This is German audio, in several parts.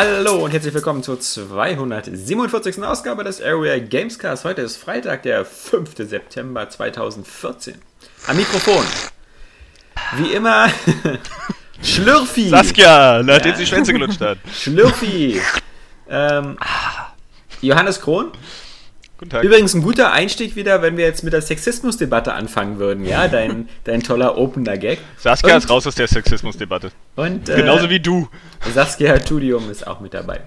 Hallo und herzlich willkommen zur 247. Ausgabe des Area Gamescast. Heute ist Freitag, der 5. September 2014. Am Mikrofon, wie immer, Schlürfi. Saskia, nachdem sie Schwänze gelutscht hat. Schlürfi. Ähm, Johannes Krohn. Guten Tag. Übrigens ein guter Einstieg wieder, wenn wir jetzt mit der Sexismusdebatte anfangen würden, ja? Dein, dein toller Opener-Gag. Saskia Und- ist raus aus der Sexismusdebatte. Und äh, Genauso wie du. Saskia Tudium ist auch mit dabei.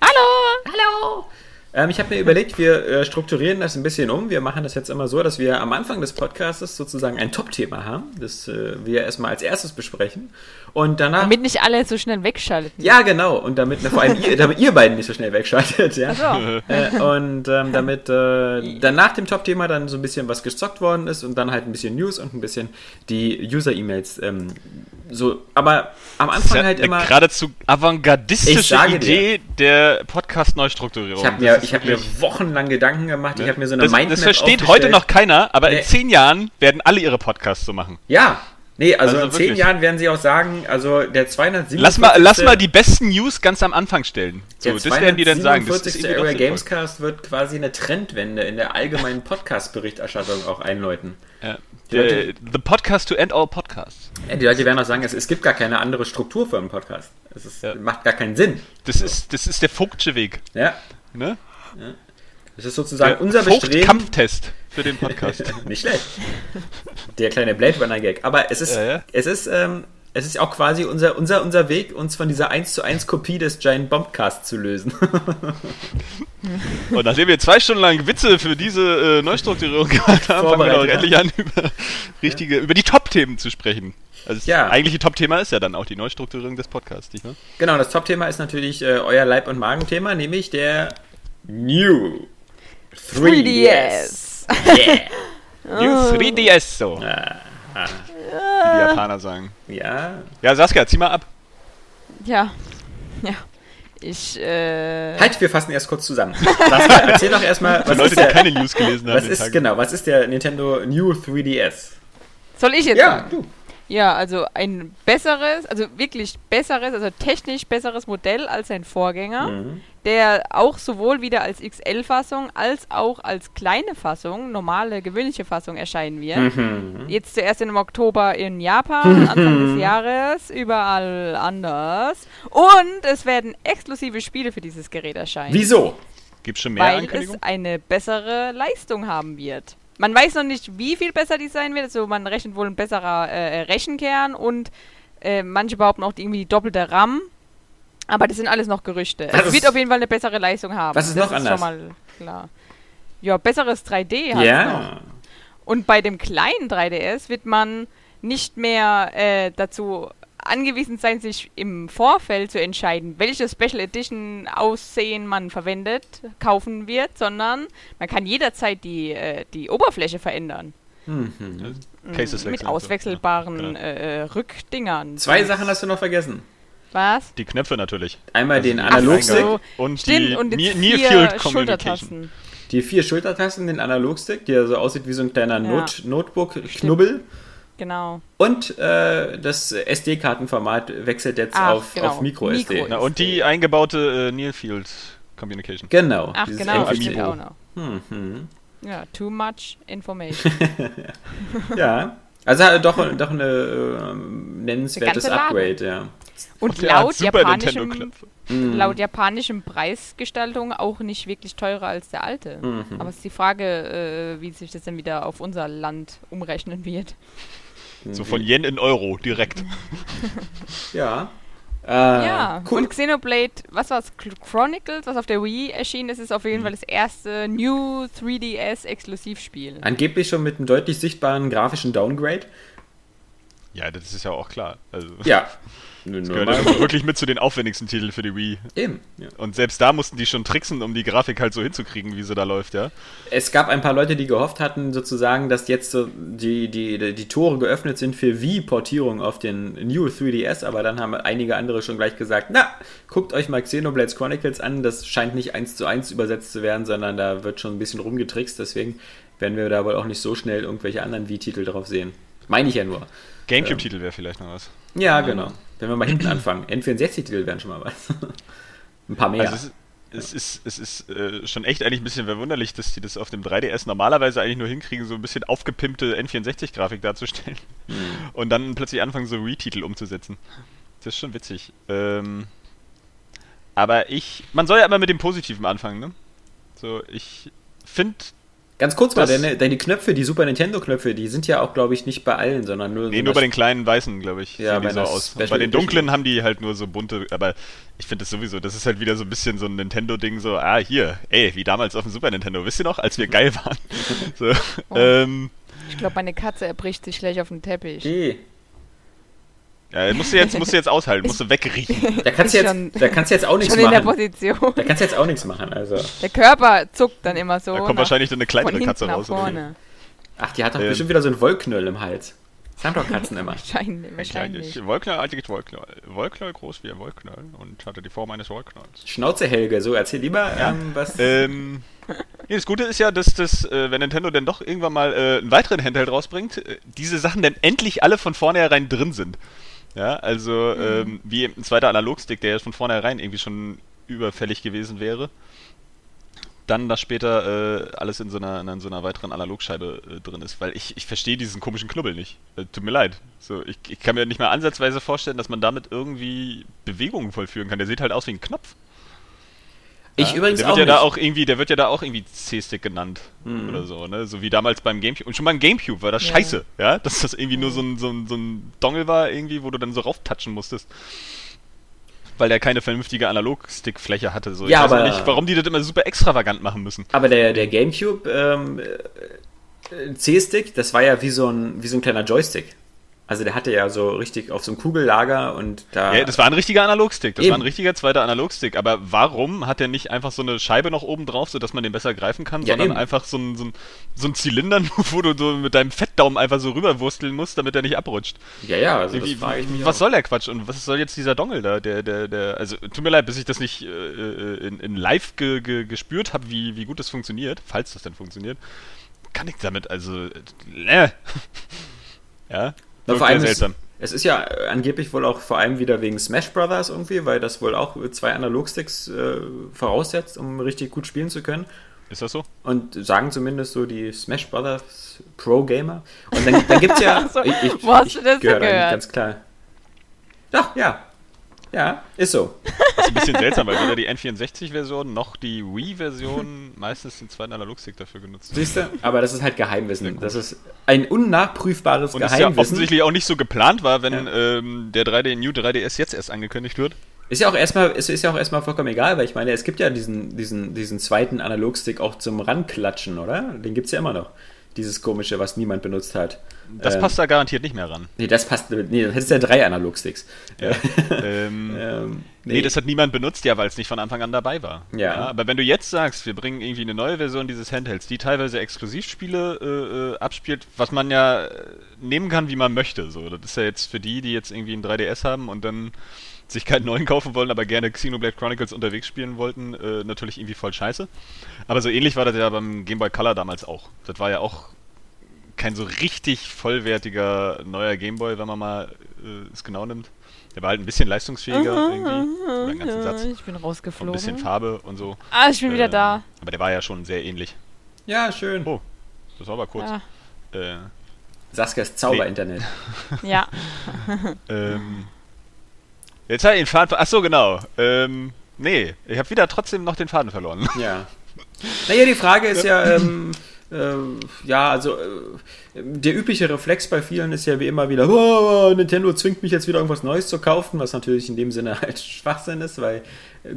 Hallo! Hallo! Ähm, ich habe mir überlegt, wir äh, strukturieren das ein bisschen um. Wir machen das jetzt immer so, dass wir am Anfang des Podcasts sozusagen ein Top-Thema haben, das äh, wir erstmal als erstes besprechen. Und danach. Damit nicht alle so schnell wegschalten. ja, genau. Und damit, vor allem ihr, damit ihr beiden nicht so schnell wegschaltet. Ja? So. Äh, und ähm, damit äh, dann nach dem Top-Thema dann so ein bisschen was gezockt worden ist und dann halt ein bisschen News und ein bisschen die User-E-Mails. Ähm, so, aber am Anfang ja halt eine immer. geradezu avantgardistische Idee der Podcast-Neustrukturierung. Ich habe mir, ich hab mir wochenlang Gedanken gemacht. Ich habe mir so eine das, Mindmap das versteht heute noch keiner, aber Nee. in zehn Jahren werden alle ihre Podcasts so machen. Ja, nee, also, Also in zehn. Jahren werden sie auch sagen, also der 247. Lass mal, lass mal die besten News ganz am Anfang stellen. So, der das werden die dann sagen. Das ist 247. irgendwie doch Area. Gamescast wird quasi eine Trendwende in der allgemeinen Podcast-Berichterstattung auch einläuten. Ja. Die Leute- Der, the podcast to end all podcasts. Ja, die Leute werden auch sagen, es, es gibt gar keine andere Struktur für einen Podcast. Es ist, Ja. macht gar keinen Sinn. Das ist, das ist der Vogtsche Weg. Ja, Ne? es ist sozusagen Der unser Bestreben. Vogt-Kampftest für den Podcast. Nicht schlecht. Der kleine Blade Runner Gag. Aber es ist, Ja, ja. es ist, ähm, es ist auch quasi unser, unser, unser Weg, uns von dieser 1 zu 1 Kopie des Giant Bombcast zu lösen. Und nachdem wir zwei Stunden lang Witze für diese äh, Neustrukturierung gemacht haben, fangen wir auch Vorbereitet, endlich an, über, richtige, über die Top-Themen zu sprechen. Also das Ja. eigentliche Top-Thema ist ja dann auch die Neustrukturierung des Podcasts, nicht wahr? genau, das Top-Thema ist natürlich äh, euer Leib- und Magenthema, nämlich der New 3DS. 3DS. Yeah. New 3DS so, wie Ah, die Japaner sagen. ja, Ja, Saskia, zieh mal ab. Ja. Ja. Ich, äh. halt, wir fassen erst kurz zusammen. Saskia, erzähl doch erstmal, Für was Leute, ist die der, keine News gelesen haben. was ist, Tag. genau, was ist der Nintendo New 3DS? Soll ich jetzt Ja, sagen? du. Ja, also ein besseres, also wirklich besseres, also technisch besseres Modell als sein Vorgänger, Mhm. der auch sowohl wieder als XL-Fassung als auch als kleine Fassung, normale, gewöhnliche Fassung erscheinen wird. Mhm. Jetzt zuerst im Oktober in Japan, Anfang des Jahres, überall anders. Und es werden exklusive Spiele für dieses Gerät erscheinen. Wieso? Gibt's schon mehr Weil es eine bessere Leistung haben wird. Man weiß noch nicht, wie viel besser die sein wird. Also man rechnet wohl ein besserer äh, Rechenkern und äh, manche behaupten auch irgendwie die doppelte RAM. Aber das sind alles noch Gerüchte. Was es ist- wird auf jeden Fall eine bessere Leistung haben. Was ist das noch anders? schon mal klar. Ja, besseres 3D halt noch. Ja. Und bei dem kleinen 3DS wird man nicht mehr äh, dazu angewiesen sein, sich im Vorfeld zu entscheiden, welche Special Edition Aussehen man verwendet, kaufen wird, sondern man kann jederzeit die, äh, die Oberfläche verändern. Mhm. Cases Mit auswechselbaren Ja, genau. äh, äh, Rückdingern. Zwei Sachen hast du noch vergessen. Was? Die Knöpfe natürlich. Einmal den die Analogstick, so. Und Stimmt, die und Near, Near vier Field Communication. Schultertasten. die vier Schultertasten, den Analogstick, der so aussieht wie so ein kleiner Ja. Not Notebook-Knubbel. Genau. Und äh, das SD-Kartenformat wechselt jetzt Ach, auf, genau. auf Micro-SD. Micro. Na, und die eingebaute äh, Near Field Communication. Genau. Ach genau, MFG. stimmt auch noch. Mhm. Ja, too much information. Ja. Also hat doch, doch eine äh, nennenswertes. Upgrade, ja. Und hat laut japanischem. Mhm. laut japanischem Preisgestaltung auch nicht wirklich teurer als der alte. Mhm. Aber es ist die Frage, äh, wie sich das dann wieder auf unser Land umrechnen wird. So von Yen in Euro direkt. Ja. Äh, ja, cool. und Xenoblade, was war's? Ch- Chronicles, was auf der Wii erschienen ist, ist auf Mhm. jeden Fall das erste New 3DS Exklusivspiel. Angeblich schon mit einem deutlich sichtbaren grafischen Downgrade. Ja, das ist ja auch klar. Also, Ja. das gehört nun wirklich mit zu den aufwendigsten Titeln für die Wii. Eben. Ja. Und selbst da mussten die schon tricksen, um die Grafik halt so hinzukriegen, wie sie da läuft, ja. Es gab ein paar Leute, die gehofft hatten, sozusagen, dass jetzt so die, die, die, die Tore geöffnet sind für Wii-Portierung auf den New 3DS, aber dann haben einige andere schon gleich gesagt, na, guckt euch mal Xenoblade Chronicles an, das scheint nicht eins zu eins übersetzt zu werden, sondern da wird schon ein bisschen rumgetrickst, deswegen werden wir da wohl auch nicht so schnell irgendwelche anderen Wii-Titel drauf sehen. Meine ich ja nur. Gamecube-Titel wäre vielleicht noch was. Ja, genau. Wenn wir mal hinten anfangen. N64-Titel wären schon mal was. Ein paar mehr. Also es ist, es ist, äh, schon echt eigentlich ein bisschen verwunderlich, dass die das auf dem 3DS normalerweise eigentlich nur hinkriegen, so ein bisschen aufgepimpte N64-Grafik darzustellen Hm. und dann plötzlich anfangen, so Retitel umzusetzen. Das ist schon witzig. Ähm, aber ich, man soll ja immer mit dem Positiven anfangen, ne? So, ich finde Ganz kurz mal, deine, deine Knöpfe, die Super Nintendo-Knöpfe, die sind ja auch, glaube ich, nicht bei allen, sondern nur. Nee, so nur bei den kleinen weißen, glaube ich, Ja, sehen die bei so aus. Bei den dunklen haben die halt nur so bunte, aber ich finde das sowieso, das ist halt wieder so ein bisschen so ein Nintendo-Ding, so, ah, hier, ey, wie damals auf dem Super Nintendo, wisst ihr noch, als wir geil waren? So, Oh. ähm, Ich glaube, meine Katze erbricht sich gleich auf den Teppich. Eh. Ja, musst du jetzt, musst du jetzt aushalten, musst du wegriechen. Da kannst du jetzt, schon- da kannst du jetzt auch nichts Schon in der machen. Position. Da kannst du jetzt auch nichts machen. Also. Der Körper zuckt dann immer so. Da kommt nach- wahrscheinlich dann eine kleinere Katze raus. vorne. Ach, die hat doch Ähm. bestimmt wieder so einen Wollknöll im Hals. Das haben doch Katzen immer. Wahrscheinlich. wahrscheinlich. Wollknall, eigentlich Wollknall. Wollknall groß wie ein Wollknall und hatte die Form eines Wollknalls. Schnauze Helge, so erzähl lieber, ähm, was. Ähm, nee, das Gute ist ja, dass das, äh, wenn Nintendo dann doch irgendwann mal äh, einen weiteren Handheld rausbringt, äh, diese Sachen dann endlich alle von vornherein drin sind. Ja, also ähm, wie ein zweiter Analogstick, der ja von vornherein irgendwie schon überfällig gewesen wäre. Dann, dass später äh, alles in so einer, in so einer weiteren Analogscheibe äh, drin ist, weil ich, ich verstehe diesen komischen Knubbel nicht. Äh, tut mir leid. So, ich, ich kann mir nicht mal ansatzweise vorstellen, dass man damit irgendwie Bewegungen vollführen kann. Der sieht halt aus wie ein Knopf. Ich Ja, übrigens der auch. wird ja nicht. da auch irgendwie, der wird ja da auch irgendwie C-Stick genannt Mhm. oder so, ne? So wie damals beim Gamecube. Und schon beim Gamecube war das Ja. scheiße, ja, dass das irgendwie nur so ein, so, ein, so ein Dongle war, irgendwie, wo du dann so rauftatschen musstest. Weil der keine vernünftige Analog-Stick-Fläche hatte. So. Ja, ich weiß aber- auch nicht, warum die das immer super extravagant machen müssen. Aber der, der Gamecube ähm, äh, C-Stick, das war ja wie so ein, wie so ein kleiner Joystick. Also der hatte ja so richtig auf so einem Kugellager und da. Ja, das war ein richtiger Analogstick, das Eben. war ein richtiger zweiter Analogstick. Aber warum hat der nicht einfach so eine Scheibe noch oben drauf, sodass man den besser greifen kann, Ja, sondern eben. einfach so ein, so, ein, so ein Zylinder, wo du so mit deinem Fettdaumen einfach so rüberwursteln musst, damit er nicht abrutscht. ja, ja, also das frage ich mich was auch. soll der Quatsch und was soll jetzt dieser Dongle da? Der, der, der, also tut mir leid, bis ich das nicht äh, äh, in, in live ge, ge, gespürt habe, wie, wie gut das funktioniert, falls das denn funktioniert, kann ich damit also äh, ja, Na, vor allem seltsam. es ist ja äh, angeblich wohl auch vor allem wieder wegen Smash Brothers irgendwie, weil das wohl auch zwei Analogsticks äh, voraussetzt, um richtig gut spielen zu können. Ist das so? Und sagen zumindest so die Smash Brothers Pro Gamer. Und dann, dann gibt es ja. Ach so, wo hast du das denn gehör da nicht, gehört? Ganz klar. Ach, ja. Ja, ist so. Das ist ein bisschen seltsam, weil weder die N64-Version noch die Wii-Version meistens den zweiten Analogstick dafür genutzt. Siehst du? Aber das ist halt Geheimwissen. Das ist ein unnachprüfbares Und es ja Geheimwissen. offensichtlich auch nicht so geplant war, wenn Ja. ähm, der 3D New 3DS jetzt erst angekündigt wird. Ist ja auch erstmal, es ist ja auch erstmal vollkommen egal, weil ich meine, es gibt ja diesen, diesen, diesen zweiten Analogstick auch zum Ranklatschen, oder? Den gibt es ja immer noch. Dieses komische, was niemand benutzt hat. Das Ähm, passt da garantiert nicht mehr ran. Nee, das passt. Nee, dann hättest du ja drei Analogsticks. Ja. ähm, Ähm, nee. das hat niemand benutzt, ja, weil es nicht von Anfang an dabei war. Ja. Aber wenn du jetzt sagst, wir bringen irgendwie eine neue Version dieses Handhelds, die teilweise Exklusivspiele äh, äh, abspielt, was man ja äh, nehmen kann, wie man möchte. So, das ist ja jetzt für die, die jetzt irgendwie einen 3DS haben und dann sich keinen neuen kaufen wollen, aber gerne Xenoblade Chronicles unterwegs spielen wollten, äh, natürlich irgendwie voll scheiße. Aber so ähnlich war das ja beim Game Boy Color damals auch. Das war ja auch kein so richtig vollwertiger neuer Game Boy, wenn man mal äh, es genau nimmt. Der war halt ein bisschen leistungsfähiger irgendwie. Oder einen ganzen Satz. Ich bin Und ein rausgeflogen. bisschen Farbe und so. ah, ich bin wieder Ähm, da. Aber der war ja schon sehr ähnlich. ja, schön. Oh, das war aber kurz. Ja. Äh, Saskias Zauber-Internet. ja. ähm, jetzt hat ich den Faden. ver- Ach so, genau. Ähm, nee, ich habe wieder trotzdem noch den Faden verloren. Ja. Naja, die Frage ist ja, ähm, äh, ja, also äh, der übliche Reflex bei vielen ist ja wie immer wieder, oh, Nintendo zwingt mich jetzt wieder irgendwas Neues zu kaufen, was natürlich in dem Sinne halt Schwachsinn ist, weil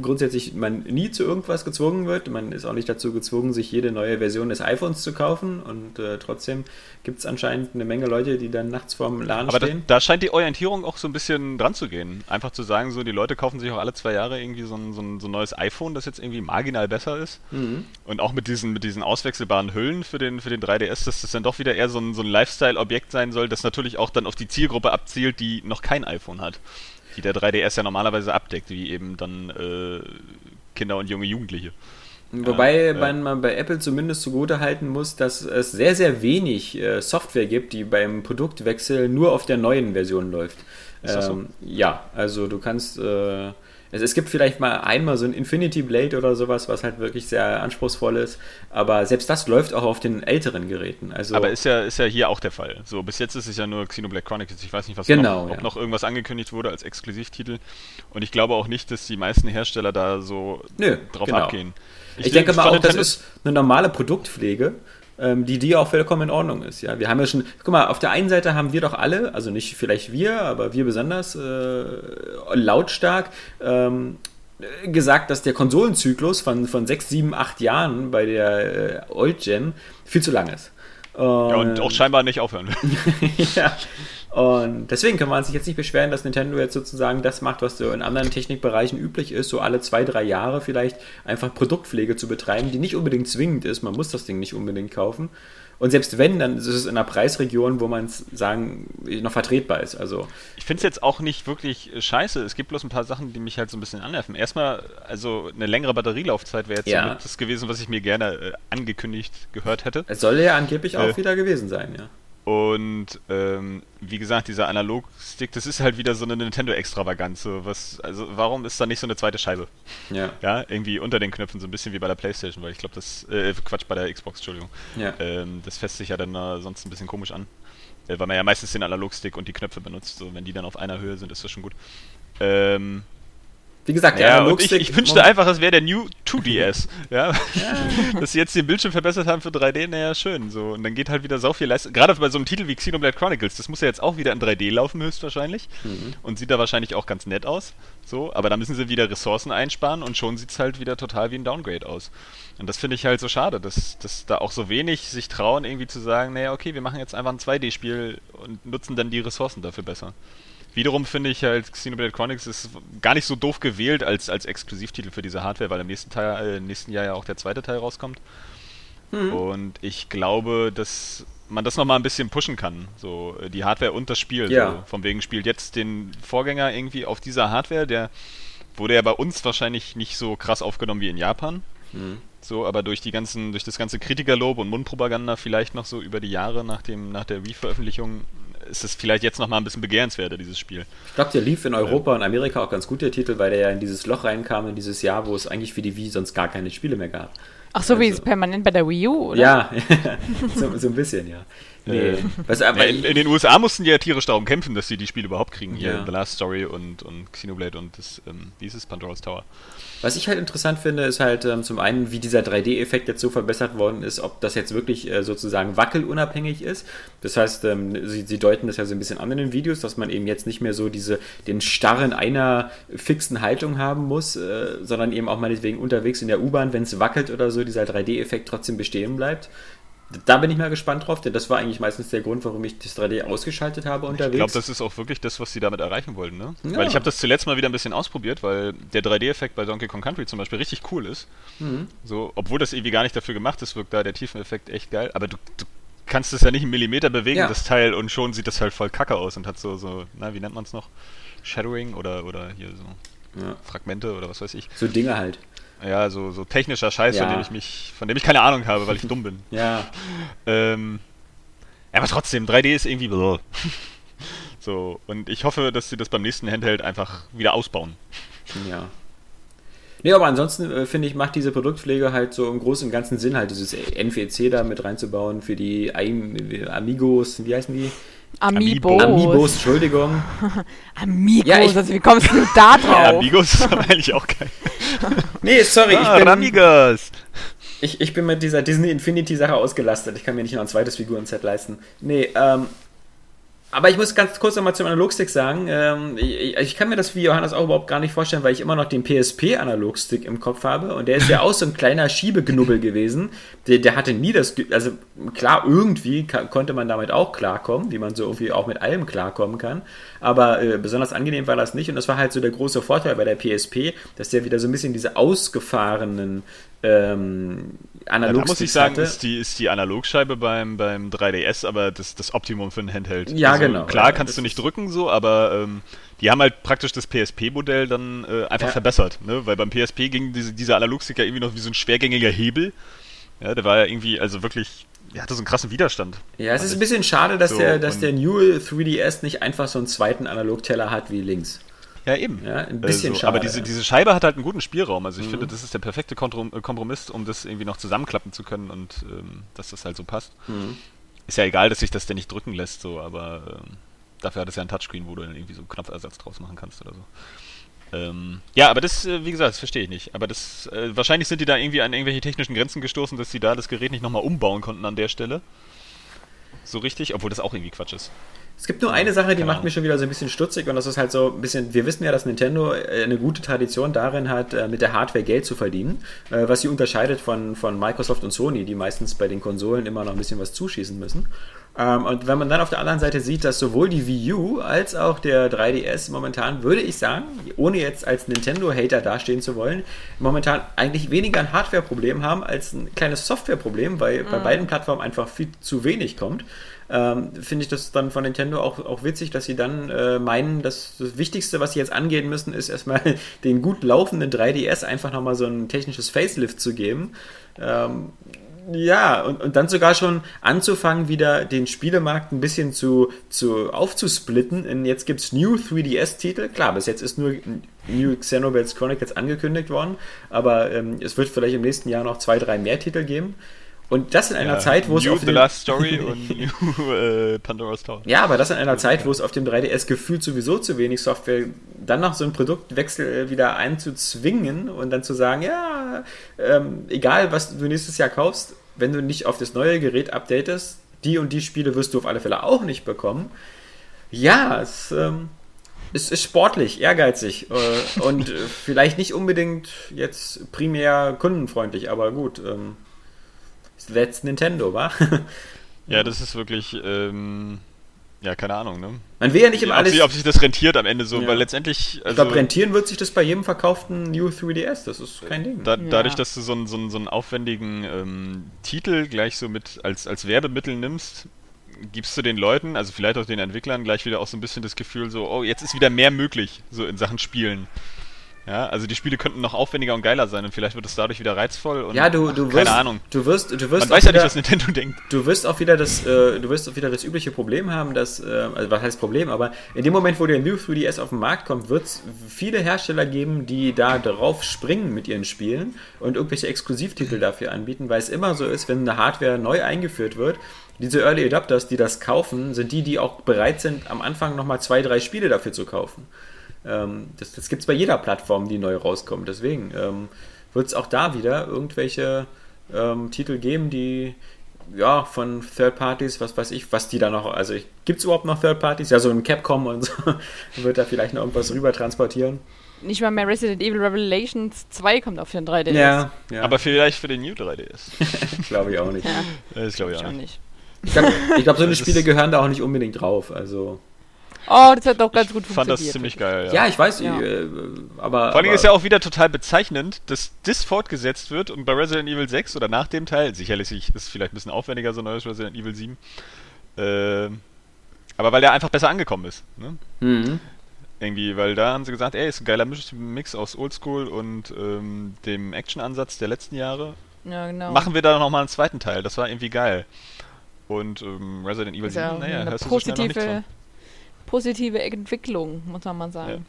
grundsätzlich man nie zu irgendwas gezwungen wird. Man ist auch nicht dazu gezwungen, sich jede neue Version des iPhones zu kaufen und äh, trotzdem gibt es anscheinend eine Menge Leute, die dann nachts vorm Laden Aber da, stehen. da scheint die Orientierung auch so ein bisschen dran zu gehen. Einfach zu sagen, so die Leute kaufen sich auch alle zwei Jahre irgendwie so ein, so ein, so ein neues iPhone, das jetzt irgendwie marginal besser ist. Mhm. Und auch mit diesen, mit diesen auswechselbaren Hüllen für den, für den 3DS, dass das dann doch wieder eher so ein, so ein Lifestyle-Objekt sein soll, das natürlich auch dann auf die Zielgruppe abzielt, die noch kein iPhone hat. Die der 3DS ja normalerweise abdeckt, wie eben dann äh, Kinder und junge Jugendliche. Wobei man, man bei Apple zumindest zugute halten muss, dass es sehr, sehr wenig äh, Software gibt, die beim Produktwechsel nur auf der neuen Version läuft. Ist das so? Ähm, ja, also du kannst. Äh, es, es gibt vielleicht mal einmal so ein Infinity Blade oder sowas, was halt wirklich sehr anspruchsvoll ist, aber selbst das läuft auch auf den älteren Geräten. Also Aber ist ja, ist ja hier auch der Fall. So, bis jetzt ist es ja nur Xenoblade Chronicles. Ich weiß nicht, was Genau, noch, ob ja. noch irgendwas angekündigt wurde als Exklusivtitel. Und ich glaube auch nicht, dass die meisten Hersteller da so Nö, drauf genau. abgehen. Ich, denke mal auch, das ist eine normale Produktpflege, die, die auch vollkommen in Ordnung ist. Ja, wir haben ja schon, guck mal, auf der einen Seite haben wir doch alle, also nicht vielleicht wir, aber wir besonders äh, lautstark ähm, gesagt, dass der Konsolenzyklus von, von 6, 7, 8 Jahren bei der äh, Old Gen viel zu lang ist. Ja, und auch scheinbar nicht aufhören will. ja. Und deswegen kann man sich jetzt nicht beschweren, dass Nintendo jetzt sozusagen das macht, was so in anderen Technikbereichen üblich ist, so alle zwei, drei Jahre vielleicht einfach Produktpflege zu betreiben, die nicht unbedingt zwingend ist. Man muss das Ding nicht unbedingt kaufen. Und selbst wenn, dann ist es in einer Preisregion, wo man es sagen, noch vertretbar ist. Also, Ich finde es jetzt auch nicht wirklich äh, scheiße. Es gibt bloß ein paar Sachen, die mich halt so ein bisschen annerven. Erstmal, also eine längere Batterielaufzeit wäre jetzt Ja. so das gewesen, was ich mir gerne äh, angekündigt gehört hätte. es soll ja angeblich auch Äh. wieder gewesen sein, ja. Und ähm, wie gesagt, dieser Analogstick, das ist halt wieder so eine Nintendo-Extravaganz. So was, also warum ist da nicht so eine zweite Scheibe? Ja, Ja, irgendwie unter den Knöpfen, so ein bisschen wie bei der Playstation, weil ich glaube, das, äh, Quatsch, bei der Xbox, Entschuldigung. ja. Ähm, das fässt sich ja dann äh, sonst ein bisschen komisch an. Äh, weil man ja meistens den Analogstick und die Knöpfe benutzt. So, wenn die dann auf einer Höhe sind, ist das schon gut. Ähm, Wie gesagt, der ja, und ich, Analogstick. ich wünschte einfach, es wäre der New 2DS. ja, dass sie jetzt den Bildschirm verbessert haben für 3D, naja, schön. So, und dann geht halt wieder so viel Leistung. Gerade bei so einem Titel wie Xenoblade Chronicles, das muss ja jetzt auch wieder in 3D laufen, höchstwahrscheinlich. Mhm. Und sieht da wahrscheinlich auch ganz nett aus. So, aber da müssen sie wieder Ressourcen einsparen und schon sieht es halt wieder total wie ein Downgrade aus. Und das finde ich halt so schade, dass, dass da auch so wenig sich trauen, irgendwie zu sagen, naja, okay, wir machen jetzt einfach ein 2D-Spiel und nutzen dann die Ressourcen dafür besser. Wiederum finde ich halt, Xenoblade Chronicles ist gar nicht so doof gewählt als, als Exklusivtitel für diese Hardware, weil im nächsten, Teil, äh, im nächsten Jahr ja auch der zweite Teil rauskommt. Mhm. Und ich glaube, dass man das nochmal ein bisschen pushen kann. So, äh, die Hardware und das Spiel. Ja. So, von wegen spielt jetzt den Vorgänger irgendwie auf dieser Hardware, der wurde ja bei uns wahrscheinlich nicht so krass aufgenommen wie in Japan. Mhm. So, aber durch die ganzen, durch das ganze Kritikerlob und Mundpropaganda vielleicht noch so über die Jahre nach dem, nach der Wii-Veröffentlichung ist es vielleicht jetzt noch mal ein bisschen begehrenswerter, dieses Spiel. Ich glaube, der lief in Europa und Amerika auch ganz gut, der Titel, weil der ja in dieses Loch reinkam, in dieses Jahr, wo es eigentlich für die Wii sonst gar keine Spiele mehr gab. Ach so, wie Also- es permanent bei der Wii U, oder? Ja, so, so ein bisschen, ja. Nee. Äh, aber Ja, in, in den USA mussten die ja tierisch darum kämpfen, dass sie die Spiele überhaupt kriegen. Hier Ja. The Last Story und, und Xenoblade und das, ähm, wie ist es, Pandora's Tower. Was ich halt interessant finde, ist halt ähm, zum einen, wie dieser 3D-Effekt jetzt so verbessert worden ist, ob das jetzt wirklich äh, sozusagen wackelunabhängig ist. Das heißt, ähm, sie, sie deuten das ja so ein bisschen an in den Videos, dass man eben jetzt nicht mehr so diese, den Starren einer fixen Haltung haben muss, äh, sondern eben auch meinetwegen unterwegs in der U-Bahn, wenn es wackelt oder so, dieser 3D-Effekt trotzdem bestehen bleibt. Da bin ich mal gespannt drauf, denn das war eigentlich meistens der Grund, warum ich das 3D ausgeschaltet habe unterwegs. Ich glaube, das ist auch wirklich das, was sie damit erreichen wollten, ne? Ja. Weil ich habe das zuletzt mal wieder ein bisschen ausprobiert, weil der 3D-Effekt bei Donkey Kong Country zum Beispiel richtig cool ist. Mhm. So, obwohl das irgendwie gar nicht dafür gemacht ist, wirkt da der Tiefeneffekt echt geil. Aber du, du kannst es ja nicht einen Millimeter bewegen, Ja. das Teil, und schon sieht das halt voll kacke aus und hat so, so, na, wie nennt man es noch? Shadowing oder, oder hier so ja, Fragmente oder was weiß ich. so Dinge halt. Ja, so, so technischer Scheiß, Ja. von dem ich mich, von dem ich keine Ahnung habe, weil ich dumm bin. Ja, Ähm, aber trotzdem, 3D ist irgendwie bläh. So, und ich hoffe, dass sie das beim nächsten Handheld einfach wieder ausbauen. Ja. Nee, aber ansonsten äh, finde ich, macht diese Produktpflege halt so im Großen und Ganzen Sinn, halt dieses NVC da mit reinzubauen für die Am Amigos, wie heißen die? Amiibos. Amiibos, Entschuldigung. Amigos, Ja, ich- also wie kommst du da drauf? Ja, Amigos ist aber eigentlich auch geil. Nee, sorry, Ah, ich, bin, Amigos! ich, ich bin mit dieser Disney Infinity-Sache ausgelastet. Ich kann mir nicht noch ein zweites Figurenset leisten. Nee, ähm. Aber ich muss ganz kurz nochmal zum Analogstick sagen, ähm, ich, ich kann mir das wie Johannes auch überhaupt gar nicht vorstellen, weil ich immer noch den PSP-Analogstick im Kopf habe. Und der ist ja auch so ein kleiner Schiebeknubbel gewesen. Der, der hatte nie das, also klar, irgendwie konnte man damit auch klarkommen, wie man so irgendwie auch mit allem klarkommen kann, aber äh, besonders angenehm war das nicht. Und das war halt so der große Vorteil bei der PSP, dass der wieder so ein bisschen diese ausgefahrenen ähm, Ja, da muss ich sagen, hatte. ist die, ist die Analogscheibe beim, beim 3DS aber das, das Optimum für ein Handheld. Also Ja, genau. Klar Ja, kannst du nicht drücken so, aber ähm, die haben halt praktisch das PSP-Modell dann äh, einfach Ja. verbessert. Ne? Weil beim PSP ging diese, dieser Analogstick ja irgendwie noch wie so ein schwergängiger Hebel. Ja, der war ja irgendwie, also wirklich, er hatte so einen krassen Widerstand. Ja, es ist ein bisschen schade, dass So, der, dass der New 3DS nicht einfach so einen zweiten Analogteller hat wie links. Ja, eben. Ja, ein bisschen also, schade, Aber diese, ja. diese Scheibe hat halt einen guten Spielraum. Also ich finde, das ist der perfekte äh, Kompromiss, um das irgendwie noch zusammenklappen zu können und ähm, dass das halt so passt. Mhm. Ist ja egal, dass sich das denn nicht drücken lässt, so, aber ähm, dafür hat es ja ein Touchscreen, wo du dann irgendwie so einen Knopfersatz draus machen kannst oder so. Ähm, ja, aber das, äh, wie gesagt, das verstehe ich nicht. Aber das, äh, wahrscheinlich sind die da irgendwie an irgendwelche technischen Grenzen gestoßen, dass sie da das Gerät nicht nochmal umbauen konnten an der Stelle. So richtig, obwohl das auch irgendwie Quatsch ist. Es gibt nur eine Sache, die Keine macht mich schon wieder so ein bisschen stutzig und das ist halt so ein bisschen, wir wissen ja, dass Nintendo äh, eine gute Tradition darin hat, äh, mit der Hardware Geld zu verdienen, äh, was sie unterscheidet von, von Microsoft und Sony, die meistens bei den Konsolen immer noch ein bisschen was zuschießen müssen. Ähm, Und wenn man dann auf der anderen Seite sieht, dass sowohl die Wii U als auch der 3DS momentan, würde ich sagen, ohne jetzt als Nintendo-Hater dastehen zu wollen, momentan eigentlich weniger ein Hardware-Problem haben als ein kleines Software-Problem, weil bei beiden Plattformen einfach viel zu wenig kommt. Ähm, Finde ich das dann von Nintendo auch, auch witzig, dass sie dann äh, meinen, dass das Wichtigste, was sie jetzt angehen müssen, ist erstmal den gut laufenden 3DS einfach nochmal so ein technisches Facelift zu geben. Ähm, ja, und, und dann sogar schon anzufangen, wieder den Spielemarkt ein bisschen zu, zu aufzusplitten. In, jetzt gibt's New 3DS-Titel. Klar, bis jetzt ist nur New Xenoblade Chronicles angekündigt worden, aber ähm, es wird vielleicht im nächsten Jahr noch zwei, drei mehr Titel geben. Und das in einer Ja, Zeit, wo es auf The Last Story und New äh, Pandora's Tower. ja, aber das in einer Zeit, wo es auf dem 3DS gefühlt sowieso zu wenig Software, dann noch so einen Produktwechsel äh, wieder einzuzwingen und dann zu sagen, ja, ähm, egal was du nächstes Jahr kaufst, wenn du nicht auf das neue Gerät updatest, die und die Spiele wirst du auf alle Fälle auch nicht bekommen. Ja, es, ähm, es ist sportlich, ehrgeizig äh, und äh, vielleicht nicht unbedingt jetzt primär kundenfreundlich, aber gut. Ähm, that's Nintendo, wa? Ja, das ist wirklich, ähm, ja, keine Ahnung, ne? Man will ja nicht immer ob, alles. sich, ob sich das rentiert am Ende so, Ja. weil letztendlich, Ich also glaube, rentieren wird sich das bei jedem verkauften New 3DS. Das ist kein Ding. da, Ja. dadurch, dass du so einen, so einen, so einen aufwendigen ähm, Titel gleich so mit als, als Werbemittel nimmst, gibst du den Leuten, also vielleicht auch den Entwicklern, gleich wieder auch so ein bisschen das Gefühl so, oh, jetzt ist wieder mehr möglich, so in Sachen Spielen. Ja, also die Spiele könnten noch aufwendiger und geiler sein und vielleicht wird es dadurch wieder reizvoll und ja, du, du ach, wirst, keine Ahnung. Du wirst, du wirst Man auch weiß ja wieder, nicht, was Nintendo denkt. du wirst auch wieder das, äh, du wirst auch wieder das übliche Problem haben, dass, äh, also was heißt Problem, aber in dem Moment, wo der New 3DS auf den Markt kommt, wird es viele Hersteller geben, die da drauf springen mit ihren Spielen und irgendwelche Exklusivtitel dafür anbieten, weil es immer so ist, wenn eine Hardware neu eingeführt wird, diese Early Adopters, die das kaufen, sind die, die auch bereit sind, am Anfang nochmal zwei, drei Spiele dafür zu kaufen. Ähm, das das gibt es bei jeder Plattform, die neu rauskommt. Deswegen ähm, wird es auch da wieder irgendwelche ähm, Titel geben, die ja von Third Parties, was weiß ich, was die da noch, also gibt es überhaupt noch Third Parties? Ja, so ein Capcom und so wird da vielleicht noch irgendwas rüber transportieren. Nicht mal mehr Resident Evil Revelations 2 kommt auf den 3DS. Ja, ja Aber vielleicht für den New 3DS. glaube ich auch nicht. Ja, Das glaube ich auch nicht. Ich glaube, glaub, so eine Spiele gehören da auch nicht unbedingt drauf. Also Oh, das hat doch ganz gut Ich fand das funktioniert. ziemlich geil, ja, ich weiß, Ja. äh, aber Vor allem aber, ist ja auch wieder total bezeichnend, dass das fortgesetzt wird und bei Resident Evil 6 oder nach dem Teil, sicherlich ist es vielleicht ein bisschen aufwendiger, so ein neues Resident Evil 7, ähm, aber weil der einfach besser angekommen ist. Ne? Mhm. Irgendwie, weil da haben sie gesagt, ey, ist ein geiler Mix aus Oldschool und ähm, dem Action-Ansatz der letzten Jahre. Ja, genau. Machen wir da nochmal einen zweiten Teil, das war irgendwie geil. Und ähm, Resident Evil ist ja 7, naja, eine hörst du so schnell noch nichts positive, von. Positive Entwicklung, muss man mal sagen.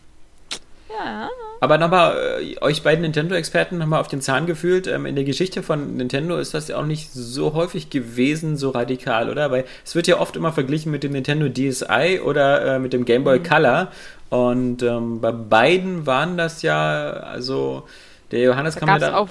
Ja. Aber nochmal, äh, euch beiden Nintendo-Experten nochmal auf den Zahn gefühlt. Ähm, in der Geschichte von Nintendo ist das ja auch nicht so häufig gewesen, so radikal, oder? Weil es wird ja oft immer verglichen mit dem Nintendo DSi oder äh, mit dem Game Mhm. Boy Color. Und ähm, bei beiden waren das ja, also der Johannes Da kann mir da. auf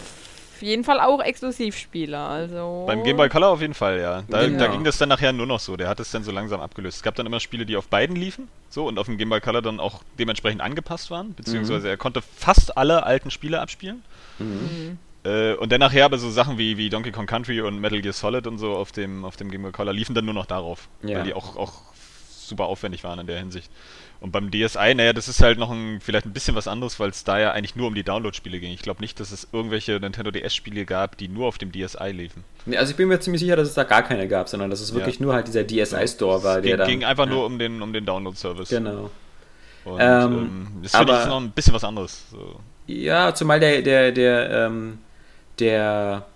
jeden Fall auch Exklusivspiele. Also Beim Game Boy Color auf jeden Fall, ja. Da, Genau. da ging das dann nachher nur noch so. Der hat es dann so langsam abgelöst. Es gab dann immer Spiele, die auf beiden liefen, so und auf dem Game Boy Color dann auch dementsprechend angepasst waren, beziehungsweise er konnte fast alle alten Spiele abspielen. Mhm. Äh, und dann nachher aber so Sachen wie, wie Donkey Kong Country und Metal Gear Solid und so auf dem, auf dem Game Boy Color liefen dann nur noch darauf, Ja. weil die auch, auch super aufwendig waren in der Hinsicht. Und beim DSi, naja, das ist halt noch ein, vielleicht ein bisschen was anderes, weil es da ja eigentlich nur um die Download-Spiele ging. Ich glaube nicht, dass es irgendwelche Nintendo DS-Spiele gab, die nur auf dem DSi liefen. Nee, also ich bin mir ziemlich sicher, dass es da gar keine gab, sondern dass es wirklich Ja. nur halt dieser DSi-Store war, Es der ging, dann. ging einfach ja, nur um den, um den Download-Service. Genau. Und Ähm, ähm, das finde ich noch ein bisschen was anderes. So. Ja, zumal der, der, der, ähm, der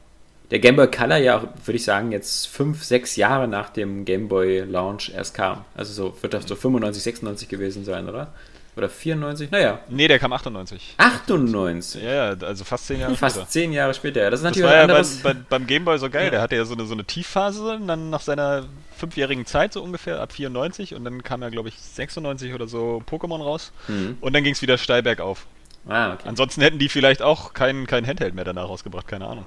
der Game Boy Color ja, würde ich sagen, jetzt fünf, sechs Jahre nach dem Game Boy Launch erst kam. Also so wird das so 95, 96 gewesen sein, oder? Oder 94? Naja. Nee, der kam 98. 98? Ja, ja, also fast zehn Jahre Fast später. zehn Jahre später. Ja, das ist Das natürlich war was ja bei, anderes. bei, beim Gameboy so geil. Ja. Der hatte ja so eine, so eine Tiefphase, dann nach seiner fünfjährigen Zeit so ungefähr, ab 94, und dann kam ja, glaube ich, 96 oder so Pokémon raus. Mhm. Und dann ging es wieder steil bergauf. Ah, okay. Ansonsten hätten die vielleicht auch kein, kein Handheld mehr danach rausgebracht, keine Ahnung.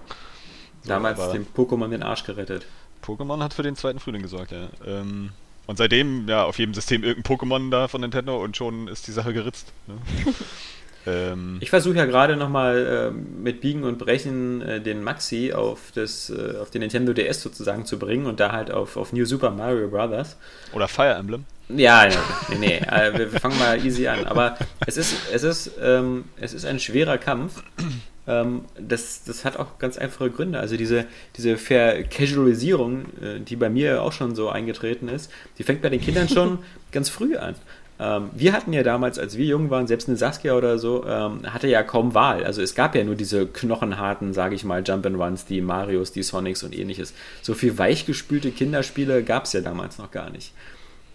So, Damals aber dem Pokémon den Arsch gerettet. Pokémon hat für den zweiten Frühling gesorgt, ja. Ähm, und seitdem, ja, auf jedem System irgendein Pokémon da von Nintendo und schon ist die Sache geritzt. Ne? ähm, Ich versuche ja gerade nochmal ähm, mit Biegen und Brechen äh, den Maxi auf, das, äh, auf den Nintendo DS sozusagen zu bringen und da halt auf, auf New Super Mario Bros. oder Fire Emblem. Ja, nee, nee, nee. Äh, wir, wir fangen mal easy an. Aber es ist, es ist, ähm, es ist ein schwerer Kampf. Ähm, das, das hat auch ganz einfache Gründe. Also diese, diese Vercasualisierung, äh, die bei mir auch schon so eingetreten ist, die fängt bei den Kindern schon ganz früh an. Ähm, wir hatten ja damals, als wir jung waren, selbst eine Saskia oder so, ähm, hatte ja kaum Wahl. Also es gab ja nur diese knochenharten, sage ich mal, Jump-and-Runs, die Marios, die Sonics und ähnliches. So viel weichgespülte Kinderspiele gab es ja damals noch gar nicht.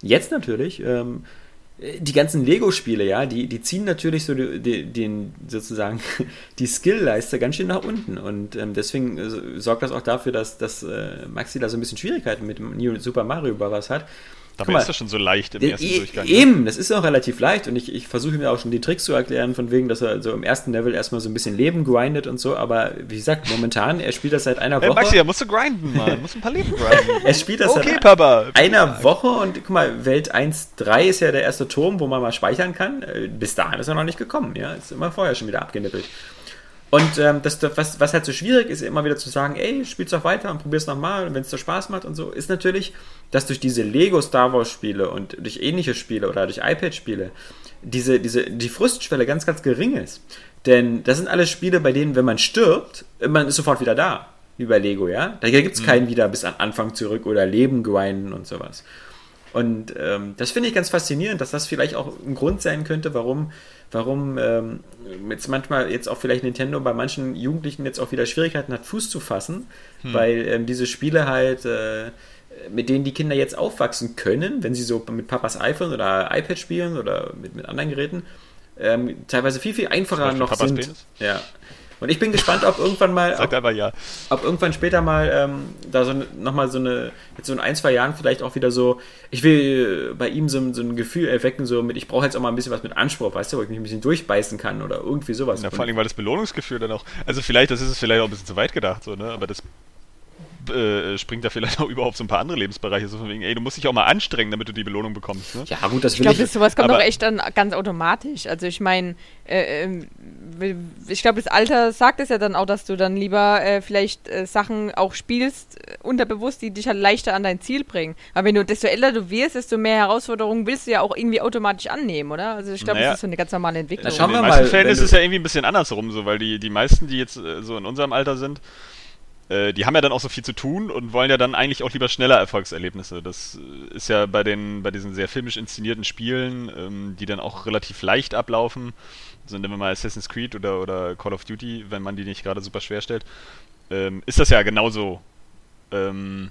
Jetzt natürlich, die ganzen Lego-Spiele, ja, die, die ziehen natürlich so die, den sozusagen die Skill-Leiste ganz schön nach unten. Und ähm, deswegen äh, sorgt das auch dafür, dass, dass äh, Maxi da so ein bisschen Schwierigkeiten mit New Super Mario Bros. hat. Dabei mal, ist das schon so leicht im ersten e- Durchgang. ne? Eben, das ist auch relativ leicht und ich, ich versuche mir auch schon die Tricks zu erklären, von wegen, dass er so im ersten Level erstmal so ein bisschen Leben grindet und so, aber wie gesagt, momentan, er spielt das seit einer Hey, Woche. Maxi, da musst du grinden, Mann. musst ein paar Leben grinden. er spielt das okay, seit Papa. einer Woche und guck mal, Welt 1.3 ist ja der erste Turm, wo man mal speichern kann. Äh, Bis dahin ist er noch nicht gekommen, ja. Ist immer vorher schon wieder abgenippelt. Und ähm, das, was, was halt so schwierig ist, immer wieder zu sagen, ey, spiel's doch weiter und probier's nochmal und wenn es dir Spaß macht und so, ist natürlich, dass durch diese Lego Star Wars Spiele und durch ähnliche Spiele oder durch iPad Spiele diese, diese, die Frustschwelle ganz, ganz gering ist. Denn das sind alles Spiele, bei denen, wenn man stirbt, man ist sofort wieder da. Wie bei Lego, ja. Da gibt es keinen wieder bis an Anfang zurück oder Leben grinden und sowas. Und ähm, das finde ich ganz faszinierend, dass das vielleicht auch ein Grund sein könnte, warum, warum ähm, jetzt manchmal jetzt auch vielleicht Nintendo bei manchen Jugendlichen jetzt auch wieder Schwierigkeiten hat, Fuß zu fassen, weil ähm, diese Spiele halt, äh, mit denen die Kinder jetzt aufwachsen können, wenn sie so mit Papas iPhone oder iPad spielen oder mit, mit anderen Geräten, ähm, teilweise viel, viel einfacher noch Papas sind. Penis? Ja. Und ich bin gespannt, ob irgendwann mal, Sagt ob, ja. ob irgendwann später mal ähm, da so nochmal so eine, jetzt so in ein, zwei Jahren vielleicht auch wieder so, ich will äh, bei ihm so, ein- so ein Gefühl erwecken, so mit, ich brauche jetzt auch mal ein bisschen was mit Anspruch, weißt du, wo ich mich ein bisschen durchbeißen kann oder irgendwie sowas. Ja, vor allem, weil das Belohnungsgefühl dann auch. Also vielleicht, das ist es vielleicht auch ein bisschen zu weit gedacht, so, ne? Aber das äh, springt da vielleicht auch überhaupt so ein paar andere Lebensbereiche, so von wegen, ey, du musst dich auch mal anstrengen, damit du die Belohnung bekommst, ne? ja, gut, das Ich will glaube, ich. sowas kommt doch echt dann ganz automatisch. Also ich meine, äh, ähm, ich glaube, das Alter sagt es ja dann auch, dass du dann lieber äh, vielleicht äh, Sachen auch spielst, äh, unterbewusst, die dich halt leichter an dein Ziel bringen. Aber wenn du, desto älter du wirst, desto mehr Herausforderungen willst du ja auch irgendwie automatisch annehmen, oder? Also ich glaube, Naja. das ist so eine ganz normale Entwicklung. Na, schauen in wir den meisten mal, Fällen ist es ja irgendwie ein bisschen andersrum, so, weil die, die meisten, die jetzt äh, so in unserem Alter sind, äh, die haben ja dann auch so viel zu tun und wollen ja dann eigentlich auch lieber schneller Erfolgserlebnisse. Das äh, ist ja bei den, bei diesen sehr filmisch inszenierten Spielen, ähm, die dann auch relativ leicht ablaufen, so nehmen wir mal Assassin's Creed oder, oder Call of Duty, wenn man die nicht gerade super schwer stellt, ähm, ist das ja genauso. Ähm,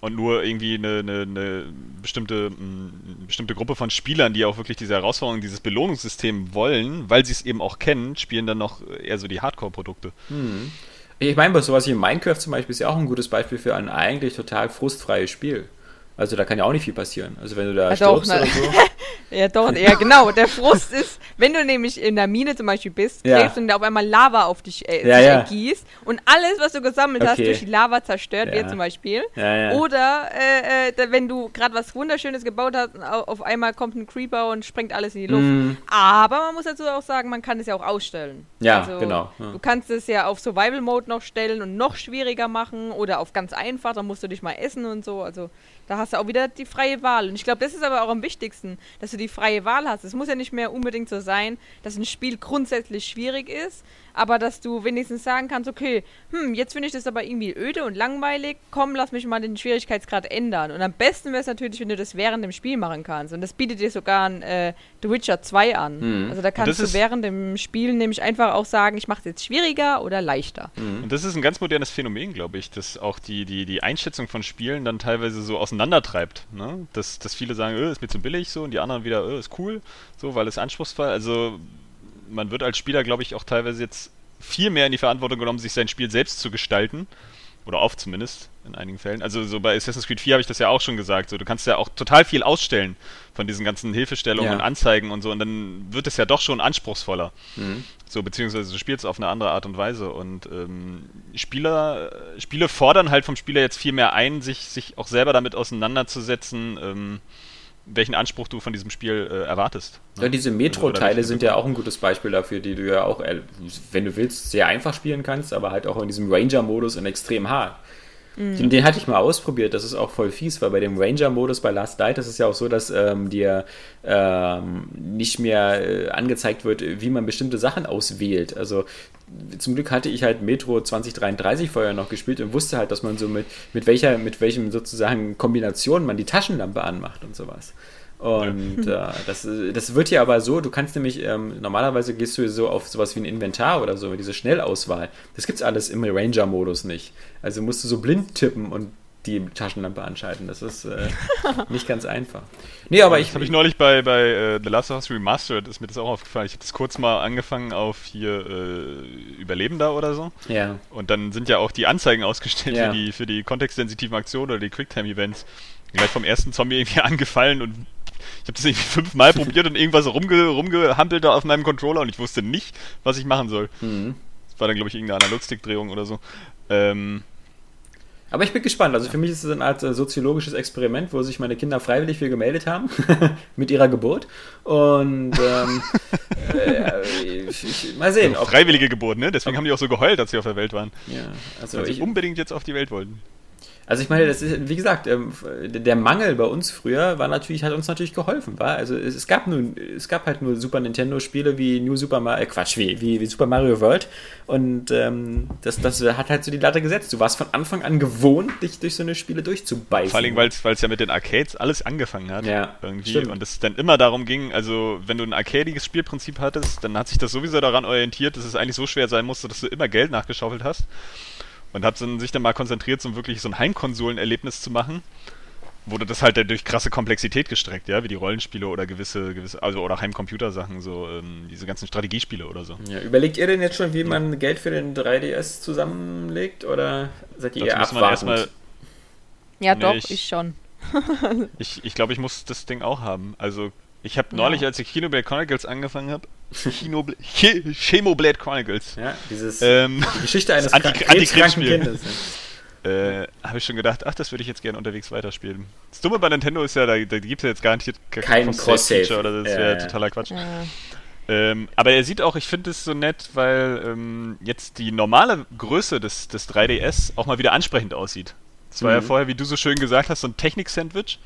und nur irgendwie eine, eine, eine bestimmte, eine bestimmte Gruppe von Spielern, die auch wirklich diese Herausforderung, dieses Belohnungssystem wollen, weil sie es eben auch kennen, spielen dann noch eher so die Hardcore-Produkte. Hm. Ich meine, bei sowas wie Minecraft zum Beispiel ist ja auch ein gutes Beispiel für ein eigentlich total frustfreies Spiel. Also da kann ja auch nicht viel passieren. Also wenn du da Ja, doch, stirbst ne? oder so. Ja, doch, ja, genau. Der Frust ist, wenn du nämlich in der Mine zum Beispiel bist, Ja. gräbst und da auf einmal Lava auf dich äh, Ja, ja. ergießt und alles, was du gesammelt hast, Okay. durch die Lava zerstört wird zum Beispiel. Oder äh, äh, wenn du gerade was Wunderschönes gebaut hast, au- auf einmal kommt ein Creeper und sprengt alles in die Luft. Mm. Aber man muss dazu auch sagen, man kann es ja auch ausstellen. Ja, Also, genau. Du kannst es ja auf Survival Mode noch stellen und noch schwieriger machen oder auf ganz einfach, dann musst du dich mal essen und so. Also da hast du auch wieder die freie Wahl. Und ich glaube, das ist aber auch am wichtigsten, dass du die freie Wahl hast. Es muss ja nicht mehr unbedingt so sein, dass ein Spiel grundsätzlich schwierig ist, aber dass du wenigstens sagen kannst, okay, hm, jetzt finde ich das aber irgendwie öde und langweilig, komm, lass mich mal den Schwierigkeitsgrad ändern. Und am besten wäre es natürlich, wenn du das während dem Spiel machen kannst. Und das bietet dir sogar ein, äh, The Witcher 2 an. Mhm. Also da kannst du während dem Spiel nämlich einfach auch sagen, ich mache es jetzt schwieriger oder leichter. Mhm. Und das ist ein ganz modernes Phänomen, glaube ich, dass auch die, die, die Einschätzung von Spielen dann teilweise so auseinandertreibt. Ne? Dass, dass viele sagen, öh, ist mir zu billig so und die anderen wieder, öh, ist cool, so, weil es anspruchsvoll. Also man wird als Spieler, glaube ich, auch teilweise jetzt viel mehr in die Verantwortung genommen, sich sein Spiel selbst zu gestalten. Oder oft zumindest, in einigen Fällen. Also so bei Assassin's Creed 4 habe ich das ja auch schon gesagt. So, du kannst ja auch total viel ausstellen von diesen ganzen Hilfestellungen Ja. und Anzeigen und so. Und dann wird es ja doch schon anspruchsvoller. Mhm. So, beziehungsweise du spielst auf eine andere Art und Weise. Und ähm, Spieler, Spiele fordern halt vom Spieler jetzt viel mehr ein, sich, sich auch selber damit auseinanderzusetzen, ähm, welchen Anspruch du von diesem Spiel äh, erwartest. Ja, diese Oder Metro-Teile sind ja auch ein gutes Beispiel dafür, die du ja auch, äh, wenn du willst, sehr einfach spielen kannst, aber halt auch in diesem Ranger-Modus in extrem hart. Den, den hatte ich mal ausprobiert, das ist auch voll fies, weil bei dem Ranger-Modus bei Last Light ist es ja auch so, dass ähm, dir ähm, nicht mehr äh, angezeigt wird, wie man bestimmte Sachen auswählt. Also zum Glück hatte ich halt Metro 2033 vorher noch gespielt und wusste halt, dass man so mit, mit welcher, mit welchem sozusagen Kombination man die Taschenlampe anmacht und sowas. Und äh, das, das wird hier aber so, du kannst nämlich, ähm, normalerweise gehst du so auf sowas wie ein Inventar oder so, diese Schnellauswahl. Das gibt's alles im Ranger-Modus nicht. Also musst du so blind tippen und die Taschenlampe anschalten. Das ist äh, nicht ganz einfach. Nee, aber ich. Das habe ich neulich bei, bei äh, The Last of Us Remastered, ist mir das auch aufgefallen. Ich habe das kurz mal angefangen auf hier äh, Überlebender oder so. Ja. Und dann sind ja auch die Anzeigen ausgestellt Ja. für die, für die kontextsensitiven Aktionen oder die Quicktime-Events. Gleich vom ersten Zombie irgendwie angefallen und ich habe das irgendwie fünfmal probiert und irgendwas rumge, rumgehampelt da auf meinem Controller und ich wusste nicht, was ich machen soll. Mhm. Das war dann, glaube ich, irgendeine Analogstick-Drehung oder so. Ähm, Aber ich bin gespannt. Also für mich ist es eine Art äh, soziologisches Experiment, wo sich meine Kinder freiwillig für gemeldet haben mit ihrer Geburt. Und ähm, äh, ich, mal sehen, ob. freiwillige Geburt, ne? Deswegen haben die auch so geheult, als sie auf der Welt waren. Ja, also Weil sie ich, unbedingt jetzt auf die Welt wollten. Also ich meine, das ist, wie gesagt, ähm, der Mangel bei uns früher war natürlich, hat uns natürlich geholfen, war. Also es, gab nur, es gab halt nur Super Nintendo Spiele wie New Super Mario, äh, Quatsch, wie, wie, wie Super Mario World. Und ähm, das, das hat halt so die Latte gesetzt. Du warst von Anfang an gewohnt, dich durch so eine Spiele durchzubeißen. Vor allem, weil es ja mit den Arcades alles angefangen hat. Ja, irgendwie. stimmt. Und es dann immer darum ging, also wenn du ein arcadiges Spielprinzip hattest, dann hat sich das sowieso daran orientiert, dass es eigentlich so schwer sein musste, dass du immer Geld nachgeschaufelt hast. Und hat sich dann mal konzentriert, so wirklich so ein Heimkonsolenerlebnis zu machen, wurde das halt durch krasse Komplexität gestreckt, ja, wie die Rollenspiele oder gewisse, gewisse, also oder Heimcomputersachen, so ähm, diese ganzen Strategiespiele oder so. Ja, überlegt ihr denn jetzt schon, wie man Geld für den 3DS zusammenlegt? Oder seid ihr Dazu eher muss man abwartend? erstmal, Ja, Nee, doch, ich- ich schon. ich, ich glaube, ich muss das Ding auch haben. Also ich habe neulich, als ich Xenoblade Chronicles angefangen habe, Xenoblade, Chemoblade Chronicles, ja, dieses, ähm, die Geschichte eines Anti- krank- krebskranken. Kindes. äh, habe ich schon gedacht, ach, das würde ich jetzt gerne unterwegs weiterspielen. Das Dumme bei Nintendo ist ja, da, da gibt es ja jetzt garantiert gar Kein Cross-Save-Feature Cross-Save. oder das Ja, wäre ja. totaler Quatsch. Ja. Ähm, aber er sieht auch, ich finde es so nett, weil ähm, jetzt die normale Größe des, des 3DS auch mal wieder ansprechend aussieht. Das war ja Mhm. vorher, wie du so schön gesagt hast, so ein Technik-Sandwich.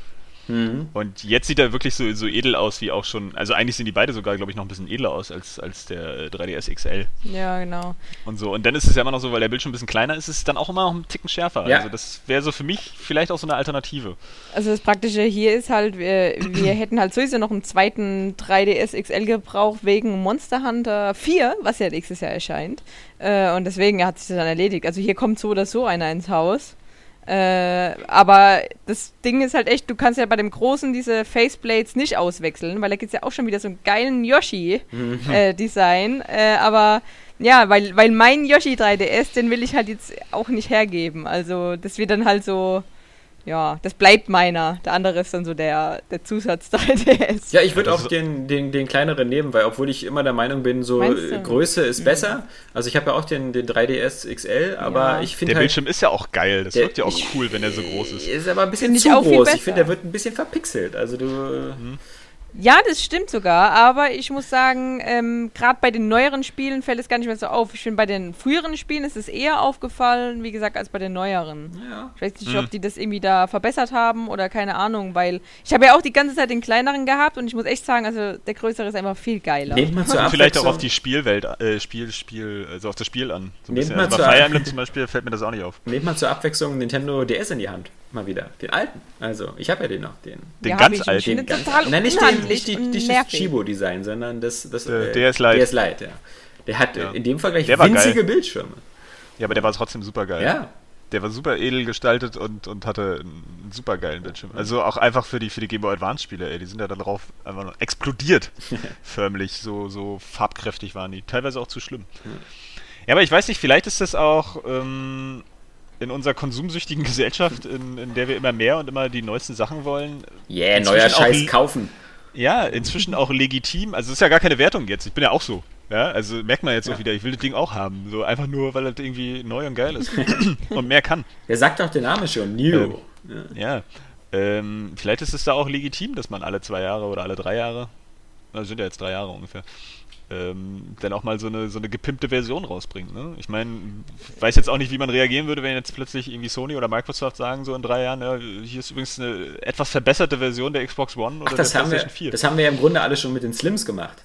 Mhm. Und jetzt sieht er wirklich so, so edel aus wie auch schon. Also eigentlich sind die beide sogar, glaube ich, noch ein bisschen edler aus als, als der äh, 3DS XL ja, genau. und so. Und dann ist es ja immer noch so, weil der Bildschirm ein bisschen kleiner ist, ist es dann auch immer noch einen Ticken schärfer. Ja. Also das wäre so für mich vielleicht auch so eine Alternative. Also das Praktische hier ist halt, wir, wir hätten halt sowieso noch einen zweiten 3DS XL gebraucht wegen Monster Hunter 4, was ja nächstes Jahr erscheint. Äh, und deswegen hat sich das dann erledigt. Also hier kommt so oder so einer ins Haus. Äh, aber das Ding ist halt echt, du kannst ja bei dem Großen diese Faceplates nicht auswechseln, weil da gibt es ja auch schon wieder so einen geilen Yoshi-Design. Äh, aber ja, weil, weil mein Yoshi 3DS, den will ich halt jetzt auch nicht hergeben. Also das wird dann halt so, ja, das bleibt meiner. Der andere ist dann so der, der Zusatz 3DS. Ja, ich würde Ja, auch den, den, den kleineren nehmen, weil obwohl ich immer der Meinung bin, so äh, Größe ist besser. Also ich habe ja auch den, den 3DS XL, aber Ja. ich finde Der halt... Bildschirm ist ja auch geil. Das der- wirkt ja auch cool, wenn er so groß ist. Ist aber ein bisschen ich zu auch viel groß. Ich finde, der wird ein bisschen verpixelt. Also du... Ja, das stimmt sogar, aber ich muss sagen, ähm, gerade bei den neueren Spielen fällt es gar nicht mehr so auf. Ich finde, bei den früheren Spielen ist es eher aufgefallen, wie gesagt, als bei den neueren. Ja. Ich weiß nicht, Hm. ob die das irgendwie da verbessert haben oder keine Ahnung, weil ich habe ja auch die ganze Zeit den kleineren gehabt und ich muss echt sagen, also der größere ist einfach viel geiler. Nehmt mal zur vielleicht auch auf die Spielwelt, äh, Spiel, Spiel, also auf das Spiel an. So ein Nehmt bisschen. Also bei Fire Emblem zum Beispiel fällt mir das auch nicht auf. Nehmt mal zur Abwechslung Nintendo DS in die Hand. Mal wieder. Den alten. Also, ich habe ja den noch. Den, Den Ja, ganz alten. den ganz total Nein, nicht, den, nicht, die, nicht das. Chibo-Design, sondern das, das Der DS Lite. DS Lite, ja. Der hat Ja. in dem Fall gleich Der war winzige geil. Bildschirme. Ja, aber der war trotzdem super geil. Ja. Der war super edel gestaltet und, und hatte einen super geilen Bildschirm. Also auch einfach für die, für die Game Boy Advance Spiele, ey. Die sind ja dann drauf einfach nur explodiert. förmlich. So, so farbkräftig waren die. Teilweise auch zu schlimm. Ja, aber ich weiß nicht, vielleicht ist das auch ähm, in unserer konsumsüchtigen Gesellschaft, in, in der wir immer mehr und immer die neuesten Sachen wollen. Yeah, neuer auch Scheiß kaufen. Ja, inzwischen auch legitim. Also es ist ja gar keine Wertung jetzt. Ich bin ja auch so. Ja, also merkt man jetzt auch wieder, ich will das Ding auch haben. So einfach nur, weil das irgendwie neu und geil ist. und mehr kann. Der sagt doch der Name schon, New. Ja. Ähm, vielleicht ist es da auch legitim, dass man alle zwei Jahre oder alle drei Jahre, also sind ja jetzt drei Jahre ungefähr, ähm, dann auch mal so eine, so eine gepimpte Version rausbringt. Ne? Ich meine, ich weiß jetzt auch nicht, wie man reagieren würde, wenn jetzt plötzlich irgendwie Sony oder Microsoft sagen, so in drei Jahren, ja, hier ist übrigens eine etwas verbesserte Version der Xbox One oder Ach, das der haben, wir, PlayStation 4. das haben wir ja im Grunde alle schon mit den Slims gemacht.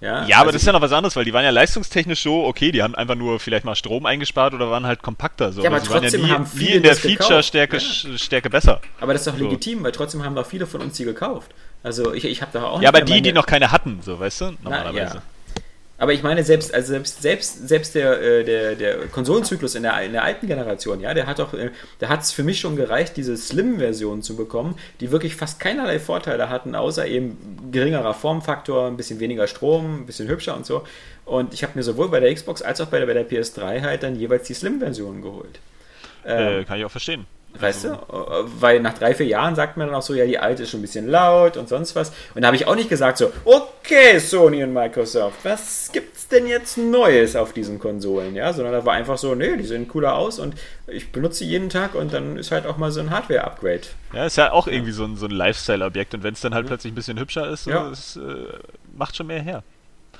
Ja, Ja, aber also das ist ja noch was anderes, weil die waren ja leistungstechnisch so, okay, die haben einfach nur vielleicht mal Strom eingespart oder waren halt kompakter. So. Ja, aber sie waren trotzdem ja nie, haben nie viele in der. Feature-Stärke Ja. Stärke besser. Aber das ist doch So. legitim, weil trotzdem haben doch viele von uns die gekauft. Also ich, ich habe da auch Ja, aber die, die meine- noch keine hatten, so, weißt du? Na, Normalerweise. ja. Aber ich meine, selbst, also selbst, selbst, selbst der, äh, der, der Konsolenzyklus in der, in der alten Generation, ja, der hat doch, äh, da hat es für mich schon gereicht, diese Slim-Version zu bekommen, die wirklich fast keinerlei Vorteile hatten, außer eben geringerer Formfaktor, ein bisschen weniger Strom, ein bisschen hübscher und so. Und ich habe mir sowohl bei der Xbox als auch bei der, bei der PS3 halt dann jeweils die Slim-Version geholt. Ähm, Äh, kann ich auch verstehen. Weißt Also, du? Weil nach drei, vier Jahren sagt man dann auch so, ja, die alte ist schon ein bisschen laut und sonst was. Und da habe ich auch nicht gesagt so, okay, Sony und Microsoft, was gibt's denn jetzt Neues auf diesen Konsolen? Ja, sondern da war einfach so, nee, die sehen cooler aus und ich benutze sie jeden Tag und dann ist halt auch mal so ein Hardware-Upgrade. Ja, ist ja auch irgendwie so ein, so ein Lifestyle-Objekt und wenn es dann halt plötzlich ein bisschen hübscher ist, so, Ja. es äh, macht schon mehr her.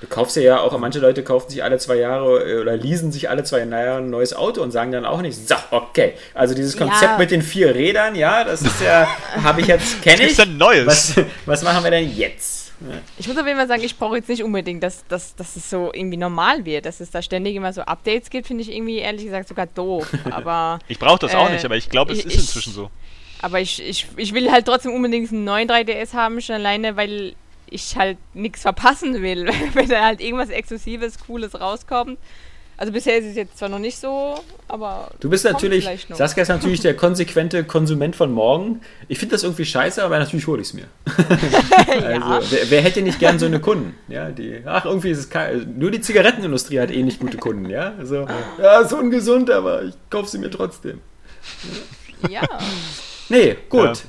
Du kaufst dir ja auch, manche Leute kaufen sich alle zwei Jahre äh, oder leasen sich alle zwei Jahre ein neues Auto und sagen dann auch nicht, so, okay. Also dieses Konzept Ja. mit den vier Rädern, ja, das ist ja, habe ich jetzt, kenne ich. ist denn Neues? Was, was machen wir denn jetzt? Ich muss auf jeden Fall sagen, ich brauche jetzt nicht unbedingt, dass, dass, dass es so irgendwie normal wird. Dass es da ständig immer so Updates gibt, finde ich irgendwie ehrlich gesagt sogar doof. Aber, Ich brauche das auch Äh, nicht, aber ich glaube, es ich- ist inzwischen so. aber ich, ich, ich will halt trotzdem unbedingt einen neuen 3DS haben, schon alleine, weil ich halt nichts verpassen will. Wenn da halt irgendwas Exklusives, Cooles rauskommt. Also bisher ist es jetzt zwar noch nicht so, aber. Du bist natürlich. Saskia ist natürlich der konsequente Konsument von morgen. Ich finde das irgendwie scheiße, aber natürlich hole ich es mir. Also, wer, wer hätte nicht gern so eine Kunden? Ja, die, ach, irgendwie ist es kein, nur die Zigarettenindustrie hat eh nicht gute Kunden, ja? Also, ja, ist ungesund, aber ich kaufe sie mir trotzdem. Ja, Nee, gut.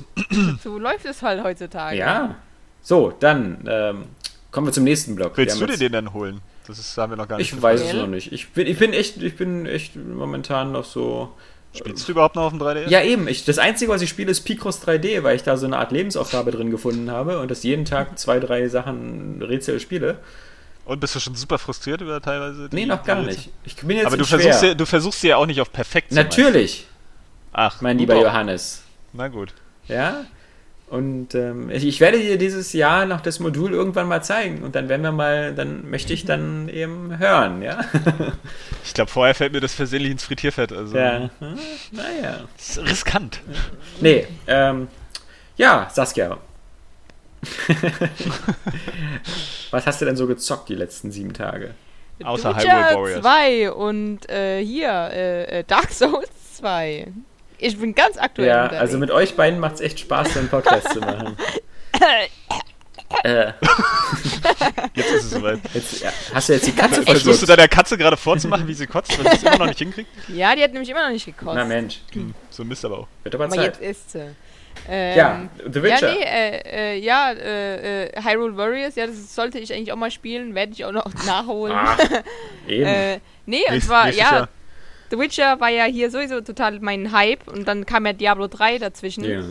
so läuft es halt heutzutage. Ja. So, dann ähm, kommen wir zum nächsten Block. Willst du dir den dann holen? Das ist, haben wir noch gar nicht Ich weiß es noch nicht. Ich bin, ich bin echt, ich bin echt momentan noch so. Spielst du überhaupt noch auf dem 3DS? Ja, eben. Ich, das Einzige, was ich spiele, ist Picross 3D, weil ich da so eine Art Lebensaufgabe drin gefunden habe und das jeden Tag zwei, drei Sachen Rätsel spiele. Und bist du schon super frustriert über teilweise? die- Nee, noch gar nicht. Ich bin jetzt Aber du schwer. versuchst, ja, du versuchst sie ja auch nicht auf perfekt zu. Natürlich, Ach, mein lieber doch. Johannes. Na gut. Ja? Und ähm, ich, ich werde dir dieses Jahr noch das Modul irgendwann mal zeigen und dann werden wir mal, dann möchte ich dann eben hören, ja? Ich glaube, vorher fällt mir das versehentlich ins Frittierfett. Also, ja. Naja. Das ist riskant. Nee, ähm, ja, Saskia. Was hast du denn so gezockt die letzten sieben Tage? Außer Witcher Warriors. 2 und äh, hier äh, äh, Dark Souls 2. Ich bin ganz aktuell Ja, unterwegs. also mit euch beiden macht es echt Spaß, den Podcast zu machen. äh, Jetzt ist es soweit. jetzt, ja, hast du jetzt die Katze Versuchst du deiner Katze gerade vorzumachen, wie sie kotzt, weil sie es immer noch nicht hinkriegt? Ja, die hat nämlich immer noch nicht gekostet. Na Mensch, Hm, so ein Mist aber auch. wird aber aber Zeit. jetzt ist sie. Ähm, Ja, The Witcher. Ja, nee, äh, äh, ja, äh, äh, Hyrule Warriors, ja, das sollte ich eigentlich auch mal spielen, werde ich auch noch nachholen. Ach, eben. äh, nee, und zwar, ja, Jahr. The Witcher war ja hier sowieso total mein Hype und dann kam ja Diablo 3 dazwischen. ja.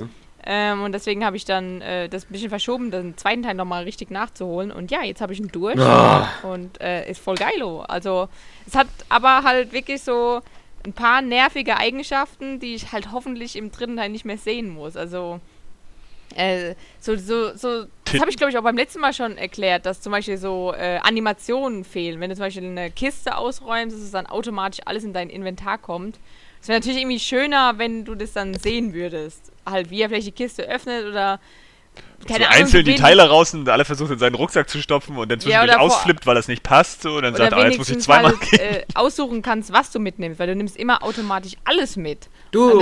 Ähm, und deswegen habe ich dann äh, das ein bisschen verschoben, den zweiten Teil nochmal richtig nachzuholen. Und ja, jetzt habe ich ihn durch. Ah. Und äh, ist voll geilo. Also, es hat aber halt wirklich so ein paar nervige Eigenschaften, die ich halt hoffentlich im dritten Teil nicht mehr sehen muss. Also, äh, so, so, so, das habe ich glaube ich auch beim letzten Mal schon erklärt, dass zum Beispiel so äh, Animationen fehlen. Wenn du zum Beispiel eine Kiste ausräumst, dass es dann automatisch alles in dein Inventar kommt. Es wäre natürlich irgendwie schöner, wenn du das dann sehen würdest. Halt, wie er vielleicht die Kiste öffnet oder. So einzeln die Teile raus und alle versucht in seinen Rucksack zu stopfen und dann zwischendurch vor- ausflippt, weil das nicht passt. So, und dann sagt er, ah, jetzt muss ich zweimal halt, gehen. äh, aussuchen kannst, was du mitnimmst, weil du nimmst immer automatisch alles mit. Du,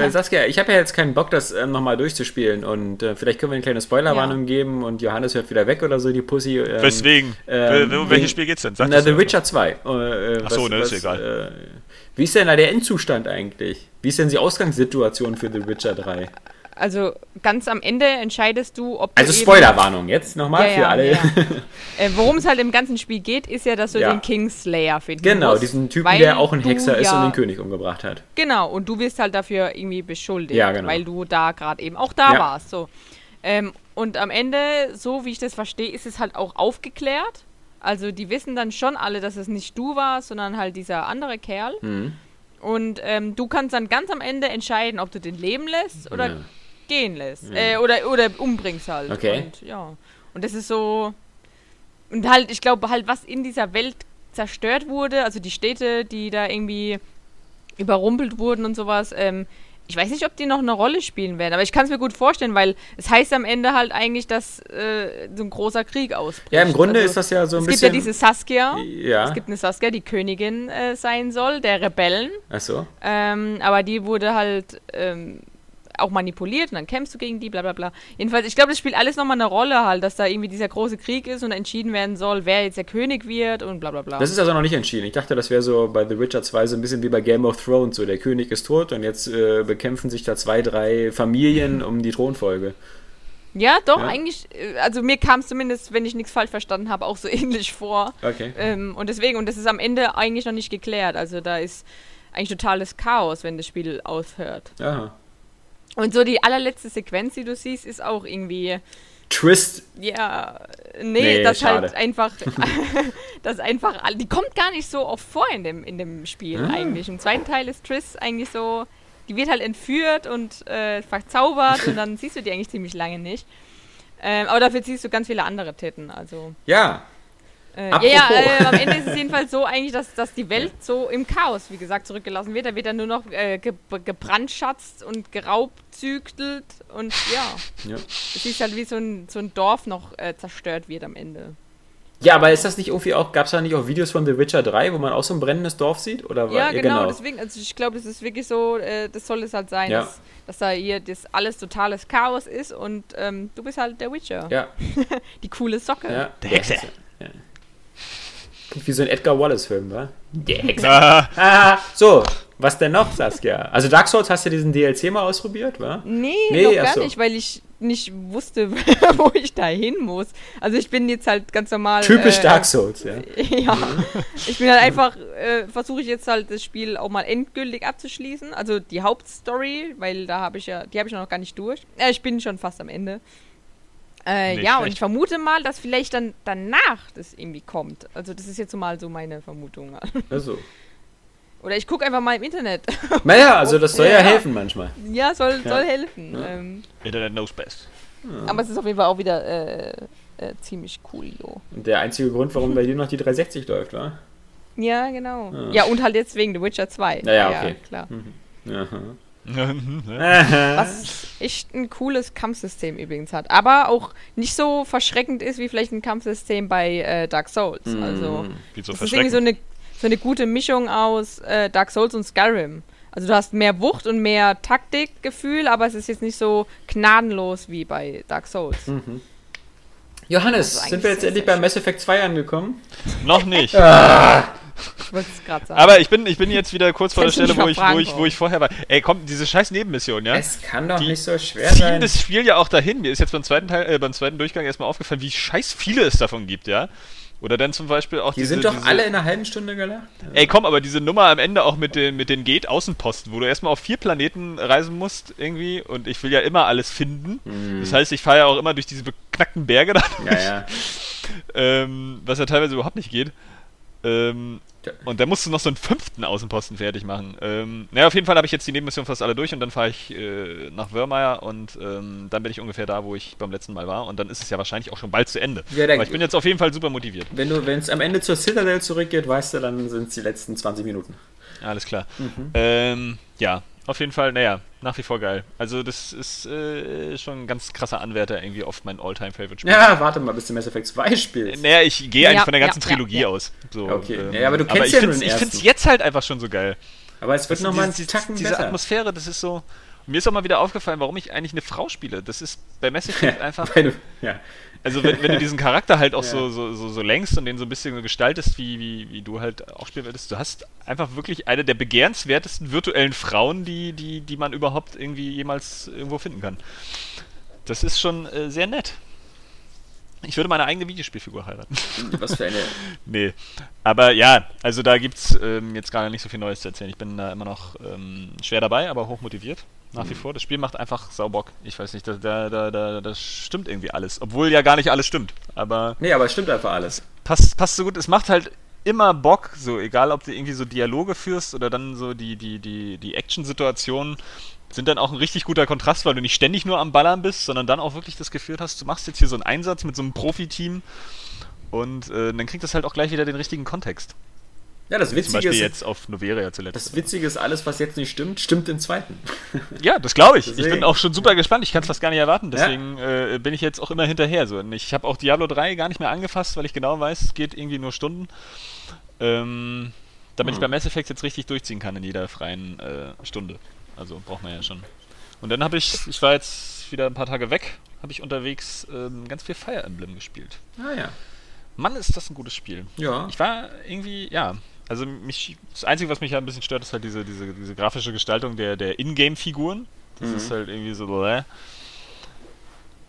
äh, Saskia, ich habe ja jetzt keinen Bock, das ähm, nochmal durchzuspielen und äh, vielleicht können wir eine kleine Spoilerwarnung geben und Johannes hört wieder weg oder so, die Pussy. Ähm, Weswegen? ähm, wegen- welches Spiel geht's denn? Sag Na, das The. Witcher 2. Äh, Ach so, was- ne, ist was, egal. Äh, wie ist denn da der Endzustand eigentlich? Wie ist denn die Ausgangssituation für The Witcher 3? Also ganz am Ende entscheidest du, ob du Also Spoilerwarnung jetzt nochmal Ja, für ja, alle. ja. Äh, Worum es halt im ganzen Spiel geht, ist ja, dass du den Kingslayer finden genau, musst. diesen Typen, der auch ein Hexer ist und den König umgebracht hat. Genau, und du wirst halt dafür irgendwie beschuldigt, genau. weil du da gerade eben auch da warst. So. Ähm, und am Ende, so wie ich das verstehe, ist es halt auch aufgeklärt. Also die wissen dann schon alle, dass es nicht du warst, sondern halt dieser andere Kerl. Mhm. Und ähm, du kannst dann ganz am Ende entscheiden, ob du den leben lässt oder Ja. Gehen lässt. Äh, oder, oder umbringst halt. Okay. Und, ja. Und das ist so. Und halt, ich glaube halt, was in dieser Welt zerstört wurde, also die Städte, die da irgendwie überrumpelt wurden und sowas, ähm, ich weiß nicht, ob die noch eine Rolle spielen werden, aber ich kann es mir gut vorstellen, weil es heißt am Ende halt eigentlich, dass äh, so ein großer Krieg ausbricht. Ja, im Grunde Also, ist das ja so ein Es gibt bisschen. ja diese Saskia. ja. Es gibt eine Saskia, die Königin äh, sein soll, der Rebellen. Achso. Ähm, aber die wurde halt ähm, auch manipuliert und dann kämpfst du gegen die, bla bla bla. Jedenfalls, ich glaube, das spielt alles nochmal eine Rolle halt, dass da irgendwie dieser große Krieg ist und entschieden werden soll, wer jetzt der König wird und bla bla bla. Das ist also noch nicht entschieden. Ich dachte, das wäre so bei The Witcher 2 so ein bisschen wie bei Game of Thrones. So, der König ist tot und jetzt äh, bekämpfen sich da zwei, drei Familien um die Thronfolge. ja, doch, Ja. eigentlich, äh, also mir kam es zumindest, wenn ich nichts falsch verstanden habe, auch so ähnlich vor. Okay. Ähm, und deswegen, und das ist am Ende eigentlich noch nicht geklärt. Also da ist eigentlich totales Chaos, wenn das Spiel aufhört. Aha. Und so die allerletzte Sequenz, die du siehst, ist auch irgendwie. Twist. Ja, nee, Nee, das schade. halt einfach, das einfach, die kommt gar nicht so oft vor in dem, in dem Spiel Ah. eigentlich. Im zweiten Teil ist Triss eigentlich so, die wird halt entführt und äh, verzaubert und dann siehst du die eigentlich ziemlich lange nicht. Ähm, aber dafür siehst du ganz viele andere Titten, also. Ja. Äh, ja, ja, äh, am Ende ist es jedenfalls so eigentlich, dass, dass die Welt so im Chaos, wie gesagt, zurückgelassen wird. Da wird dann nur noch äh, ge gebrandschatzt und geraubzügelt und ja. Ja. Es ist halt wie so ein, so ein Dorf noch äh, zerstört wird am Ende. Ja, aber ist das nicht irgendwie auch, gab es da nicht auch Videos von The Witcher 3, wo man auch so ein brennendes Dorf sieht? Oder Ja, war- genau, deswegen, also ich glaube, das ist wirklich so, äh, das soll es halt sein, Ja. dass, dass da hier das alles totales Chaos ist und ähm, du bist halt der Witcher. Ja, Die coole Socke. ja. Der Hexe. Ja. Wie so ein Edgar Wallace-Film, wa? Der Hexe. Ah, Ah, so, was denn noch, Saskia? Also Dark Souls hast du diesen DLC mal ausprobiert, wa? Nee, Nee, noch gar so. nicht, weil ich nicht wusste, wo ich da hin muss. Also ich bin jetzt halt ganz normal. Typisch äh, Dark Souls, ja. Ja, ich bin halt einfach, äh, versuche ich jetzt halt das Spiel auch mal endgültig abzuschließen. Also die Hauptstory, weil da habe ich ja, die habe ich noch gar nicht durch. Äh, ich bin schon fast am Ende. Äh, Nicht ja, und schlecht. ich vermute mal, dass vielleicht dann danach das irgendwie kommt. Also das ist jetzt mal so meine Vermutung. Also. Oder ich gucke einfach mal im Internet. Naja, also das soll ja, Ja. helfen manchmal. ja, soll, Ja. soll helfen. Ja. Ähm, Internet knows best. aber es ist auf jeden Fall auch wieder äh, äh, ziemlich cool, jo. Und der einzige Grund, warum bei dir noch die 360 läuft, wa? Ja, genau. Ja. Ja, und halt jetzt wegen The Witcher 2. Ja, ja, okay. klar. Aha. Was echt ein cooles Kampfsystem übrigens hat. Aber auch nicht so verschreckend ist wie vielleicht ein Kampfsystem bei äh, Dark Souls. Mhm. Also, Wie so das ist irgendwie so eine, so eine gute Mischung aus äh, Dark Souls und Skyrim. Also, du hast mehr Wucht und mehr Taktikgefühl, aber es ist jetzt nicht so gnadenlos wie bei Dark Souls. Johannes, Das ist sind wir jetzt endlich bei Mass Effect 2 angekommen? Noch nicht. Ich wollte es gerade sagen. Aber ich bin, ich bin jetzt wieder kurz vor der Stelle, wo ich, wo, ich, wo ich vorher war. Ey, komm, diese scheiß Nebenmission, ja? Es kann doch Die nicht so schwer ziehen sein. das Spiel ja auch dahin. Mir ist jetzt beim zweiten Teil, äh, beim zweiten Durchgang erstmal aufgefallen, wie scheiß viele es davon gibt, ja? Oder dann zum Beispiel auch Die diese, sind doch diese, alle in einer halben Stunde gelacht. Ey, komm, aber diese Nummer am Ende auch mit den, mit den Gate-Außenposten, wo du erstmal auf vier Planeten reisen musst, irgendwie, und ich will ja immer alles finden. Das heißt, ich fahre ja auch immer durch diese beknackten Berge da Ja, ja. ähm, was ja teilweise überhaupt nicht geht. Ähm, Und da musst du noch so einen fünften Außenposten fertig machen. Ähm, naja, auf jeden Fall habe ich jetzt die Nebenmission fast alle durch und dann fahre ich äh, nach Wörmeier und ähm, dann bin ich ungefähr da, wo ich beim letzten Mal war und dann ist es ja wahrscheinlich auch schon bald zu Ende. Ja, Aber ich bin jetzt auf jeden Fall super motiviert. Wenn du, wenn es am Ende zur Citadel zurückgeht, weißt du, dann sind es die letzten 20 Minuten. Alles klar. Ähm, ja, auf jeden Fall, naja, nach wie vor geil. Also das ist äh, schon ein ganz krasser Anwärter irgendwie auf mein All-Time-Favorite-Spiel. Ja, warte mal, bis du Mass Effect 2 spielst. Naja, ich gehe eigentlich Ja, von der ganzen ja, Trilogie ja, ja. aus. So, Okay. ähm, Ja, aber du kennst ich ja nur find's- den Ich finde es jetzt halt einfach schon so geil. Aber es wird nochmal dieses- Tacken diese besser. Atmosphäre, das ist so. Mir ist auch mal wieder aufgefallen, warum ich eigentlich eine Frau spiele. Das ist bei Mass Effect einfach. Weil du, ja. Also wenn, wenn du diesen Charakter halt auch Ja. so, so, so, so längst und den so ein bisschen so gestaltest, wie, wie, wie du halt auch spielen würdest, du hast einfach wirklich eine der begehrenswertesten virtuellen Frauen, die, die, die man überhaupt irgendwie jemals irgendwo finden kann. Das ist schon äh, sehr nett. Ich würde meine eigene Videospielfigur heiraten. Was für eine. nee. Aber ja, also da gibt's ähm, jetzt gerade nicht so viel Neues zu erzählen. Ich bin da immer noch ähm, schwer dabei, aber hoch motiviert. Nach wie vor. Das Spiel macht einfach Saubock. Ich weiß nicht, da, da, da, da, das stimmt irgendwie alles. Obwohl ja gar nicht alles stimmt. Aber Nee, aber es stimmt einfach alles. passt, passt so gut. Es macht halt immer Bock, so egal ob du irgendwie so Dialoge führst oder dann so die, die, die, die Action-Situationen sind dann auch ein richtig guter Kontrast, weil du nicht ständig nur am Ballern bist, sondern dann auch wirklich das Gefühl hast, du machst jetzt hier so einen Einsatz mit so einem Profi-Team und äh, dann kriegt das halt auch gleich wieder den richtigen Kontext. Ja, das Zum Witzige Beispiel ist, jetzt auf Noveria zuletzt. das Witzige ist, alles, was jetzt nicht stimmt, stimmt im zweiten. Ja, das glaube ich. Ich Deswegen. bin auch schon super gespannt. Ich kann es fast gar nicht erwarten. Deswegen äh, bin ich jetzt auch immer hinterher. So. Und ich habe auch Diablo 3 gar nicht mehr angefasst, weil ich genau weiß, es geht irgendwie nur Stunden. Ähm, damit ich Hm. bei Mass Effect jetzt richtig durchziehen kann in jeder freien äh, Stunde. Also braucht man ja schon. Und dann habe ich, ich war jetzt wieder ein paar Tage weg, habe ich unterwegs ähm, ganz viel Fire Emblem gespielt. Ah ja. Mann, ist das ein gutes Spiel. Ja. Ich war irgendwie, ja, also mich, das Einzige, was mich ja ein bisschen stört, ist halt diese, diese, diese grafische Gestaltung der, der Ingame-Figuren. Das Mhm. ist halt irgendwie so, bläh.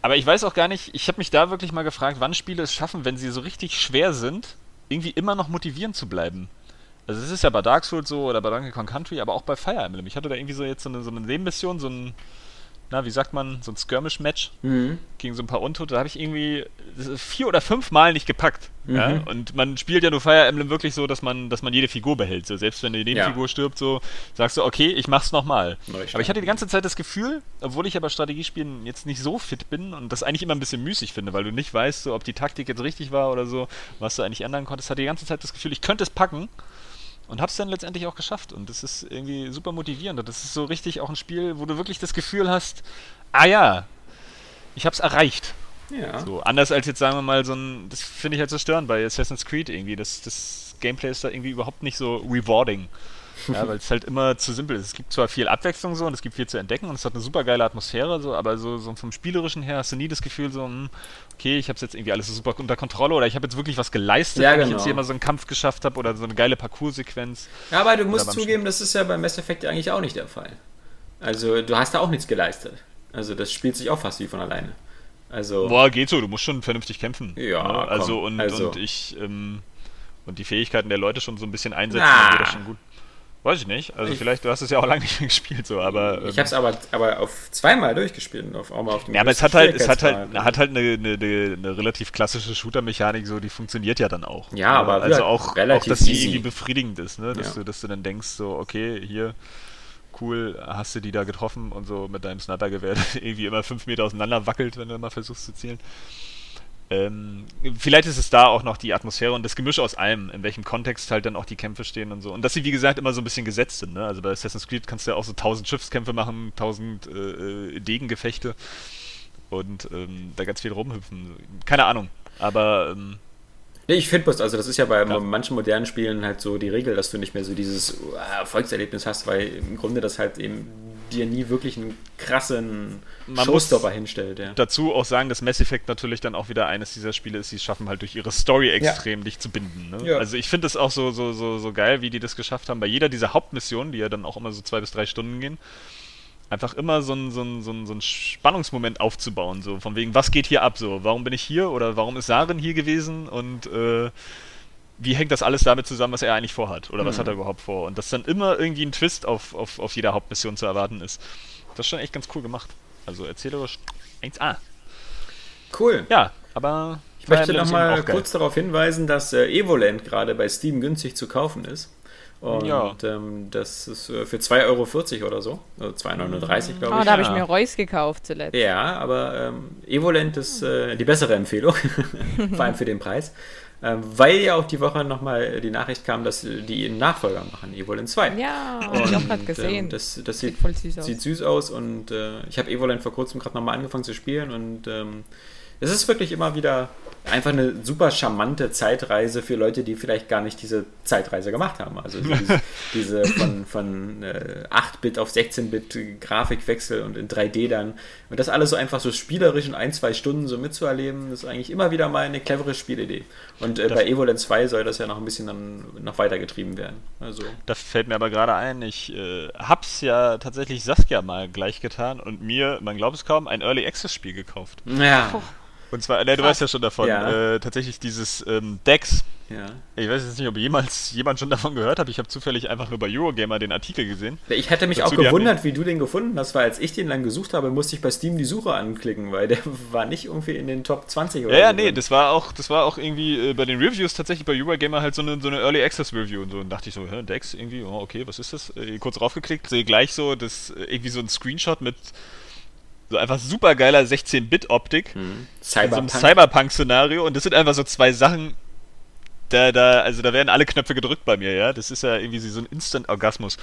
Aber ich weiß auch gar nicht, ich habe mich da wirklich mal gefragt, wann Spiele es schaffen, wenn sie so richtig schwer sind, irgendwie immer noch motivierend zu bleiben. Also es ist ja bei Dark Souls so oder bei Donkey Kong Country, aber auch bei Fire Emblem. Ich hatte da irgendwie so jetzt so eine, so eine Nebenmission, so ein, na, wie sagt man, so ein Skirmish-Match Mhm. gegen so ein paar Untote, da habe ich irgendwie vier oder fünf Mal nicht gepackt. Ja? Mhm. Und man spielt ja nur Fire Emblem wirklich so, dass man, dass man jede Figur behält. So, selbst wenn die Nebenfigur Ja. stirbt, so sagst du, okay, ich mach's nochmal. Aber ich hatte die ganze Zeit das Gefühl, obwohl ich aber Strategiespielen jetzt nicht so fit bin und das eigentlich immer ein bisschen müßig finde, weil du nicht weißt, so, ob die Taktik jetzt richtig war oder so, was du eigentlich ändern konntest, hatte die ganze Zeit das Gefühl, ich könnte es packen. Und hab's dann letztendlich auch geschafft. Und das ist irgendwie super motivierend. Und das ist so richtig auch ein Spiel, wo du wirklich das Gefühl hast, ah ja, ich hab's erreicht. Ja. So, anders als jetzt sagen wir mal so ein, das finde ich halt so störend bei Assassin's Creed irgendwie. Das, das Gameplay ist da irgendwie überhaupt nicht so rewarding. Ja, weil es halt immer zu simpel ist. Es gibt zwar viel Abwechslung so und es gibt viel zu entdecken und es hat eine super geile Atmosphäre, so, aber so, so vom Spielerischen her hast du nie das Gefühl, so, hm, okay, ich habe jetzt irgendwie alles so super unter Kontrolle oder ich habe jetzt wirklich was geleistet, Ja, wenn ich genau. jetzt hier mal so einen Kampf geschafft habe oder so eine geile Parcours-Sequenz. Ja, aber du musst zugeben, das ist ja bei Mass Effect eigentlich auch nicht der Fall. Also, du hast da auch nichts geleistet. Also, das spielt sich auch fast wie von alleine. Also, Boah, geht so, du musst schon vernünftig kämpfen. Ja, Ne? Also, und, also. und ich, ähm, und die Fähigkeiten der Leute schon so ein bisschen einsetzen, Ah. dann geht das schon gut. Weiß ich nicht. Also Ich- vielleicht, du hast es ja auch lange nicht mehr gespielt, so, aber. ich hab's aber, aber auf zweimal durchgespielt. Auf, auch mal auf dem ja, aber es hat halt, es hat halt, hat halt eine, eine, eine, eine relativ klassische Shooter-Mechanik, so, die funktioniert ja dann auch. Ja, aber also halt auch, auch, relativ dass die easy. irgendwie befriedigend ist, ne? Dass, Ja. du, dass du dann denkst, so, okay, hier, cool, hast du die da getroffen und so mit deinem Snipergewehr irgendwie immer fünf Meter auseinander wackelt, wenn du mal versuchst zu zielen. Ähm, vielleicht ist es da auch noch die Atmosphäre und das Gemisch aus allem, in welchem Kontext halt dann auch die Kämpfe stehen und so. Und dass sie, wie gesagt, immer so ein bisschen gesetzt sind. Ne? Also bei Assassin's Creed kannst du ja auch so tausend Schiffskämpfe machen, tausend äh, äh, Degengefechte und ähm, da ganz viel rumhüpfen. Keine Ahnung. Aber ähm, ich finde bloß, also das ist ja bei Ja. manchen modernen Spielen halt so die Regel, dass du nicht mehr so dieses uh, Erfolgserlebnis hast, weil im Grunde das halt eben dir nie wirklich einen krassen Man Showstopper muss- hinstellt. Ja. dazu auch sagen, dass Mass Effect natürlich dann auch wieder eines dieser Spiele ist, die es schaffen halt durch ihre Story extrem dich zu binden. Ne? Ja. Also ich finde es auch so, so, so, so geil, wie die das geschafft haben, bei jeder dieser Hauptmissionen, die ja dann auch immer so zwei bis drei Stunden gehen, einfach immer so einen so einen- so einen- so einen Spannungsmoment aufzubauen, so von wegen, was geht hier ab, so, warum bin ich hier oder warum ist Saren hier gewesen und äh, wie hängt das alles damit zusammen, was er eigentlich vorhat oder was Mhm. hat er überhaupt vor und dass dann immer irgendwie ein Twist auf, auf, auf jeder Hauptmission zu erwarten ist. Das ist schon echt ganz cool gemacht. Also erzählerisch 1A. Cool. Ja, aber Ich möchte noch mal kurz darauf hinweisen, dass äh, Evoland gerade bei Steam günstig zu kaufen ist. Und ja. ähm, das ist äh, für 2,40 Euro oder so. Also 2,39 Euro, glaube ich. Ah, da habe ich mir Reus gekauft zuletzt. Ja, aber ähm, Evolent ist äh, die bessere Empfehlung. Vor allem für den Preis. Ähm, weil ja auch die Woche nochmal die Nachricht kam, dass die einen Nachfolger machen, Evolent 2. Ja, habe ich auch gerade gesehen. Ähm, das, das sieht, sieht, süß aus. sieht, süß aus. und äh, ich habe Evolent vor kurzem gerade nochmal angefangen zu spielen und ähm, es ist wirklich immer wieder einfach eine super charmante Zeitreise für Leute, die vielleicht gar nicht diese Zeitreise gemacht haben. Also diese, diese von, von äh, 8-Bit auf 16-Bit Grafikwechsel und in 3D dann. Und das alles so einfach so spielerisch in ein, zwei Stunden so mitzuerleben, das ist eigentlich immer wieder mal eine clevere Spielidee. Und äh, bei Evoland 2 soll das ja noch ein bisschen dann noch weitergetrieben werden. Also. Da fällt mir aber gerade ein, ich äh, hab's ja tatsächlich Saskia mal gleich getan und mir, man glaubt es kaum, ein Early Access Spiel gekauft. Ja. Puh. Und zwar, ne, du weißt ja schon davon, ja. Äh, tatsächlich dieses ähm, Dex. Ja. Ich weiß jetzt nicht, ob jemals jemand schon davon gehört hat. Ich habe zufällig einfach nur bei Eurogamer den Artikel gesehen. Ich hätte mich Dazu, auch gewundert, wie du den gefunden hast, weil als ich den dann gesucht habe, musste ich bei Steam die Suche anklicken, weil der war nicht irgendwie in den Top 20 oder Ja, ja, nee, das war auch, das war auch irgendwie äh, bei den Reviews tatsächlich bei Eurogamer halt so eine, so eine Early Access Review und so. Und dachte ich so, hä, Dex irgendwie, oh, okay, was ist das? Äh, kurz raufgeklickt, sehe gleich so, das äh, irgendwie so ein Screenshot mit so einfach super geiler 16-Bit-Optik. Mhm. Cyberpunk. So Cyberpunk-Szenario. Und das sind einfach so zwei Sachen, da, da, also da werden alle Knöpfe gedrückt bei mir, ja. Das ist ja irgendwie so ein Instant-Orgasmus.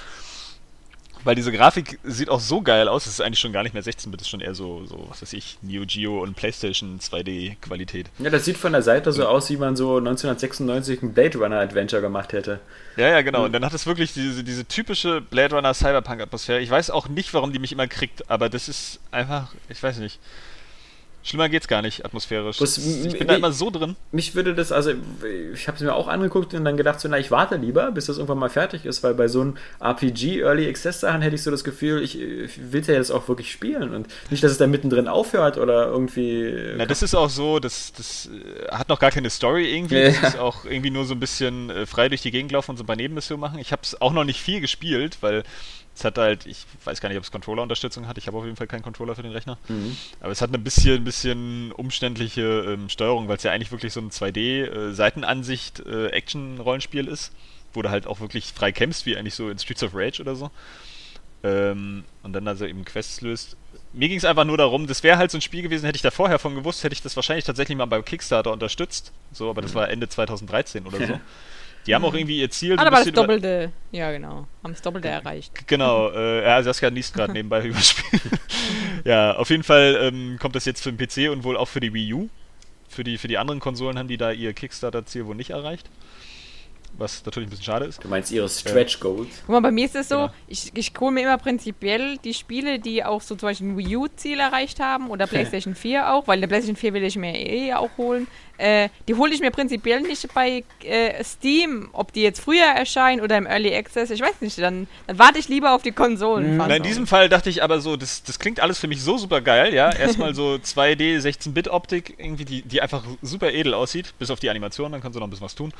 Weil diese Grafik sieht auch so geil aus, es ist eigentlich schon gar nicht mehr 16-Bit, ist schon eher so, so, was weiß ich, Neo Geo und PlayStation 2D-Qualität. Ja, das sieht von der Seite so aus, wie man so 1996 ein Blade Runner Adventure gemacht hätte. Ja, ja, genau. Und dann hat es wirklich diese, diese typische Blade Runner Cyberpunk-Atmosphäre. Ich weiß auch nicht, warum die mich immer kriegt, aber das ist einfach, ich weiß nicht. Schlimmer geht's gar nicht, atmosphärisch. Was, ich bin da immer so drin. Mich würde das, also ich habe es mir auch angeguckt und dann gedacht, so, na, ich warte lieber, bis das irgendwann mal fertig ist, weil bei so einem RPG Early Access Sachen hätte ich so das Gefühl, ich, ich will ja jetzt auch wirklich spielen und nicht, dass es da mittendrin aufhört oder irgendwie. Na, das ist auch so, das, das äh, hat noch gar keine Story irgendwie. Ja. Das ist auch irgendwie nur so ein bisschen äh, frei durch die Gegend laufen und so ein paar Nebenmissionen machen. Ich habe es auch noch nicht viel gespielt, weil es hat halt, ich weiß gar nicht, ob es Controller-Unterstützung hat. Ich habe auf jeden Fall keinen Controller für den Rechner. Mhm. Aber es hat eine bisschen, ein bisschen umständliche ähm, Steuerung, weil es ja eigentlich wirklich so ein 2D-Seitenansicht äh, äh, ist, wo du halt auch wirklich frei kämpfst, wie eigentlich so in Streets of Rage oder so. Ähm, und dann also eben Quests löst. Mir ging es einfach nur darum, das wäre halt so ein Spiel gewesen, hätte ich da vorher von gewusst, hätte ich das wahrscheinlich tatsächlich mal beim Kickstarter unterstützt. So, aber das mhm. war Ende 2013 oder so. Die haben auch irgendwie ihr Ziel. Ah, aber das Doppelte, ja genau, haben das Doppelte erreicht. Genau, äh, ja, Saskia niest gerade nebenbei überspielen. ja, auf jeden Fall ähm, kommt das jetzt für den PC und wohl auch für die Wii U. Für die, für die anderen Konsolen haben die da ihr Kickstarter-Ziel wohl nicht erreicht was natürlich ein bisschen schade ist. Du meinst ihre Stretch Goals? Guck mal, bei mir ist es so, genau. ich, ich hole mir immer prinzipiell die Spiele, die auch so zum Beispiel ein Wii U-Ziel erreicht haben oder PlayStation 4 auch, weil eine PlayStation 4 will ich mir eh auch holen. Äh, die hole ich mir prinzipiell nicht bei äh, Steam, ob die jetzt früher erscheinen oder im Early Access, ich weiß nicht, dann, dann warte ich lieber auf die Konsolen. Mhm. in diesem Fall dachte ich aber so, das, das klingt alles für mich so super geil, ja. Erstmal so 2D, 16-Bit-Optik, irgendwie, die, die einfach super edel aussieht, bis auf die Animation, dann kannst du noch ein bisschen was tun.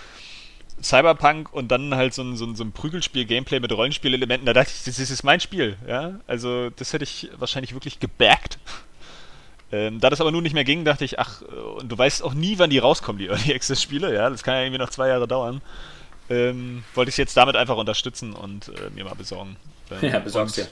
Cyberpunk und dann halt so ein, so ein, so ein Prügelspiel-Gameplay mit Rollenspielelementen, da dachte ich, das ist mein Spiel, ja. Also das hätte ich wahrscheinlich wirklich gebackt. Ähm, da das aber nun nicht mehr ging, dachte ich, ach, und du weißt auch nie, wann die rauskommen, die Early Access-Spiele, ja, das kann ja irgendwie noch zwei Jahre dauern. Ähm, wollte ich es jetzt damit einfach unterstützen und äh, mir mal besorgen. Ähm, ja, besorgst ja.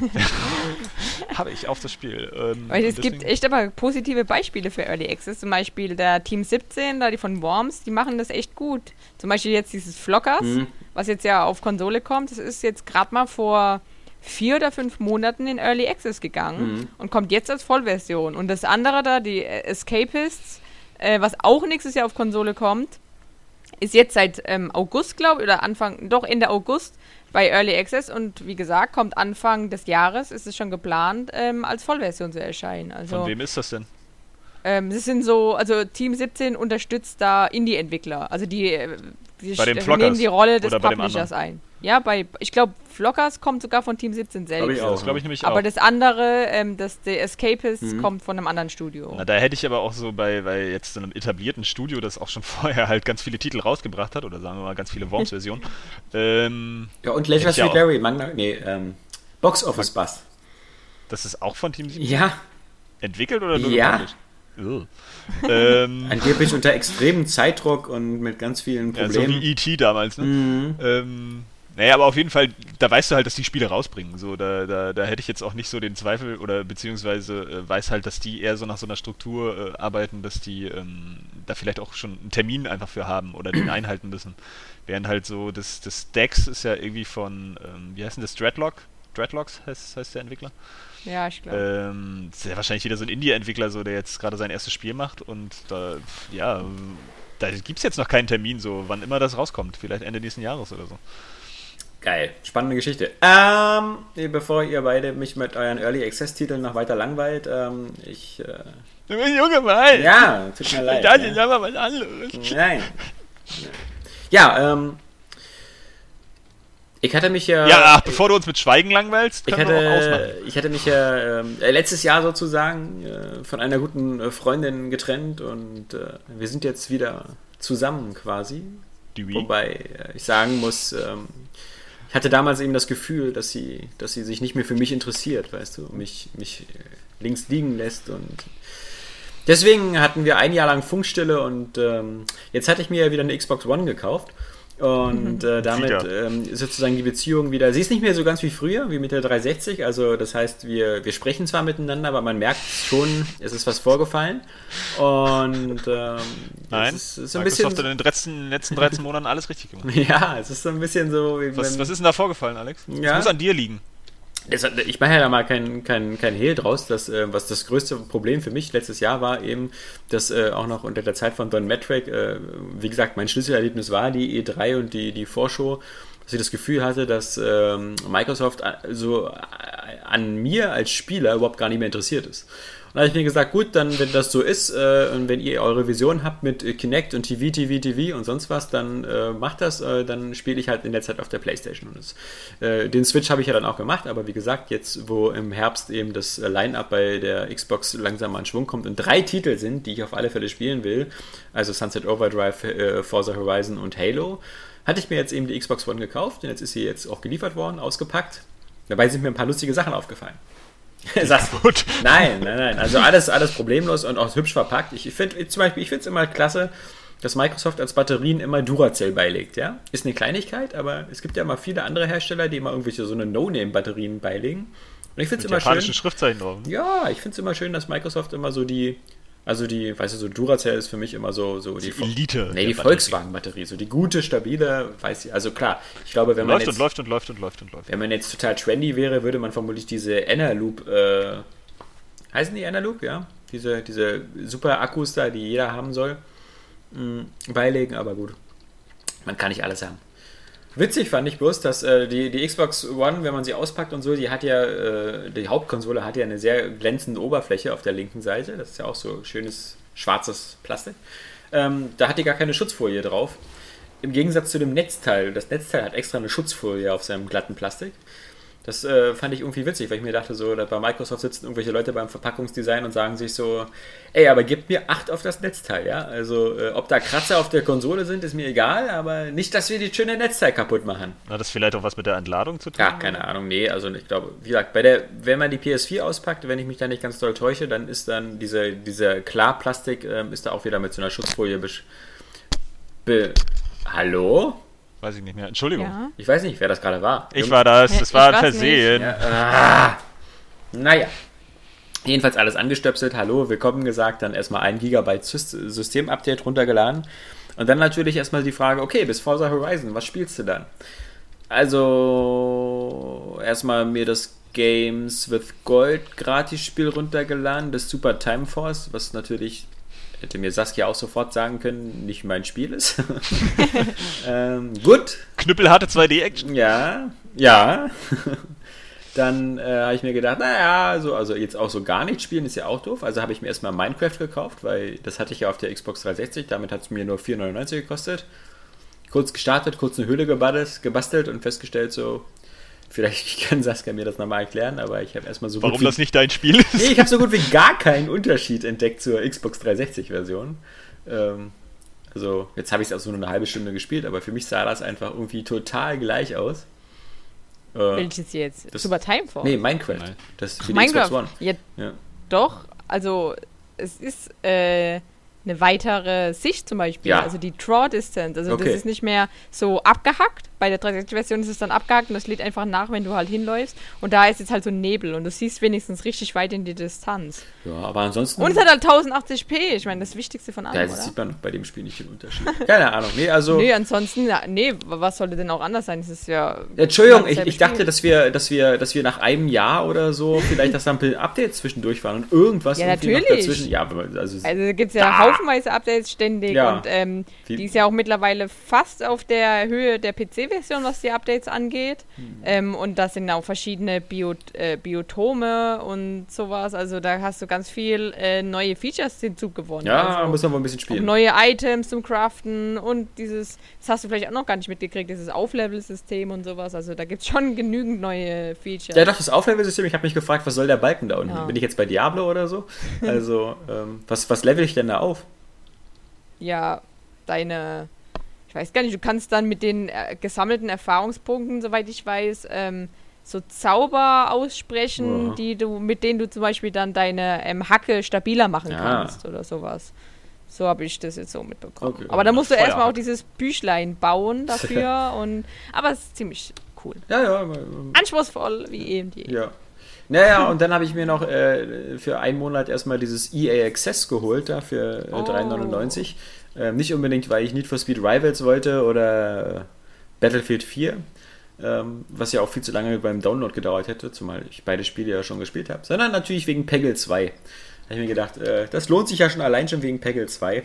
Habe ich auf das Spiel. Ähm, es gibt echt aber positive Beispiele für Early Access. Zum Beispiel der Team 17, da die von Worms, die machen das echt gut. Zum Beispiel jetzt dieses Flockers, mhm. was jetzt ja auf Konsole kommt. Das ist jetzt gerade mal vor vier oder fünf Monaten in Early Access gegangen mhm. und kommt jetzt als Vollversion. Und das andere da, die Escapists, äh, was auch nächstes Jahr auf Konsole kommt, ist jetzt seit ähm, August, glaube ich, oder Anfang, doch Ende August bei Early Access und wie gesagt, kommt Anfang des Jahres, ist es schon geplant, ähm, als Vollversion zu erscheinen. Also, Von wem ist das denn? Ähm, das sind so, also Team 17 unterstützt da Indie-Entwickler. Also die, äh, die nehmen die Rolle des Publishers ein. Ja, bei, ich glaube, Flockers kommt sogar von Team 17 selbst. Glaub ich auch. Das glaube ich nämlich aber auch. das andere, ähm, das The Escapist, mhm. kommt von einem anderen Studio. Na, da hätte ich aber auch so bei, bei jetzt einem etablierten Studio, das auch schon vorher halt ganz viele Titel rausgebracht hat, oder sagen wir mal ganz viele Worms-Versionen. ähm, ja, und Leisure Suit Larry, man, nee, ähm, Box Office Bus. Das ist auch von Team 17? Ja. Entwickelt oder nur Ja. ähm, Angeblich unter extremem Zeitdruck und mit ganz vielen ja, so Problemen. wie E.T. damals, ne? Mhm. Ähm, naja, aber auf jeden Fall, da weißt du halt, dass die Spiele rausbringen. So, da, da, da hätte ich jetzt auch nicht so den Zweifel oder beziehungsweise äh, weiß halt, dass die eher so nach so einer Struktur äh, arbeiten, dass die ähm, da vielleicht auch schon einen Termin einfach für haben oder den einhalten müssen. Während halt so, das, das Dex ist ja irgendwie von, ähm, wie heißt denn das, Dreadlock? Dreadlocks heißt, heißt der Entwickler. Ja, ich glaube. Ähm, das ist ja wahrscheinlich wieder so ein Indie-Entwickler, so, der jetzt gerade sein erstes Spiel macht und da, ja, da gibt es jetzt noch keinen Termin, so, wann immer das rauskommt. Vielleicht Ende nächsten Jahres oder so. Geil, spannende Geschichte. Ähm, bevor ihr beide mich mit euren Early Access Titeln noch weiter langweilt, ähm, ich. Äh, Junge, Mann! ja, tut mir leid. Das ja. ist aber was anderes. Nein. Ja, ähm. Ich hatte mich ja. Ja, ach, bevor du uns mit Schweigen langweilst, Ich können wir auch ausmachen. hatte, ich hatte mich ja ähm, äh, letztes Jahr sozusagen äh, von einer guten äh, Freundin getrennt und äh, wir sind jetzt wieder zusammen quasi. Die Wii. Wobei äh, ich sagen muss, ähm, ich hatte damals eben das Gefühl, dass sie, dass sie sich nicht mehr für mich interessiert, weißt du, mich, mich äh, links liegen lässt und deswegen hatten wir ein Jahr lang Funkstille und ähm, jetzt hatte ich mir ja wieder eine Xbox One gekauft. Und äh, damit Wieder. ähm, ist sozusagen die Beziehung wieder. Sie ist nicht mehr so ganz wie früher, wie mit der 360. Also, das heißt, wir, wir sprechen zwar miteinander, aber man merkt schon, es ist was vorgefallen. Und ähm, Nein, es ist, ist ein Microsoft bisschen. hat in den letzten, letzten 13 Monaten alles richtig gemacht. Ja, es ist so ein bisschen so. Wie Was, was ist denn da vorgefallen, Alex? Das Ja. muss an dir liegen. Ich mache ja da mal kein, kein, kein Hehl draus. Das, äh, was das größte Problem für mich letztes Jahr war, eben, dass äh, auch noch unter der Zeit von Don Metric, äh, wie gesagt, mein Schlüsselerlebnis war die E3 und die, die Vorschau, dass ich das Gefühl hatte, dass ähm, Microsoft äh, so äh, an mir als Spieler überhaupt gar nicht mehr interessiert ist. Und da habe ich mir gesagt, gut, dann, wenn das so ist äh, und wenn ihr eure Vision habt mit äh, Kinect und TV, TV, TV und sonst was, dann äh, macht das, äh, dann spiele ich halt in der Zeit auf der Playstation. Und das, äh, den Switch habe ich ja dann auch gemacht, aber wie gesagt, jetzt, wo im Herbst eben das Line-Up bei der Xbox langsam mal in Schwung kommt und drei Titel sind, die ich auf alle Fälle spielen will, also Sunset Overdrive, äh, Forza Horizon und Halo, hatte ich mir jetzt eben die Xbox One gekauft und jetzt ist sie jetzt auch geliefert worden, ausgepackt. Dabei sind mir ein paar lustige Sachen aufgefallen. Sagst. Nein, nein, nein. Also alles, alles problemlos und auch hübsch verpackt. Ich finde zum Beispiel, ich finde es immer klasse, dass Microsoft als Batterien immer Duracell beilegt, ja. Ist eine Kleinigkeit, aber es gibt ja immer viele andere Hersteller, die immer irgendwelche so eine No-Name-Batterien beilegen. Und ich finde es immer schön. Schriftzeichen drauf. Ja, ich finde es immer schön, dass Microsoft immer so die, also die, weißt du, so Duracell ist für mich immer so, so die, Die Elite Nee, die Batterie. Volkswagen-Batterie, so die gute, stabile, weiß ich, also klar, ich glaube, wenn man Läuft jetzt, und läuft und läuft und läuft und läuft. wenn man jetzt total trendy wäre, würde man vermutlich diese Enerloop, äh, heißen die Enerloop, ja? Diese, diese super Akkus da, die jeder haben soll, mh, beilegen, aber gut. Man kann nicht alles haben. Witzig fand ich bloß, dass äh, die, die Xbox One, wenn man sie auspackt und so, die hat ja, äh, die Hauptkonsole hat ja eine sehr glänzende Oberfläche auf der linken Seite. Das ist ja auch so schönes schwarzes Plastik. Ähm, da hat die gar keine Schutzfolie drauf. Im Gegensatz zu dem Netzteil. Das Netzteil hat extra eine Schutzfolie auf seinem glatten Plastik. Das äh, fand ich irgendwie witzig, weil ich mir dachte, so, da bei Microsoft sitzen irgendwelche Leute beim Verpackungsdesign und sagen sich so, ey, aber gebt mir Acht auf das Netzteil, ja? Also, äh, ob da Kratzer auf der Konsole sind, ist mir egal, aber nicht, dass wir die schöne Netzteil kaputt machen. Hat das vielleicht auch was mit der Entladung zu tun? Ja, keine Ahnung, nee, also ich glaube, wie gesagt, bei der, wenn man die PS4 auspackt, wenn ich mich da nicht ganz doll täusche, dann ist dann diese, dieser Klarplastik, ähm, ist da auch wieder mit so einer Schutzfolie besch... Be Hallo? Weiß ich nicht mehr. Entschuldigung. Ja. Ich weiß nicht, wer das gerade war. Ich war das, das war ein Versehen. Ja, ah, naja. Jedenfalls alles angestöpselt, hallo, willkommen gesagt, dann erstmal ein Gigabyte Sys- Systemupdate runtergeladen. Und dann natürlich erstmal die Frage, okay, bis Forza Horizon, was spielst du dann? Also, erstmal mir das Games with Gold Gratis-Spiel runtergeladen, das Super Time Force, was natürlich, hätte mir Saskia auch sofort sagen können, nicht mein Spiel ist. ähm, gut, Knüppelharte 2D-Action. ja, ja. Dann äh, habe ich mir gedacht, naja, so, also jetzt auch so gar nicht spielen ist ja auch doof. Also habe ich mir erstmal Minecraft gekauft, weil das hatte ich ja auf der Xbox 360, damit hat es mir nur 4,99 gekostet. Kurz gestartet, kurz eine Höhle gebastelt, gebastelt und festgestellt, so, vielleicht kann Saskia mir das nochmal erklären, aber ich habe erstmal so Warum gut wie, das nicht dein Spiel ist? Nee, ich habe so gut wie gar keinen Unterschied entdeckt zur Xbox 360-Version. Ähm, also, jetzt habe ich es auch so nur eine halbe Stunde gespielt, aber für mich sah das einfach irgendwie total gleich aus. Äh, Welches jetzt? Das- Super Time Force? nee, Minecraft. Nein. Das für die Minecraft. Xbox One. Ja, Ja. doch. Also, es ist äh, eine weitere Sicht zum Beispiel, Ja. also die Draw Distance. Also Okay. das ist nicht mehr so abgehackt. Bei der 360-Version ist es dann abgehackt und das lädt einfach nach, wenn du halt hinläufst. Und da ist jetzt halt so ein Nebel und du siehst wenigstens richtig weit in die Distanz. Ja, aber ansonsten. Und es hat halt 1080p. Ich meine, das Wichtigste von ja, allem, das oder? sieht man bei dem Spiel nicht den Unterschied. Keine Ahnung. Nee, also. Nee, ansonsten, ja, nee, was sollte denn auch anders sein? Es ist ja. Entschuldigung, ich, ich dachte, dass wir, dass wir, dass wir nach einem Jahr oder so vielleicht das Sample Updates zwischendurch waren und irgendwas Ja, natürlich. dazwischen. Ja, also, Also gibt es ja Da. Haufenweise Updates ständig Ja. und ähm, Wie- die ist ja auch mittlerweile fast auf der Höhe der PC-Version, was die Updates angeht. Hm. Ähm, und da sind auch verschiedene Bio äh, Biotome und sowas. Also da hast du ganz viel äh, neue Features hinzugewonnen. ja, also, muss man wohl ein bisschen spielen. neue Items zum Craften und dieses, das hast du vielleicht auch noch gar nicht mitgekriegt, dieses Auflevel-System und sowas. Also da gibt es schon genügend neue Features. Ja, doch, das Auflevel-System, ich habe mich gefragt, was soll der Balken da unten? Ja. Bin ich jetzt bei Diablo oder so? Also, ähm, was, was level ich denn da auf? Ja, deine, ich weiß gar nicht, du kannst dann mit den äh, gesammelten Erfahrungspunkten, soweit ich weiß, ähm, so Zauber aussprechen, Ja. die du, mit denen du zum Beispiel dann deine ähm, Hacke stabiler machen Ja. kannst oder sowas. So habe ich das jetzt so mitbekommen. Okay. Aber da musst du Feuerhack. erstmal auch dieses Büchlein bauen dafür und aber es ist ziemlich cool. Ja, ja, ähm, Anspruchsvoll wie eben die. ja. Naja, und dann habe ich mir noch äh, für einen Monat erstmal dieses EA Access geholt, da für äh, Oh. 3,99. Ähm, nicht unbedingt, weil ich Need for Speed Rivals wollte oder äh, Battlefield 4, ähm, was ja auch viel zu lange beim Download gedauert hätte, zumal ich beide Spiele ja schon gespielt habe, sondern natürlich wegen Peggle 2. Da habe ich mir gedacht, äh, das lohnt sich ja schon allein schon wegen Peggle 2.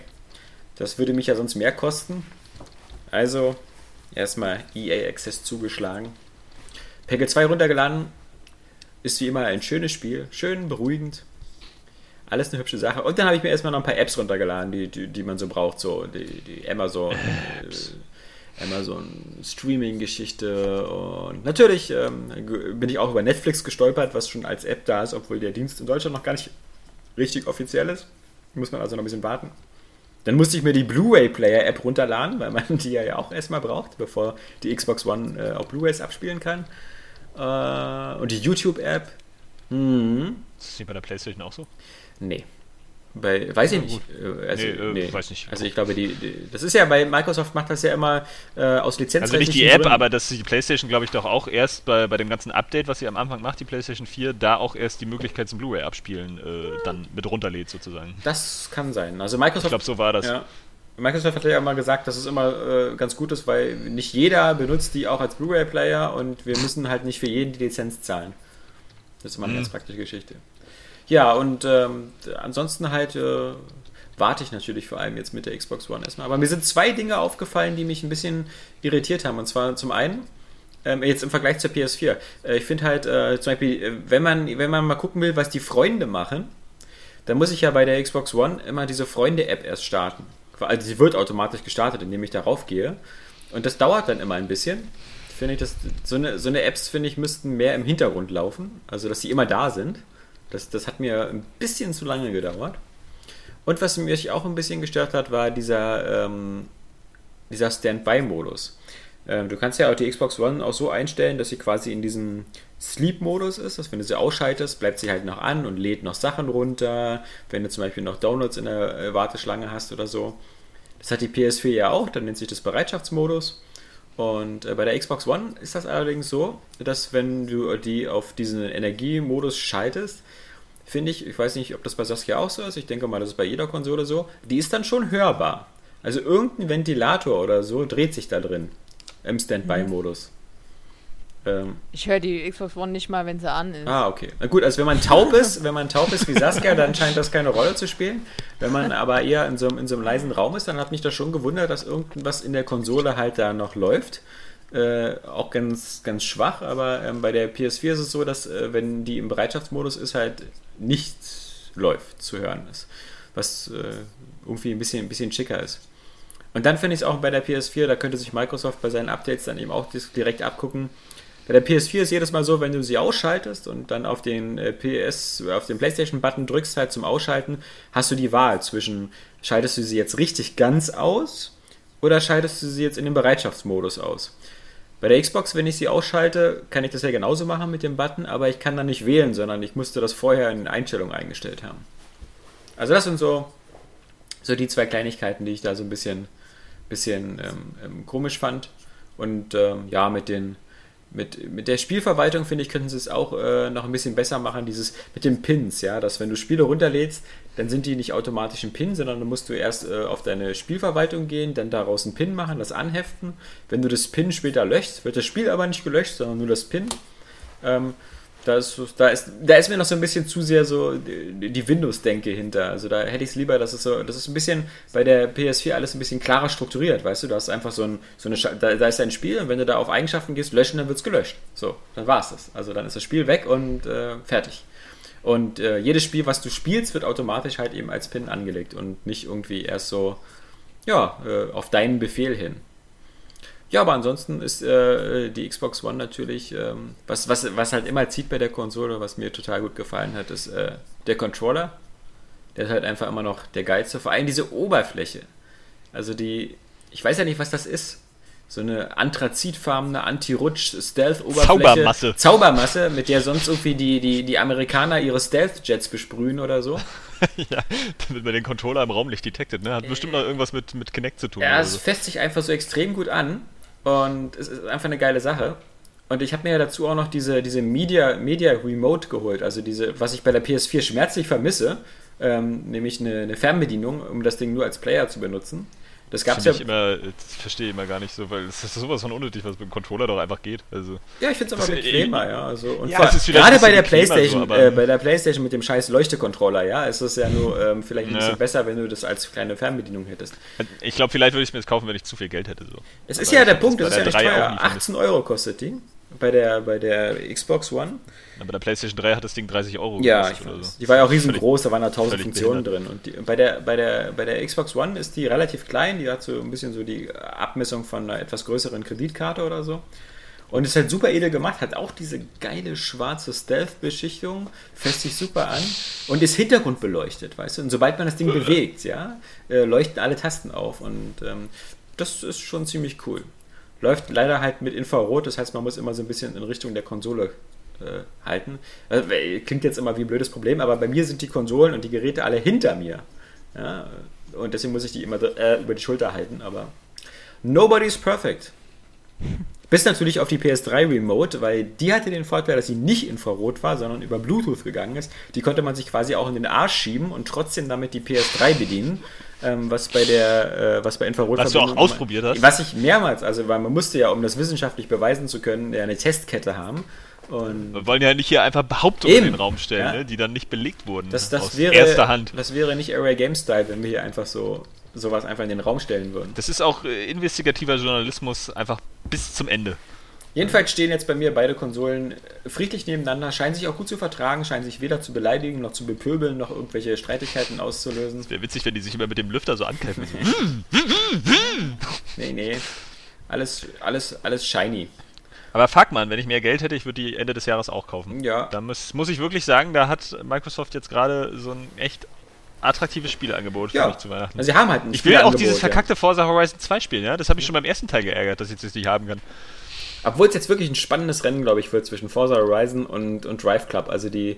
Das würde mich ja sonst mehr kosten. Also erstmal EA Access zugeschlagen. Peggle 2 runtergeladen. Ist wie immer ein schönes Spiel. Schön, beruhigend. Alles eine hübsche Sache. Und dann habe ich mir erstmal noch ein paar Apps runtergeladen, die, die, die man so braucht. So die, die Amazon, äh, Amazon Streaming-Geschichte. Und natürlich ähm, bin ich auch über Netflix gestolpert, was schon als App da ist, obwohl der Dienst in Deutschland noch gar nicht richtig offiziell ist. Muss man also noch ein bisschen warten. Dann musste ich mir die Blu-ray-Player-App runterladen, weil man die ja auch erstmal braucht, bevor die Xbox One äh, auch Blu-rays abspielen kann. Äh, und die YouTube-App. Hm. Ist das nicht bei der Playstation auch so? Nee. Bei, weiß ich nicht. Äh, Also, Nee, äh, weiß nicht. Also ich glaube, die, die, das ist ja bei Microsoft macht das ja immer äh, aus Lizenz. Also nicht die App, aber dass die PlayStation, glaube ich, doch auch erst bei, bei dem ganzen Update, was sie am Anfang macht, die PlayStation 4, da auch erst die Möglichkeit zum Blu-ray abspielen äh, dann mit runterlädt sozusagen. Das kann sein. Also Microsoft. Ich glaube, so war das. Ja. Microsoft hat ja mal gesagt, dass es immer äh, ganz gut ist, weil nicht jeder benutzt die auch als Blu-ray-Player und wir müssen halt nicht für jeden die Lizenz zahlen. Das ist immer eine Mhm. ganz praktische Geschichte. Ja, und ähm, ansonsten halt äh, warte ich natürlich vor allem jetzt mit der Xbox One erstmal. Aber mir sind zwei Dinge aufgefallen, die mich ein bisschen irritiert haben. Und zwar zum einen, ähm, jetzt im Vergleich zur PS4. Äh, ich finde halt, äh, zum Beispiel, äh, wenn man, wenn man mal gucken will, was die Freunde machen, dann muss ich ja bei der Xbox One immer diese Freunde-App erst starten. Also sie wird automatisch gestartet, indem ich darauf gehe. Und das dauert dann immer ein bisschen. Finde ich, dass so eine, so eine Apps, finde ich, müssten mehr im Hintergrund laufen. Also, dass sie immer da sind. Das, das hat mir ein bisschen zu lange gedauert. Und was mich auch ein bisschen gestört hat, war dieser, ähm, dieser Standby-Modus. Ähm, du kannst ja auch die Xbox One auch so einstellen, dass sie quasi in diesem Sleep-Modus ist. Dass wenn du sie ausschaltest, bleibt sie halt noch an und lädt noch Sachen runter. Wenn du zum Beispiel noch Downloads in der äh, Warteschlange hast oder so. Das hat die PS4 ja auch, dann nennt sich das Bereitschaftsmodus. Und äh, bei der Xbox One ist das allerdings so, dass wenn du die auf diesen Energiemodus schaltest, finde ich, ich weiß nicht, ob das bei Saskia auch so ist, ich denke mal, das ist bei jeder Konsole so, die ist dann schon hörbar. Also irgendein Ventilator oder so dreht sich da drin im Standby-Modus. Ähm, Ich höre die Xbox One nicht mal, wenn sie an ist. Ah, okay. Na gut, also wenn man taub ist, wenn man taub ist wie Saskia, dann scheint das keine Rolle zu spielen. Wenn man aber eher in so, einem- in so einem leisen Raum ist, dann hat mich das schon gewundert, dass irgendwas in der Konsole halt da noch läuft. Äh, auch ganz, ganz schwach, aber ähm, bei der PS4 ist es so, dass äh, wenn die im Bereitschaftsmodus ist, halt nichts läuft, zu hören ist. Was äh, irgendwie ein bisschen, ein bisschen schicker ist. Und dann finde ich es auch bei der PS4, da könnte sich Microsoft bei seinen Updates dann eben auch direkt abgucken. Bei der PS4 ist jedes Mal so, wenn du sie ausschaltest und dann auf den äh, PS, auf den PlayStation-Button drückst halt zum Ausschalten, hast du die Wahl zwischen, schaltest du sie jetzt richtig ganz aus oder schaltest du sie jetzt in den Bereitschaftsmodus aus. Bei der Xbox, wenn ich sie ausschalte, kann ich das ja genauso machen mit dem Button, aber ich kann dann nicht wählen, sondern ich musste das vorher in Einstellungen eingestellt haben. Also das sind so, so die zwei Kleinigkeiten, die ich da so ein bisschen, bisschen ähm, ähm, komisch fand. Und ähm, ja, mit den mit, mit der Spielverwaltung, finde ich, könnten sie es auch äh, noch ein bisschen besser machen, dieses mit den Pins, ja, dass wenn du Spiele runterlädst, dann sind die nicht automatisch ein Pin, sondern dann musst du erst äh, auf deine Spielverwaltung gehen, dann daraus ein Pin machen, das anheften. Wenn du das Pin später löschst, wird das Spiel aber nicht gelöscht, sondern nur das Pin. Ähm, da ist, da, ist, da ist mir noch so ein bisschen zu sehr so die, Windows-Denke hinter. Also da hätte ich es lieber, dass es so, das ist ein bisschen bei der PS4 alles ein bisschen klarer strukturiert, weißt du? Da hast einfach so, ein, so eine, da, da ist ein Spiel und wenn du da auf Eigenschaften gehst, löschen, dann wird es gelöscht. So, dann war es das. Also dann ist das Spiel weg und äh, fertig. Und äh, jedes Spiel, was du spielst, wird automatisch halt eben als Pin angelegt und nicht irgendwie erst so, ja, äh, auf deinen Befehl hin. Ja, aber ansonsten ist äh, die Xbox One natürlich, ähm, was, was, was halt immer zieht bei der Konsole, was mir total gut gefallen hat, ist äh, der Controller. Der ist halt einfach immer noch der geilste. Vor allem diese Oberfläche. Also die, ich weiß ja nicht, was das ist. So eine anthrazitfarbene Anti-Rutsch-Stealth-Oberfläche. Zaubermasse. Zaubermasse, mit der sonst irgendwie die, die, die Amerikaner ihre Stealth-Jets besprühen oder so. ja, damit man den Controller im Raum nicht detected, ne? Hat bestimmt noch irgendwas mit, mit Kinect zu tun. Ja, es so. fässt sich einfach so extrem gut an. Und es ist einfach eine geile Sache. Und ich habe mir ja dazu auch noch diese, diese Media, Media Remote geholt, also diese, was ich bei der PS4 schmerzlich vermisse, ähm, nämlich eine, eine Fernbedienung, um das Ding nur als Player zu benutzen. Das gab's ja. Ich immer, verstehe ich immer gar nicht so, weil es ist sowas von unnötig, was mit dem Controller doch einfach geht. Also, ja, ich finde es aber bequemer, ja. Also, und ja, gerade bei der Playstation, so, äh, bei der Playstation mit dem scheiß Leuchte-Controller, ja, ist es ja nur ähm, vielleicht ein ja. bisschen besser, wenn du das als kleine Fernbedienung hättest. Ich glaube, vielleicht würde ich mir das kaufen, wenn ich zu viel Geld hätte. So. Es ist ja der Punkt, das ist ja nicht teuer. 18 Euro kostet die bei der, bei der Xbox One. Ja, bei der PlayStation 3 hat das Ding 30 Euro Ja, ich weiß. So. Die war ja auch riesengroß, da waren da tausend Funktionen drin. Und die, bei, der, bei, der, bei der Xbox One ist die relativ klein, die hat so ein bisschen so die Abmessung von einer etwas größeren Kreditkarte oder so. Und ist halt super edel gemacht, hat auch diese geile schwarze Stealth-Beschichtung, fässt sich super an und ist hintergrundbeleuchtet, weißt du? Und sobald man das Ding bewegt, ja, äh, leuchten alle Tasten auf und ähm, das ist schon ziemlich cool. Läuft leider halt mit Infrarot, das heißt, man muss immer so ein bisschen in Richtung der Konsole äh, halten. Also, klingt jetzt immer wie ein blödes Problem, aber bei mir sind die Konsolen und die Geräte alle hinter mir. Ja? Und deswegen muss ich die immer äh, über die Schulter halten, aber nobody's perfect. Bis natürlich auf die PS3 Remote, weil die hatte den Vorteil, dass sie nicht Infrarot war, sondern über Bluetooth gegangen ist. Die konnte man sich quasi auch in den Arsch schieben und trotzdem damit die PS3 bedienen. Ähm, was bei der, äh, was bei Infrarot Was du auch ausprobiert hast? Was ich mehrmals, also weil man musste ja, um das wissenschaftlich beweisen zu können, eine Testkette haben. Und Wir wollen ja nicht hier einfach Behauptungen in den Raum stellen, ja. ne, die dann nicht belegt wurden. Das, das aus wäre, erster Hand. Das wäre nicht Array Game Style, wenn wir hier einfach so sowas einfach in den Raum stellen würden. Das ist auch äh, investigativer Journalismus einfach bis zum Ende. Jedenfalls stehen jetzt bei mir beide Konsolen friedlich nebeneinander, scheinen sich auch gut zu vertragen, scheinen sich weder zu beleidigen, noch zu bepöbeln, noch irgendwelche Streitigkeiten auszulösen. Es wäre witzig, wenn die sich immer mit dem Lüfter so ankeifen. nee, nee. Alles, alles, alles shiny. Aber fuck man, wenn ich mehr Geld hätte, ich würde die Ende des Jahres auch kaufen. Ja. Da muss, muss ich wirklich sagen, da hat Microsoft jetzt gerade so ein echt attraktives Spieleangebot ja. für mich zu Weihnachten. Also sie haben halt ein Ich will auch dieses verkackte ja. Forza Horizon 2 spielen, ja? Das habe ich schon beim ersten Teil geärgert, dass ich das nicht haben kann. Obwohl es jetzt wirklich ein spannendes Rennen, glaube ich, wird zwischen Forza Horizon und, und Drive Club. Also die.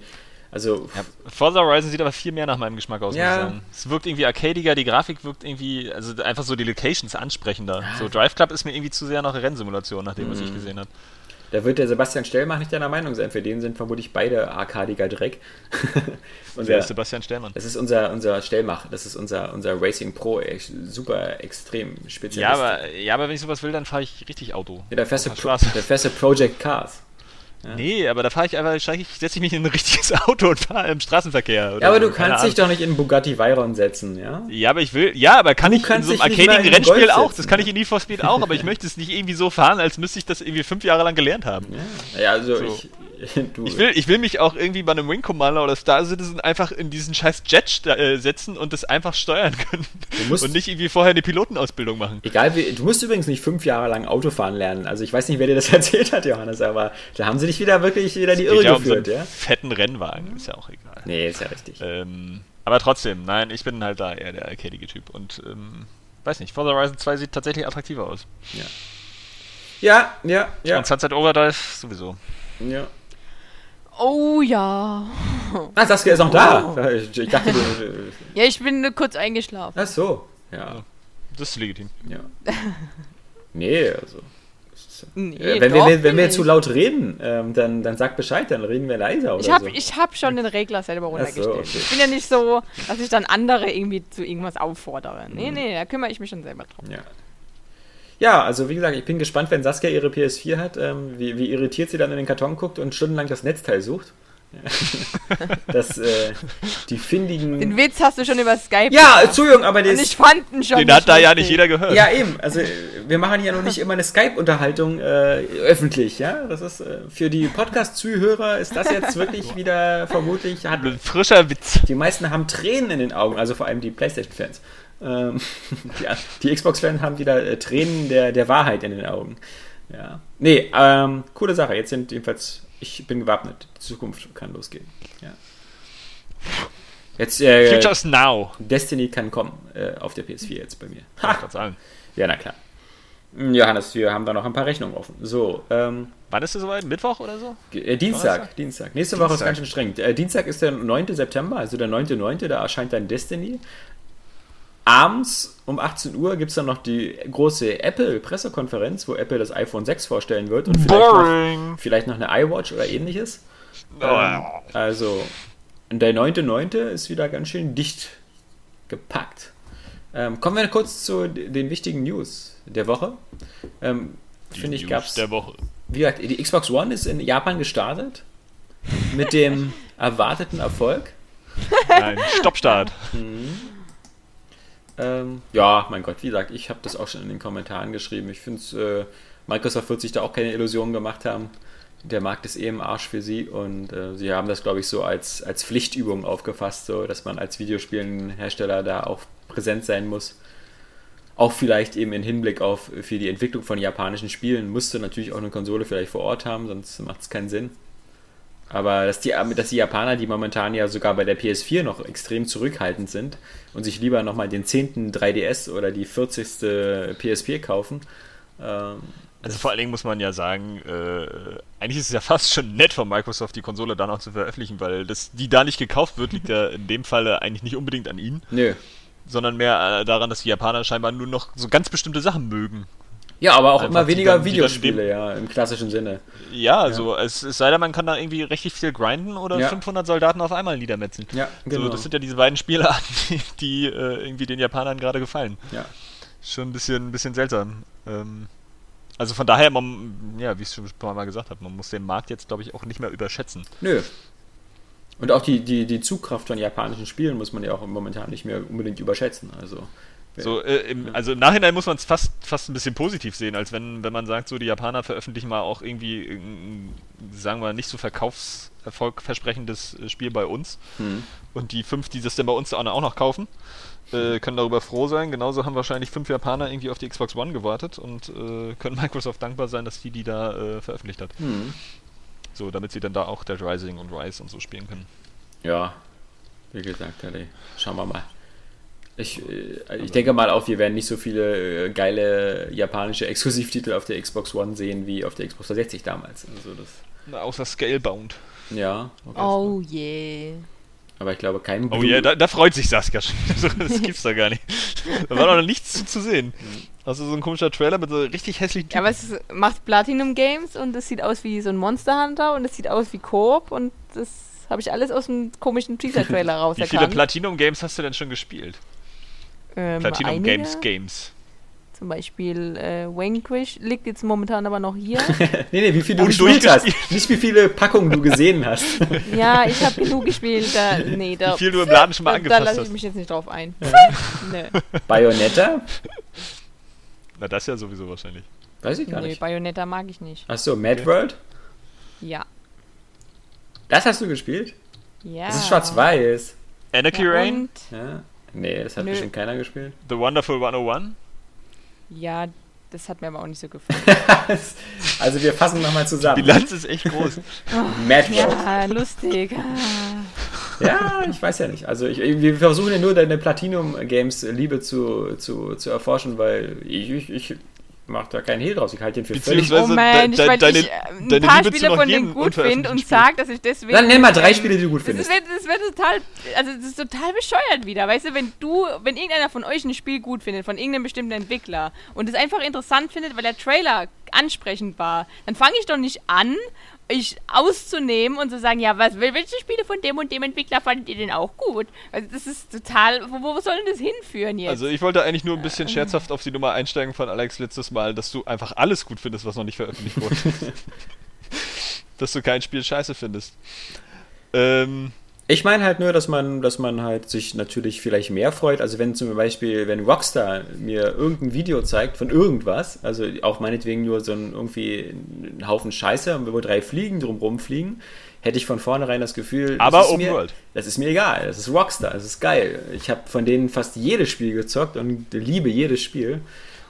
Also ja, Forza Horizon sieht aber viel mehr nach meinem Geschmack aus, ja. muss ich sagen. Es wirkt irgendwie arcadiger, die Grafik wirkt irgendwie, also einfach so die Locations ansprechender. So Drive Club ist mir irgendwie zu sehr noch Rennsimulation, nach dem, mhm. was ich mhm. gesehen habe. Da wird der Sebastian Stellmach nicht deiner Meinung sein. Für den sind vermutlich beide arkadiger Dreck. Wer ist Sebastian Stellmann? Das ist unser, unser Stellmach. Das ist unser, unser Racing Pro. Super extrem Spezialist. Ja aber, ja, aber wenn ich sowas will, dann fahre ich richtig Auto. Ja, der fährst du Project Cars. Ja. Nee, aber da fahre ich einfach, ich, setze ich mich in ein richtiges Auto und fahre im Straßenverkehr. ja, aber so, du kannst dich doch nicht in Bugatti Veyron setzen, ja? Ja, aber ich will, ja, aber kann du ich in so einem arcadigen Rennspiel auch, das kann ich in Need for Speed auch, aber ich möchte es nicht irgendwie so fahren, als müsste ich das irgendwie fünf Jahre lang gelernt haben. Ja, ja also so. ich, ich, will, ich will mich auch irgendwie bei einem Wing Commander oder Star Citizen einfach in diesen scheiß Jet äh, setzen und das einfach steuern können. und nicht irgendwie vorher eine Pilotenausbildung machen. Egal wie, du musst übrigens nicht fünf Jahre lang Autofahren lernen. Also ich weiß nicht, wer dir das erzählt hat, Johannes, aber da haben sie dich wieder wirklich wieder die Irre ja geführt, um so ja? Fetten Rennwagen, ist ja auch egal. Nee, ist ja richtig. Ähm, aber trotzdem, nein, ich bin halt da eher der arcadige Typ und ähm, weiß nicht, Forza Horizon 2 sieht tatsächlich attraktiver aus. Ja. Ja, ja, ja. Und Sunset Overdrive sowieso. Ja. Oh ja. Ah, Saskia ist noch da. Ich, ich dachte, du. Ja, ich bin nur kurz eingeschlafen. Ach so. Ja. Das ist legitim. ja. Nee, also. Nee, Äh, wenn, doch, wir, wenn, wenn wir bin zu laut reden, ähm, dann, dann sag Bescheid, dann reden wir leiser oder Ich habe so. ich hab schon den Regler selber runtergestellt. okay. Ich bin ja nicht so, dass ich dann andere irgendwie zu irgendwas auffordere. Nee, Mhm. nee, da kümmere ich mich schon selber drum. Ja. Ja, also wie gesagt, ich bin gespannt, wenn Saskia ihre PS4 hat, ähm, wie, wie irritiert sie dann in den Karton guckt und stundenlang das Netzteil sucht. Das, äh, die findigen. Den Witz hast du schon über Skype ja, Entschuldigung, aber Und ich das. fand ihn schon. Den hat da ja nicht jeder gehört. Ja, eben. Also, äh, wir machen ja noch nicht immer eine Skype-Unterhaltung äh, öffentlich, ja. Das ist äh, für die Podcast-Zuhörer ist das jetzt wirklich wieder vermutlich. Hat, Ein frischer Witz. die meisten haben Tränen in den Augen, also vor allem die PlayStation-Fans. Ähm, ja, die Xbox-Fans haben wieder äh, Tränen der, der Wahrheit in den Augen. Ja. Nee, ähm, coole Sache. Jetzt sind jedenfalls, ich bin gewappnet. Die Zukunft kann losgehen. Ja. Jetzt, äh, Futures now. Destiny kann kommen äh, auf der PS4 jetzt bei mir. Kann ich sagen. Ja, na klar. Hm, Johannes, wir haben da noch ein paar Rechnungen offen. So, ähm, Wann ist es soweit? Mittwoch oder so? äh, Dienstag, Donnerstag? Dienstag. Nächste Woche ist Dienstag. ganz schön streng. Äh, Dienstag ist der 9. September, also der 9.9., da erscheint dann Destiny. Abends um 18 Uhr gibt es dann noch die große Apple-Pressekonferenz, wo Apple das iPhone 6 vorstellen wird und vielleicht noch, vielleicht noch eine iWatch oder ähnliches. Ähm, also, der 9.9. ist wieder ganz schön dicht gepackt. Ähm, kommen wir kurz zu den wichtigen News der Woche. Ähm, Finde ich, News gab's. der Woche. Wie gesagt, die Xbox One ist in Japan gestartet. Mit dem erwarteten Erfolg. Nein, Stoppstart. Ähm, ja, mein Gott, wie gesagt, ich habe das auch schon in den Kommentaren geschrieben. Ich finde es, äh, Microsoft wird sich da auch keine Illusionen gemacht haben. Der Markt ist eh im Arsch für sie und äh, sie haben das, glaube ich, so als, als Pflichtübung aufgefasst, so dass man als Videospielenhersteller da auch präsent sein muss. Auch vielleicht eben in Hinblick auf für die Entwicklung von japanischen Spielen musste natürlich auch eine Konsole vielleicht vor Ort haben, sonst macht es keinen Sinn. Aber dass die, dass die Japaner, die momentan ja sogar bei der PS4 noch extrem zurückhaltend sind und sich lieber nochmal den 10. 3DS oder die 40. PSP kaufen, ähm, Also vor allen Dingen muss man ja sagen, äh, eigentlich ist es ja fast schon nett von Microsoft, die Konsole da noch zu veröffentlichen, weil das, die da nicht gekauft wird, liegt ja in dem Falle eigentlich nicht unbedingt an ihnen, nö. sondern mehr äh, daran, dass die Japaner scheinbar nur noch so ganz bestimmte Sachen mögen. Ja, aber auch immer weniger dann- Videospiele, ja, im klassischen Sinne. Ja, also es, es sei denn, man kann da irgendwie richtig viel grinden oder Ja. 500 Soldaten auf einmal niedermetzeln. Ja, genau. So, das sind ja diese beiden Spielarten, die, die äh, irgendwie den Japanern gerade gefallen. Ja. Schon ein bisschen, ein bisschen seltsam. Ähm, also von daher, man, ja, wie ich es schon ein paar Mal gesagt habe, man muss den Markt jetzt, glaube ich, auch nicht mehr überschätzen. Nö. Und auch die, die, die Zugkraft von japanischen Spielen muss man ja auch momentan nicht mehr unbedingt überschätzen. Also, So, äh, im, also im Nachhinein muss man es fast, fast ein bisschen positiv sehen, als wenn, wenn man sagt, so die Japaner veröffentlichen mal auch irgendwie, ein, sagen wir, nicht so verkaufserfolgversprechendes äh, Spiel bei uns. hm. Und die fünf, die das dann bei uns auch noch kaufen, äh, können darüber froh sein. Genauso haben wahrscheinlich fünf Japaner irgendwie auf die Xbox One gewartet und äh, können Microsoft dankbar sein, dass die die da äh, veröffentlicht hat. Hm. So, damit sie dann da auch Dead Rising und Rise und so spielen können. Ja, wie gesagt, Alter, schauen wir mal. Ich, äh, ich denke mal auch, wir werden nicht so viele äh, geile japanische Exklusivtitel auf der Xbox One sehen wie auf der Xbox 360 damals. Also das, Na, außer Scalebound. ja. okay. Oh je. Aber ich glaube, kein Oh Blue- ja, da, da freut sich Saskia schon. das gibt's doch gar nicht. Da war doch noch nichts zu, zu sehen. Also so ein komischer Trailer mit so richtig hässlichen Ja, aber es ist- macht Platinum Games und es sieht aus wie so ein Monster Hunter und es sieht aus wie Coop und das habe ich alles aus dem komischen Teaser-Trailer Wie viele. Platinum Games hast du denn schon gespielt? Ähm, Platinum einige. Games Games. Zum Beispiel äh, Vanquish liegt jetzt momentan aber noch hier. Nee, nee, wie viel du Und gespielt hast. Nicht wie viele Packungen du gesehen hast. ja, ich habe genug gespielt. Da, nee, da, Wie viel du im Laden schon mal da, da angefasst lasse ich hast. mich jetzt nicht drauf ein. nee, Bayonetta? Na, das ja sowieso wahrscheinlich. Weiß ich gar nee, nicht. Bayonetta mag ich nicht. Achso, Mad World? Ja. Das hast du gespielt? Ja. Das ist schwarz-weiß. Anarchy Ja, Rain? und, Ja. Nee, das hat Nö. bestimmt keiner gespielt. The Wonderful 101? ja, das hat mir aber auch nicht so gefallen. also wir fassen nochmal Die zusammen. Bilanz ist echt groß. Mad World. ja, lustig. Ah. Ja, ich weiß ja nicht. Also ich, wir versuchen ja nur deine Platinum Games Liebe zu, zu, zu erforschen, weil ich, ich, ich mach da keinen Hehl draus. Ich halte den für völlig. Oh man, de- ich, weil deine- ich äh, ein deine paar Liebe Spiele von denen gut finde und sage, dass ich deswegen... Dann nenn mal drei ähm, Spiele, die du gut Das findest. wird, das wird total, also das ist total bescheuert wieder, weißt du, wenn du, wenn irgendeiner von euch ein Spiel gut findet, von irgendeinem bestimmten Entwickler und es einfach interessant findet, weil der Trailer ansprechend war, dann fange ich doch nicht an, ich auszunehmen und zu sagen, ja, was, welche Spiele von dem und dem Entwickler fandet ihr denn auch gut? Also das ist total, wo, wo soll denn das hinführen jetzt? Also ich wollte eigentlich nur ein bisschen scherzhaft auf die Nummer einsteigen von Alex letztes Mal, dass du einfach alles gut findest, was noch nicht veröffentlicht wurde. dass du kein Spiel scheiße findest. Ähm, Ich meine halt nur, dass man, dass man halt sich natürlich vielleicht mehr freut. Also wenn zum Beispiel, wenn Rockstar mir irgendein Video zeigt von irgendwas, also auch meinetwegen nur so ein irgendwie ein Haufen Scheiße, wo drei Fliegen drumrum fliegen, hätte ich von vornherein das Gefühl, Aber das ist Open mir, World. Das ist mir egal. Das ist Rockstar, das ist geil. Ich habe von denen fast jedes Spiel gezockt und liebe jedes Spiel.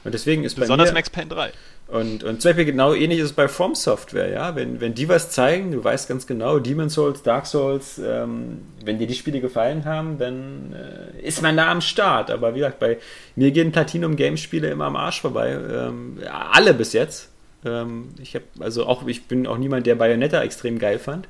Und deswegen ist bei besonders mir, Max Payne 3. und, und zum Beispiel genau ähnlich ist es bei From Software, ja. Wenn, wenn die was zeigen, du weißt ganz genau, Demon Souls, Dark Souls, ähm, wenn dir die Spiele gefallen haben, dann äh, ist man da am Start. Aber wie gesagt, bei mir gehen Platinum Games Spiele immer am Arsch vorbei. Ähm, alle bis jetzt. Ähm, ich habe also auch, ich bin auch niemand, der Bayonetta extrem geil fand.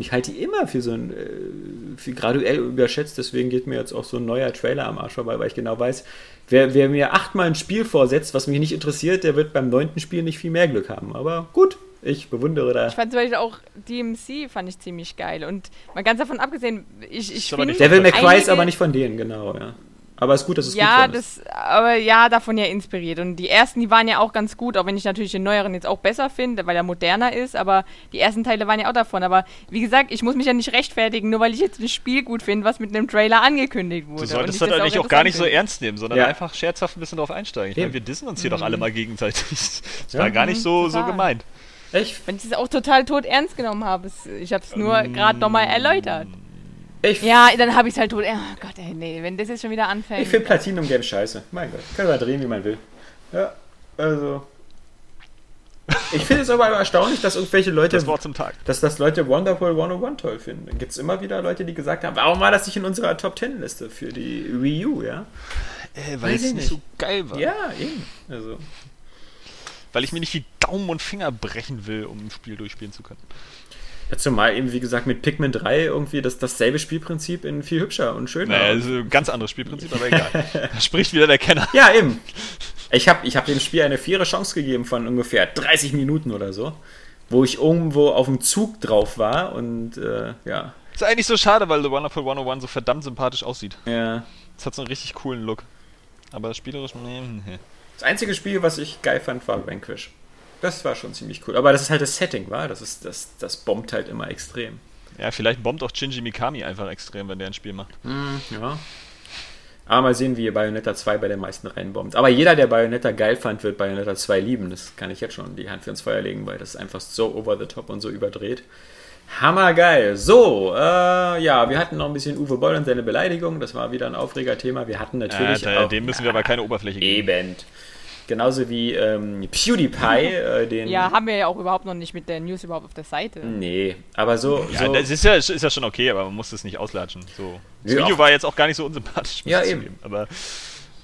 Ich halte die immer für so ein, äh, für graduell überschätzt, deswegen geht mir jetzt auch so ein neuer Trailer am Arsch vorbei, weil ich genau weiß, wer, wer mir achtmal ein Spiel vorsetzt, was mich nicht interessiert, der wird beim neunten Spiel nicht viel mehr Glück haben. Aber gut, ich bewundere da. ich fand zum Beispiel auch DMC fand ich ziemlich geil und mal ganz davon abgesehen, ich, ich finde nicht Devil May Cry ist aber nicht von denen, genau, ja. Aber es ist gut, dass es ja, gut ist. das, aber ja, davon ja inspiriert. Und die ersten, die waren ja auch ganz gut, auch wenn ich natürlich den neueren jetzt auch besser finde, weil er moderner ist, aber die ersten Teile waren ja auch davon. Aber wie gesagt, ich muss mich ja nicht rechtfertigen, nur weil ich jetzt ein Spiel gut finde, was mit einem Trailer angekündigt wurde. Du solltest ich das eigentlich auch gar nicht so interessant ernst nehmen, sondern Ja. einfach scherzhaft ein bisschen drauf einsteigen. Ich meine, wir dissen uns hier doch alle mal gegenseitig. Das Ja. war gar nicht so, so total. gemeint. Ich, Wenn ich es auch total tot ernst genommen habe, ich habe es nur Ähm, gerade nochmal erläutert. Ich, Ja, dann habe ich es halt tot. Oh Gott, ey, nee, wenn das jetzt schon wieder anfängt. ich finde Platinum Games scheiße. Mein Gott, kann man drehen, wie man will. Ja, also. Ich finde es aber erstaunlich, dass irgendwelche Leute Das Wort zum Tag. dass das Leute Wonderful 101 toll finden. Dann gibt es immer wieder Leute, die gesagt haben, warum war das nicht in unserer Top 10 Liste für die Wii U, ja? Äh, weil es nicht so geil war. Ja, eben. Also, Weil ich mir nicht die Daumen und Finger brechen will, um ein Spiel durchspielen zu können. Ja, zumal eben, wie gesagt, mit Pikmin 3 irgendwie das, dasselbe Spielprinzip in viel hübscher und schöner. Naja, ist ein ganz anderes Spielprinzip, aber egal. da spricht wieder der Kenner. ja, eben. Ich habe ich hab dem Spiel eine faire Chance gegeben von ungefähr 30 Minuten oder so, wo ich irgendwo auf dem Zug drauf war und äh, ja. Ist eigentlich so schade, weil The Wonderful 101 so verdammt sympathisch aussieht. ja. Es hat so einen richtig coolen Look. Aber spielerisch, nee, nee. Das einzige Spiel, was ich geil fand, war Vanquish. Das war schon ziemlich cool. Aber das ist halt das Setting, war. Das ist das, das bombt halt immer extrem. Ja, vielleicht bombt auch Shinji Mikami einfach extrem, wenn der ein Spiel macht. Ja. Aber mal sehen, wie Bayonetta 2 bei den meisten reinbombt. Aber jeder, der Bayonetta geil fand, wird Bayonetta 2 lieben. Das kann ich jetzt schon die Hand für ins Feuer legen, weil das ist einfach so over the top und so überdreht. Hammergeil. So, äh, ja, wir hatten noch ein bisschen Uwe Boll und seine Beleidigung. Das war wieder ein Aufregerthema. Wir hatten natürlich Äh, da, auch dem müssen wir aber keine Oberfläche geben. eben. Genauso wie ähm, PewDiePie, äh, den. Ja, haben wir ja auch überhaupt noch nicht mit der News überhaupt auf der Seite. Nee, aber so. Ja, so das ist ja, ist ja schon okay, aber man muss es nicht auslatschen. So. Das Ja. Video war jetzt auch gar nicht so unsympathisch. muss Ja, ich eben. zugeben. Aber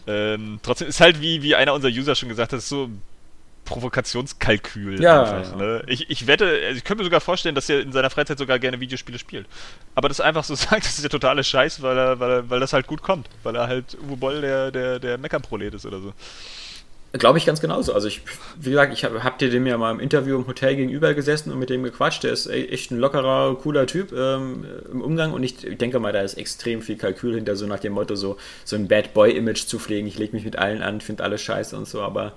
ähm, trotzdem ist halt, wie, wie einer unserer User schon gesagt hat, so Provokationskalkül. Ja, einfach, ja. Ne? Ich, ich wette, also ich könnte mir sogar vorstellen, dass er in seiner Freizeit sogar gerne Videospiele spielt. Aber das einfach so sagt, das ist der totale Scheiß, weil, er, weil, er, weil das halt gut kommt. Weil er halt Uwe Boll der, der, der Meckerprolet ist oder so. Glaube ich ganz genauso. Also ich, wie gesagt, ich habe hab dir dem ja mal im Interview im Hotel gegenüber gesessen und mit dem gequatscht. Der ist e- echt ein lockerer, cooler Typ ähm, im Umgang und ich denke mal, da ist extrem viel Kalkül hinter, so nach dem Motto, so, so ein Bad Boy-Image zu pflegen. Ich lege mich mit allen an, finde alles scheiße und so, aber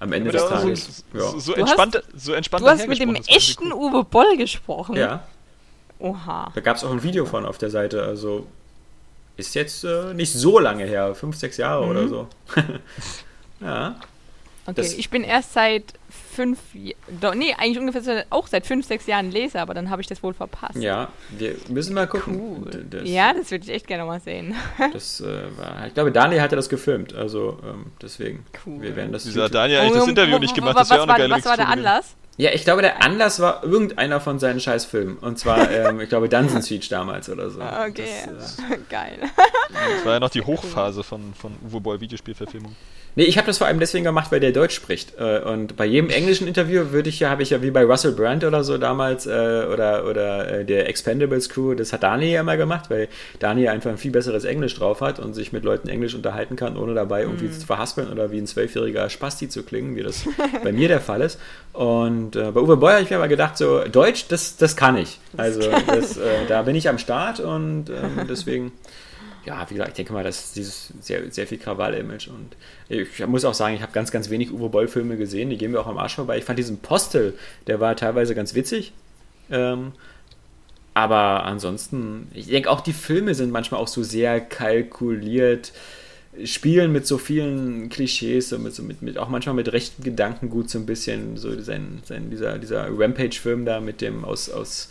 am Ende des Tages. so, ja. so Du hast- entspannt, so entspannt Du hast mit dem echten cool. Uwe Boll gesprochen. ja, Oha. da gab es auch ein Video von auf der Seite. Also ist jetzt äh, nicht so lange her, fünf, sechs Jahre oder so. ja. Okay, Das- ich bin erst seit fünf, doch, nee, eigentlich ungefähr auch seit fünf, sechs Jahren Leser, aber dann habe ich das wohl verpasst. Ja, wir müssen mal gucken. Cool. Das, ja, das würde ich echt gerne mal sehen. Das äh, war, ich glaube, Daniel hatte das gefilmt, also ähm, deswegen. Cool. Wir werden das. Wieso hat Daniel eigentlich das Interview nicht gemacht? Was Das wäre auch eine war, geile was war der. Anlass? Ja, ich glaube, der Anlass war irgendeiner von seinen Scheißfilmen. Und zwar, ähm, ich glaube, Dungeon Siege damals oder so. Okay, Das, geil. Das war ja noch die Hochphase von, von Uwe Boll Videospielverfilmung. Nee, ich habe das vor allem deswegen gemacht, weil der Deutsch spricht. Äh, Und bei jedem englischen Interview würde ich ja, habe ich ja wie bei Russell Brand oder so damals äh, oder, oder äh, der Expendables Crew, das hat Dani ja immer gemacht, weil Dani einfach ein viel besseres Englisch drauf hat und sich mit Leuten Englisch unterhalten kann, ohne dabei irgendwie zu verhaspeln oder wie ein zwölfjähriger Spasti zu klingen, wie das bei mir der Fall ist. Und äh, bei Uwe Boll habe ich mir aber gedacht, so Deutsch, das, das kann ich. Also das, äh, da bin ich am Start und ähm, deswegen ja, wie gesagt, ich denke mal, das ist dieses sehr, sehr viel Krawall-Image. Und ich muss auch sagen, ich habe ganz, ganz wenig Uwe Boll-Filme gesehen, die gehen mir auch am Arsch vorbei. Ich fand diesen Postel, der war teilweise ganz witzig. Ähm, aber ansonsten, ich denke auch die Filme sind manchmal auch so sehr kalkuliert, spielen mit so vielen Klischees, so mit, so mit, mit auch manchmal mit rechten Gedankengut so ein bisschen, so sein, sein, dieser, dieser Rampage-Film da mit dem aus, aus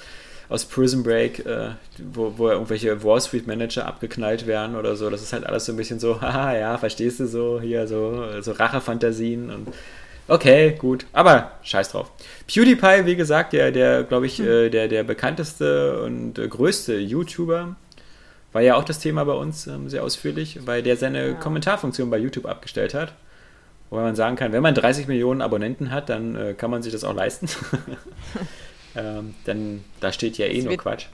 aus Prison Break, äh, wo, wo irgendwelche Wall Street Manager abgeknallt werden oder so. Das ist halt alles so ein bisschen so, haha, ja, verstehst du so, hier so, so Rachefantasien und okay, gut, aber scheiß drauf. PewDiePie, wie gesagt, der, der glaube ich, äh, der, der bekannteste und äh, größte YouTuber, war ja auch das Thema bei uns ähm, sehr ausführlich, weil der seine Ja. Kommentarfunktion bei YouTube abgestellt hat. Wobei man sagen kann, wenn man 30 Millionen Abonnenten hat, dann äh, kann man sich das auch leisten. ähm, dann da steht ja eh Das nur wird- Quatsch.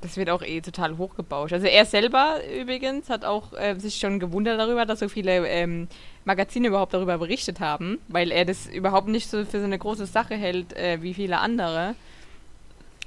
Das wird auch eh total hochgebauscht. Also er selber übrigens hat auch äh, sich schon gewundert darüber, dass so viele ähm, Magazine überhaupt darüber berichtet haben, weil er das überhaupt nicht so für so eine große Sache hält äh, wie viele andere.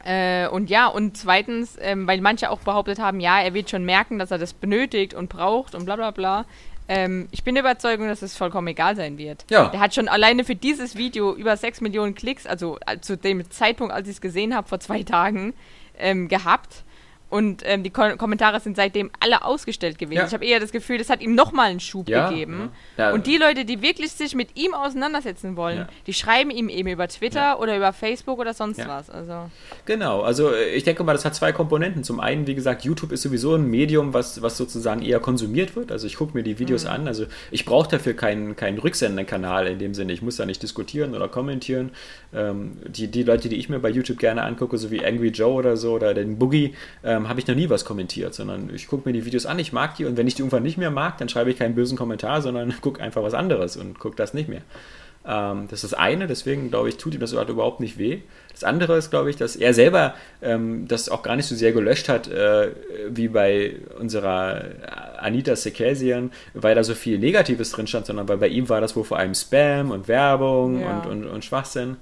Äh, und ja, und zweitens, ähm, weil manche auch behauptet haben, ja, er wird schon merken, dass er das benötigt und braucht und bla bla bla. Ähm, ich bin der Überzeugung, dass es vollkommen egal sein wird. Ja. Der hat schon alleine für dieses Video über 6 Millionen Klicks, also äh, zu dem Zeitpunkt, als ich es gesehen habe, vor zwei Tagen, ähm, gehabt. Und ähm, die Ko Kommentare sind seitdem alle ausgestellt gewesen. Ja. Ich habe eher das Gefühl, das hat ihm nochmal einen Schub Ja, gegeben. ja. Und die Leute, die wirklich sich mit ihm auseinandersetzen wollen, die schreiben ihm eben über Twitter oder über Facebook oder sonst was. Also Genau, also äh, ich denke mal, das hat zwei Komponenten. Zum einen, wie gesagt, YouTube ist sowieso ein Medium, was, was sozusagen eher konsumiert wird. Also ich gucke mir die Videos an. Also ich brauche dafür keinen, keinen Rücksenderkanal in dem Sinne. Ich muss da nicht diskutieren oder kommentieren. Ähm, die, die Leute, die ich mir bei YouTube gerne angucke, so wie Angry Joe oder so oder den Boogie, ähm, habe ich noch nie was kommentiert, sondern ich gucke mir die Videos an, ich mag die und wenn ich die irgendwann nicht mehr mag, dann schreibe ich keinen bösen Kommentar, sondern gucke einfach was anderes und gucke das nicht mehr. Ähm, das ist das eine, deswegen glaube ich, tut ihm das überhaupt nicht weh. Das andere ist, glaube ich, dass er selber ähm, das auch gar nicht so sehr gelöscht hat, äh, wie bei unserer Anita Sekesian, weil da so viel Negatives drin stand, sondern weil bei ihm war das wohl vor allem Spam und Werbung Ja. und, und, und Schwachsinn.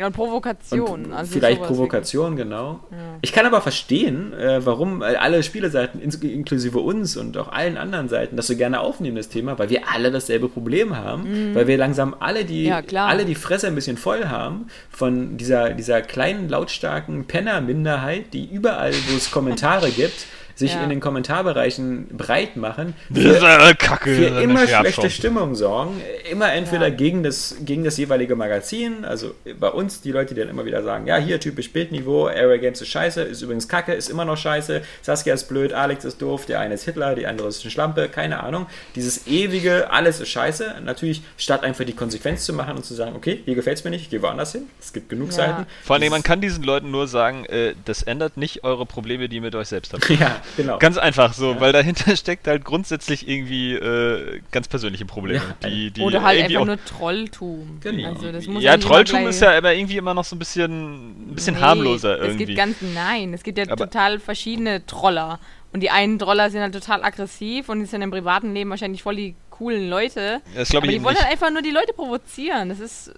Ja, und Provokation. Und also vielleicht Provokation, genau. Ich kann aber verstehen, äh, warum alle Spieleseiten, inklusive uns und auch allen anderen Seiten, das so gerne aufnehmen, das Thema, weil wir alle dasselbe Problem haben, weil wir langsam alle die, Mhm. Ja, alle die Fresse ein bisschen voll haben von dieser, dieser kleinen, lautstarken Penner-Minderheit, die überall, wo es Kommentare gibt, sich Ja. in den Kommentarbereichen breit machen, Das ist eine Kacke. für immer schlechte. Stimmung sorgen. Immer entweder Ja. gegen, das, gegen das jeweilige Magazin, also bei uns die Leute, die dann immer wieder sagen, ja, hier typisch Bildniveau, Area Games ist scheiße, ist übrigens kacke, ist immer noch scheiße, Saskia ist blöd, Alex ist doof, der eine ist Hitler, die andere ist eine Schlampe, keine Ahnung. Dieses ewige, alles ist scheiße. Natürlich, statt einfach die Konsequenz zu machen und zu sagen, okay, hier gefällt es mir nicht, ich gehe woanders hin. Es gibt genug Ja. Seiten. Vor allem, man kann diesen Leuten nur sagen, äh, das ändert nicht eure Probleme, die ihr mit euch selbst habt. Ja, genau. Ganz einfach so, weil dahinter steckt halt grundsätzlich irgendwie äh, ganz persönliche Probleme. Ja. die, die Oder halt einfach auch, nur Trolltum. Genau. Also das muss ja, Trolltum ist ja aber irgendwie immer noch so ein bisschen, ein bisschen Nee, harmloser Es irgendwie. gibt ganz, nein, es gibt ja Aber- total verschiedene Troller. Und die einen Troller sind halt total aggressiv und die sind im privaten Leben wahrscheinlich voll die coolen Leute. das glaube Aber ich die wollen nicht. halt einfach nur die Leute provozieren. Das ist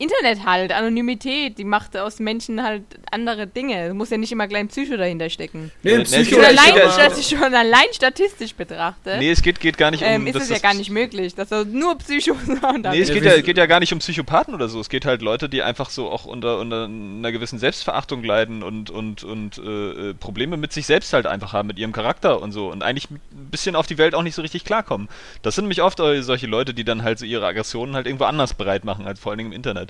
Internet halt, Anonymität, die macht aus Menschen halt andere Dinge. Es muss ja nicht immer gleich ein Psycho dahinter stecken. Nee, Nee, Psycho es Schon allein, ich schon allein statistisch betrachte, Nee, es geht, geht gar nicht um. ähm, ist es ja gar nicht möglich, dass er nur Psychos und Nee, es geht ja, geht ja gar nicht um Psychopathen oder so. Es geht halt Leute, die einfach so auch unter, unter einer gewissen Selbstverachtung leiden und, und, und äh, äh, Probleme mit sich selbst halt einfach haben, mit ihrem Charakter und so. Und eigentlich ein bisschen auf die Welt auch nicht so richtig klarkommen. Das sind nämlich oft äh, solche Leute, die dann halt so ihre Aggressionen halt irgendwo anders bereit machen, halt vor allen Dingen im Internet.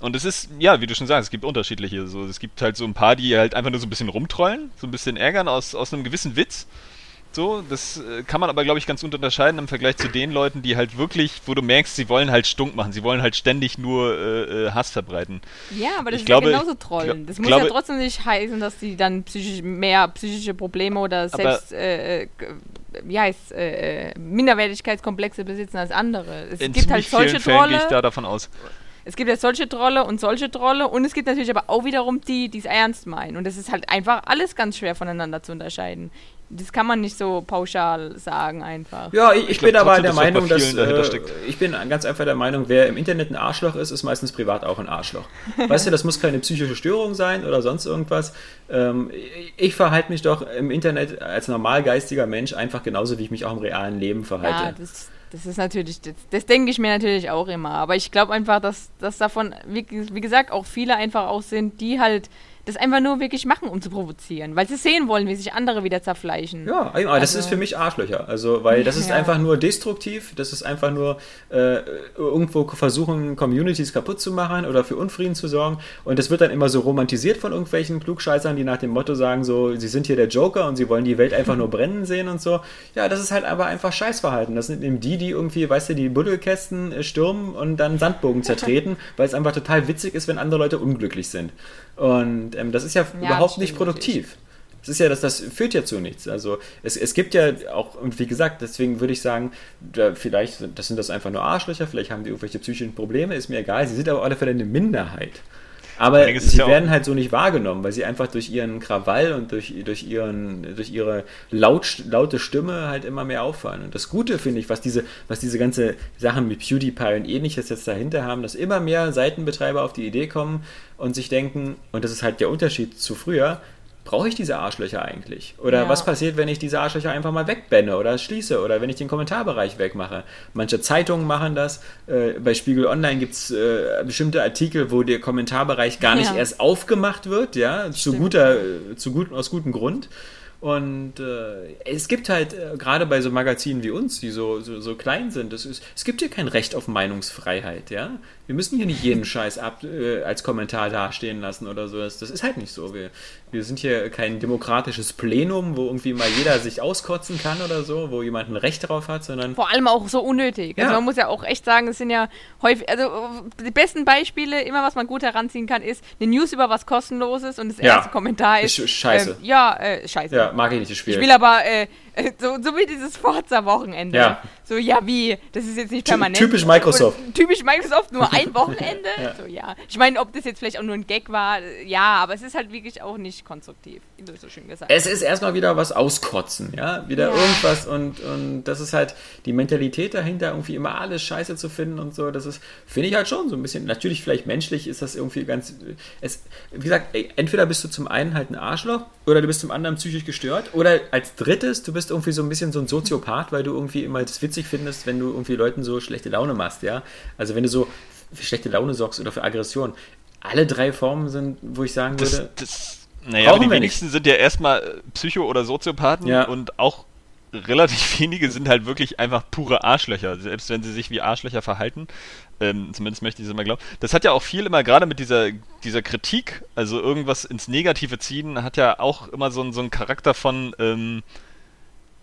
Und es ist, ja, wie du schon sagst, es gibt unterschiedliche. So, es gibt halt so ein paar, die halt einfach nur so ein bisschen rumtrollen, so ein bisschen ärgern aus, aus einem gewissen Witz. So, das äh, kann man aber, glaube ich, ganz gut unterscheiden im Vergleich zu den Leuten, die halt wirklich, wo du merkst, sie wollen halt stunk machen, sie wollen halt ständig nur äh, äh Hass verbreiten. Ja, aber das ich ist glaube, ja genauso Trollen. Das muss glaube, ja trotzdem nicht heißen, dass die dann psychisch, mehr psychische Probleme oder selbst, äh, äh wie heißt, äh, Minderwertigkeitskomplexe besitzen als andere. Es gibt halt solche Trolle. gehe ich da davon aus. Es gibt ja solche Trolle und solche Trolle und es gibt natürlich aber auch wiederum die, die es ernst meinen. Und das ist halt einfach alles ganz schwer voneinander zu unterscheiden. Das kann man nicht so pauschal sagen einfach. Ja, ich, ich, ich bin glaub, aber der Meinung, dass äh, ich bin ganz einfach der Meinung, wer im Internet ein Arschloch ist, ist meistens privat auch ein Arschloch. weißt du, das muss keine psychische Störung sein oder sonst irgendwas. Ähm, ich verhalte mich doch im Internet als normalgeistiger Mensch einfach genauso, wie ich mich auch im realen Leben verhalte. Ja, das, das ist natürlich, das, das denke ich mir natürlich auch immer. Aber ich glaube einfach, dass, dass davon, wie, wie gesagt, auch viele einfach auch sind, die halt das einfach nur wirklich machen, um zu provozieren, weil sie sehen wollen, wie sich andere wieder zerfleischen. Ja, also, das ist für mich Arschlöcher. Also, weil das ist ja. einfach nur destruktiv, das ist einfach nur äh, irgendwo versuchen, Communities kaputt zu machen oder für Unfrieden zu sorgen. Und das wird dann immer so romantisiert von irgendwelchen Klugscheißern, die nach dem Motto sagen, so, sie sind hier der Joker und sie wollen die Welt einfach nur brennen sehen und so. Ja, das ist halt aber einfach Scheißverhalten. Das sind eben die, die irgendwie, weißt du, die Buddelkästen äh, stürmen und dann Sandbogen zertreten, weil es einfach total witzig ist, wenn andere Leute unglücklich sind. Und ähm, das ist ja, ja überhaupt nicht produktiv. Das ist ja, das, das führt ja zu nichts. Also es, es gibt ja auch, und wie gesagt, deswegen würde ich sagen, da, vielleicht das sind das einfach nur Arschlöcher, vielleicht haben die irgendwelche psychischen Probleme, ist mir egal. Sie sind aber auf alle Fälle eine Minderheit. Aber sie ja werden halt so nicht wahrgenommen, weil sie einfach durch ihren Krawall und durch, durch, ihren, durch ihre laut, laute Stimme halt immer mehr auffallen. Und das Gute finde ich, was diese, was diese ganze Sachen mit PewDiePie und ähnliches jetzt dahinter haben, dass immer mehr Seitenbetreiber auf die Idee kommen und sich denken, und das ist halt der Unterschied zu früher, brauche ich diese Arschlöcher eigentlich? Oder ja. was passiert, wenn ich diese Arschlöcher einfach mal wegbenne oder schließe oder wenn ich den Kommentarbereich wegmache? Manche Zeitungen machen das. Äh, bei Spiegel Online gibt es äh, bestimmte Artikel, wo der Kommentarbereich gar nicht ja. erst aufgemacht wird, ja, zu guter, zu gut, aus gutem Grund. Und äh, es gibt halt, äh, gerade bei so Magazinen wie uns, die so, so, so klein sind, ist, es gibt hier kein Recht auf Meinungsfreiheit, ja. Wir müssen hier nicht jeden Scheiß ab, äh, als Kommentar dastehen lassen oder so. Das, das ist halt nicht so. Wir, wir sind hier kein demokratisches Plenum, wo irgendwie mal jeder sich auskotzen kann oder so, wo jemand ein Recht drauf hat, sondern. Vor allem auch so unnötig. Also ja. Also man muss ja auch echt sagen, es sind ja häufig, also die besten Beispiele, immer was man gut heranziehen kann, ist eine News über was kostenloses und das ja. erste Kommentar ist. Scheiße. Ähm, ja, äh, scheiße. Ja, mag ich nicht, das Spiel. Ich will aber, äh, so, so wie dieses Forza-Wochenende. Ja. So, ja, wie? Das ist jetzt nicht permanent. Typisch Microsoft. Und, typisch Microsoft, nur ein Wochenende. ja. So, ja. Ich meine, ob das jetzt vielleicht auch nur ein Gag war, ja, aber es ist halt wirklich auch nicht konstruktiv, wie du so schön gesagt. Es ist erstmal wieder was auskotzen, ja. Wieder ja. irgendwas und, und das ist halt die Mentalität dahinter, irgendwie immer alles scheiße zu finden und so. Das ist, finde ich halt schon so ein bisschen, natürlich vielleicht menschlich ist das irgendwie ganz. Es, wie gesagt, ey, entweder bist du zum einen halt ein Arschloch oder du bist zum anderen psychisch gestört oder als drittes, du bist irgendwie so ein bisschen so ein Soziopath, weil du irgendwie immer das witzig findest, wenn du irgendwie Leuten so schlechte Laune machst, ja. Also wenn du so für schlechte Laune sorgst oder für Aggression. Alle drei Formen sind, wo ich sagen das, würde. Das, naja, aber die wenigsten nicht. sind ja erstmal äh, Psycho- oder Soziopathen ja. und auch relativ wenige sind halt wirklich einfach pure Arschlöcher, selbst wenn sie sich wie Arschlöcher verhalten. Ähm, zumindest möchte ich es immer glauben. Das hat ja auch viel immer, gerade mit dieser, dieser Kritik, also irgendwas ins Negative ziehen, hat ja auch immer so, so einen Charakter von, ähm,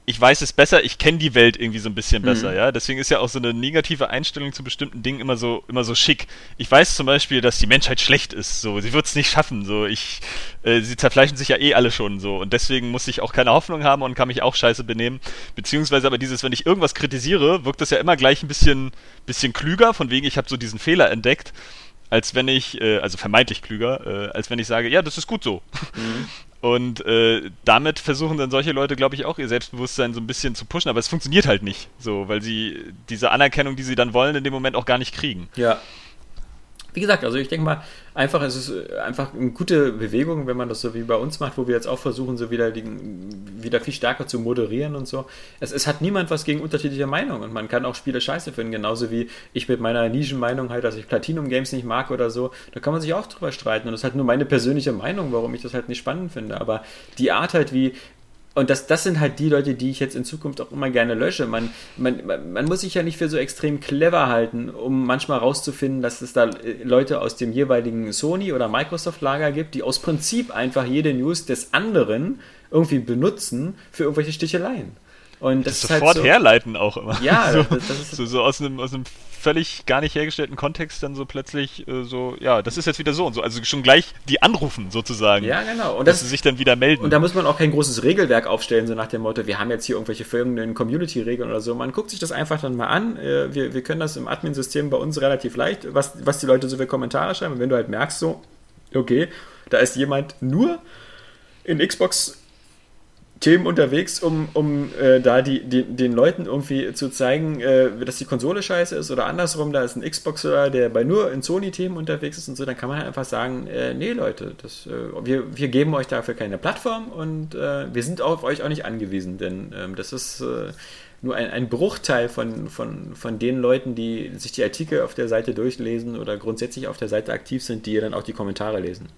ich weiß es besser, ich kenne die Welt irgendwie so ein bisschen besser, mhm. ja. Deswegen ist ja auch so eine negative Einstellung zu bestimmten Dingen immer so, immer so schick. Ich weiß zum Beispiel, dass die Menschheit schlecht ist, so, sie wird es nicht schaffen, so, ich, äh, sie zerfleischen sich ja eh alle schon, so, und deswegen muss ich auch keine Hoffnung haben und kann mich auch scheiße benehmen. Beziehungsweise aber dieses, wenn ich irgendwas kritisiere, wirkt das ja immer gleich ein bisschen, bisschen klüger, von wegen, ich habe so diesen Fehler entdeckt als wenn ich, äh, also vermeintlich klüger, äh, als wenn ich sage, ja, das ist gut so. Mhm. Und äh, damit versuchen dann solche Leute, glaube ich, auch ihr Selbstbewusstsein so ein bisschen zu pushen, aber es funktioniert halt nicht so, weil sie diese Anerkennung, die sie dann wollen, in dem Moment auch gar nicht kriegen. Ja, wie gesagt, also ich denke mal, einfach, es ist äh, einfach eine gute Bewegung, wenn man das so wie bei uns macht, wo wir jetzt auch versuchen, so wieder, die, wieder viel stärker zu moderieren und so. Es, es hat niemand was gegen unterschiedliche Meinungen und man kann auch Spiele scheiße finden, genauso wie ich mit meiner Nischenmeinung halt, dass ich Platinum Games nicht mag oder so. Da kann man sich auch drüber streiten und das ist halt nur meine persönliche Meinung, warum ich das halt nicht spannend finde. Aber die Art halt, wie und das, das sind halt die Leute, die ich jetzt in Zukunft auch immer gerne lösche. Man, man, man, muss sich ja nicht für so extrem clever halten, um manchmal rauszufinden, dass es da äh, Leute aus dem jeweiligen Sony- oder Microsoft-Lager gibt, die aus Prinzip einfach jede News des anderen irgendwie benutzen für irgendwelche Sticheleien. Und das, das ist halt sofort halt so, herleiten auch immer. Ja, so, das, das ist so, so aus einem, aus einem völlig gar nicht hergestellten Kontext dann so plötzlich äh, so, ja, das ist jetzt wieder so und so. Also schon gleich die anrufen sozusagen. Ja, genau. Und dass das, sie sich dann wieder melden. Und da muss man auch kein großes Regelwerk aufstellen, so nach dem Motto, wir haben jetzt hier irgendwelche folgenden Community-Regeln oder so. Man guckt sich das einfach dann mal an. Äh, wir, wir können das im Admin-System bei uns relativ leicht, was, was die Leute so für Kommentare schreiben. Und wenn du halt merkst, so, okay, da ist jemand nur in Xbox Themen unterwegs, um, um äh, da die, die, den Leuten irgendwie zu zeigen, äh, dass die Konsole scheiße ist oder andersrum, da ist ein Xboxer, der bei nur in Sony-Themen unterwegs ist und so, dann kann man halt einfach sagen, äh, nee Leute, das, äh, wir, wir geben euch dafür keine Plattform und äh, wir sind auf euch auch nicht angewiesen, denn ähm, das ist äh, nur ein, ein Bruchteil von, von, von den Leuten, die sich die Artikel auf der Seite durchlesen oder grundsätzlich auf der Seite aktiv sind, die dann auch die Kommentare lesen.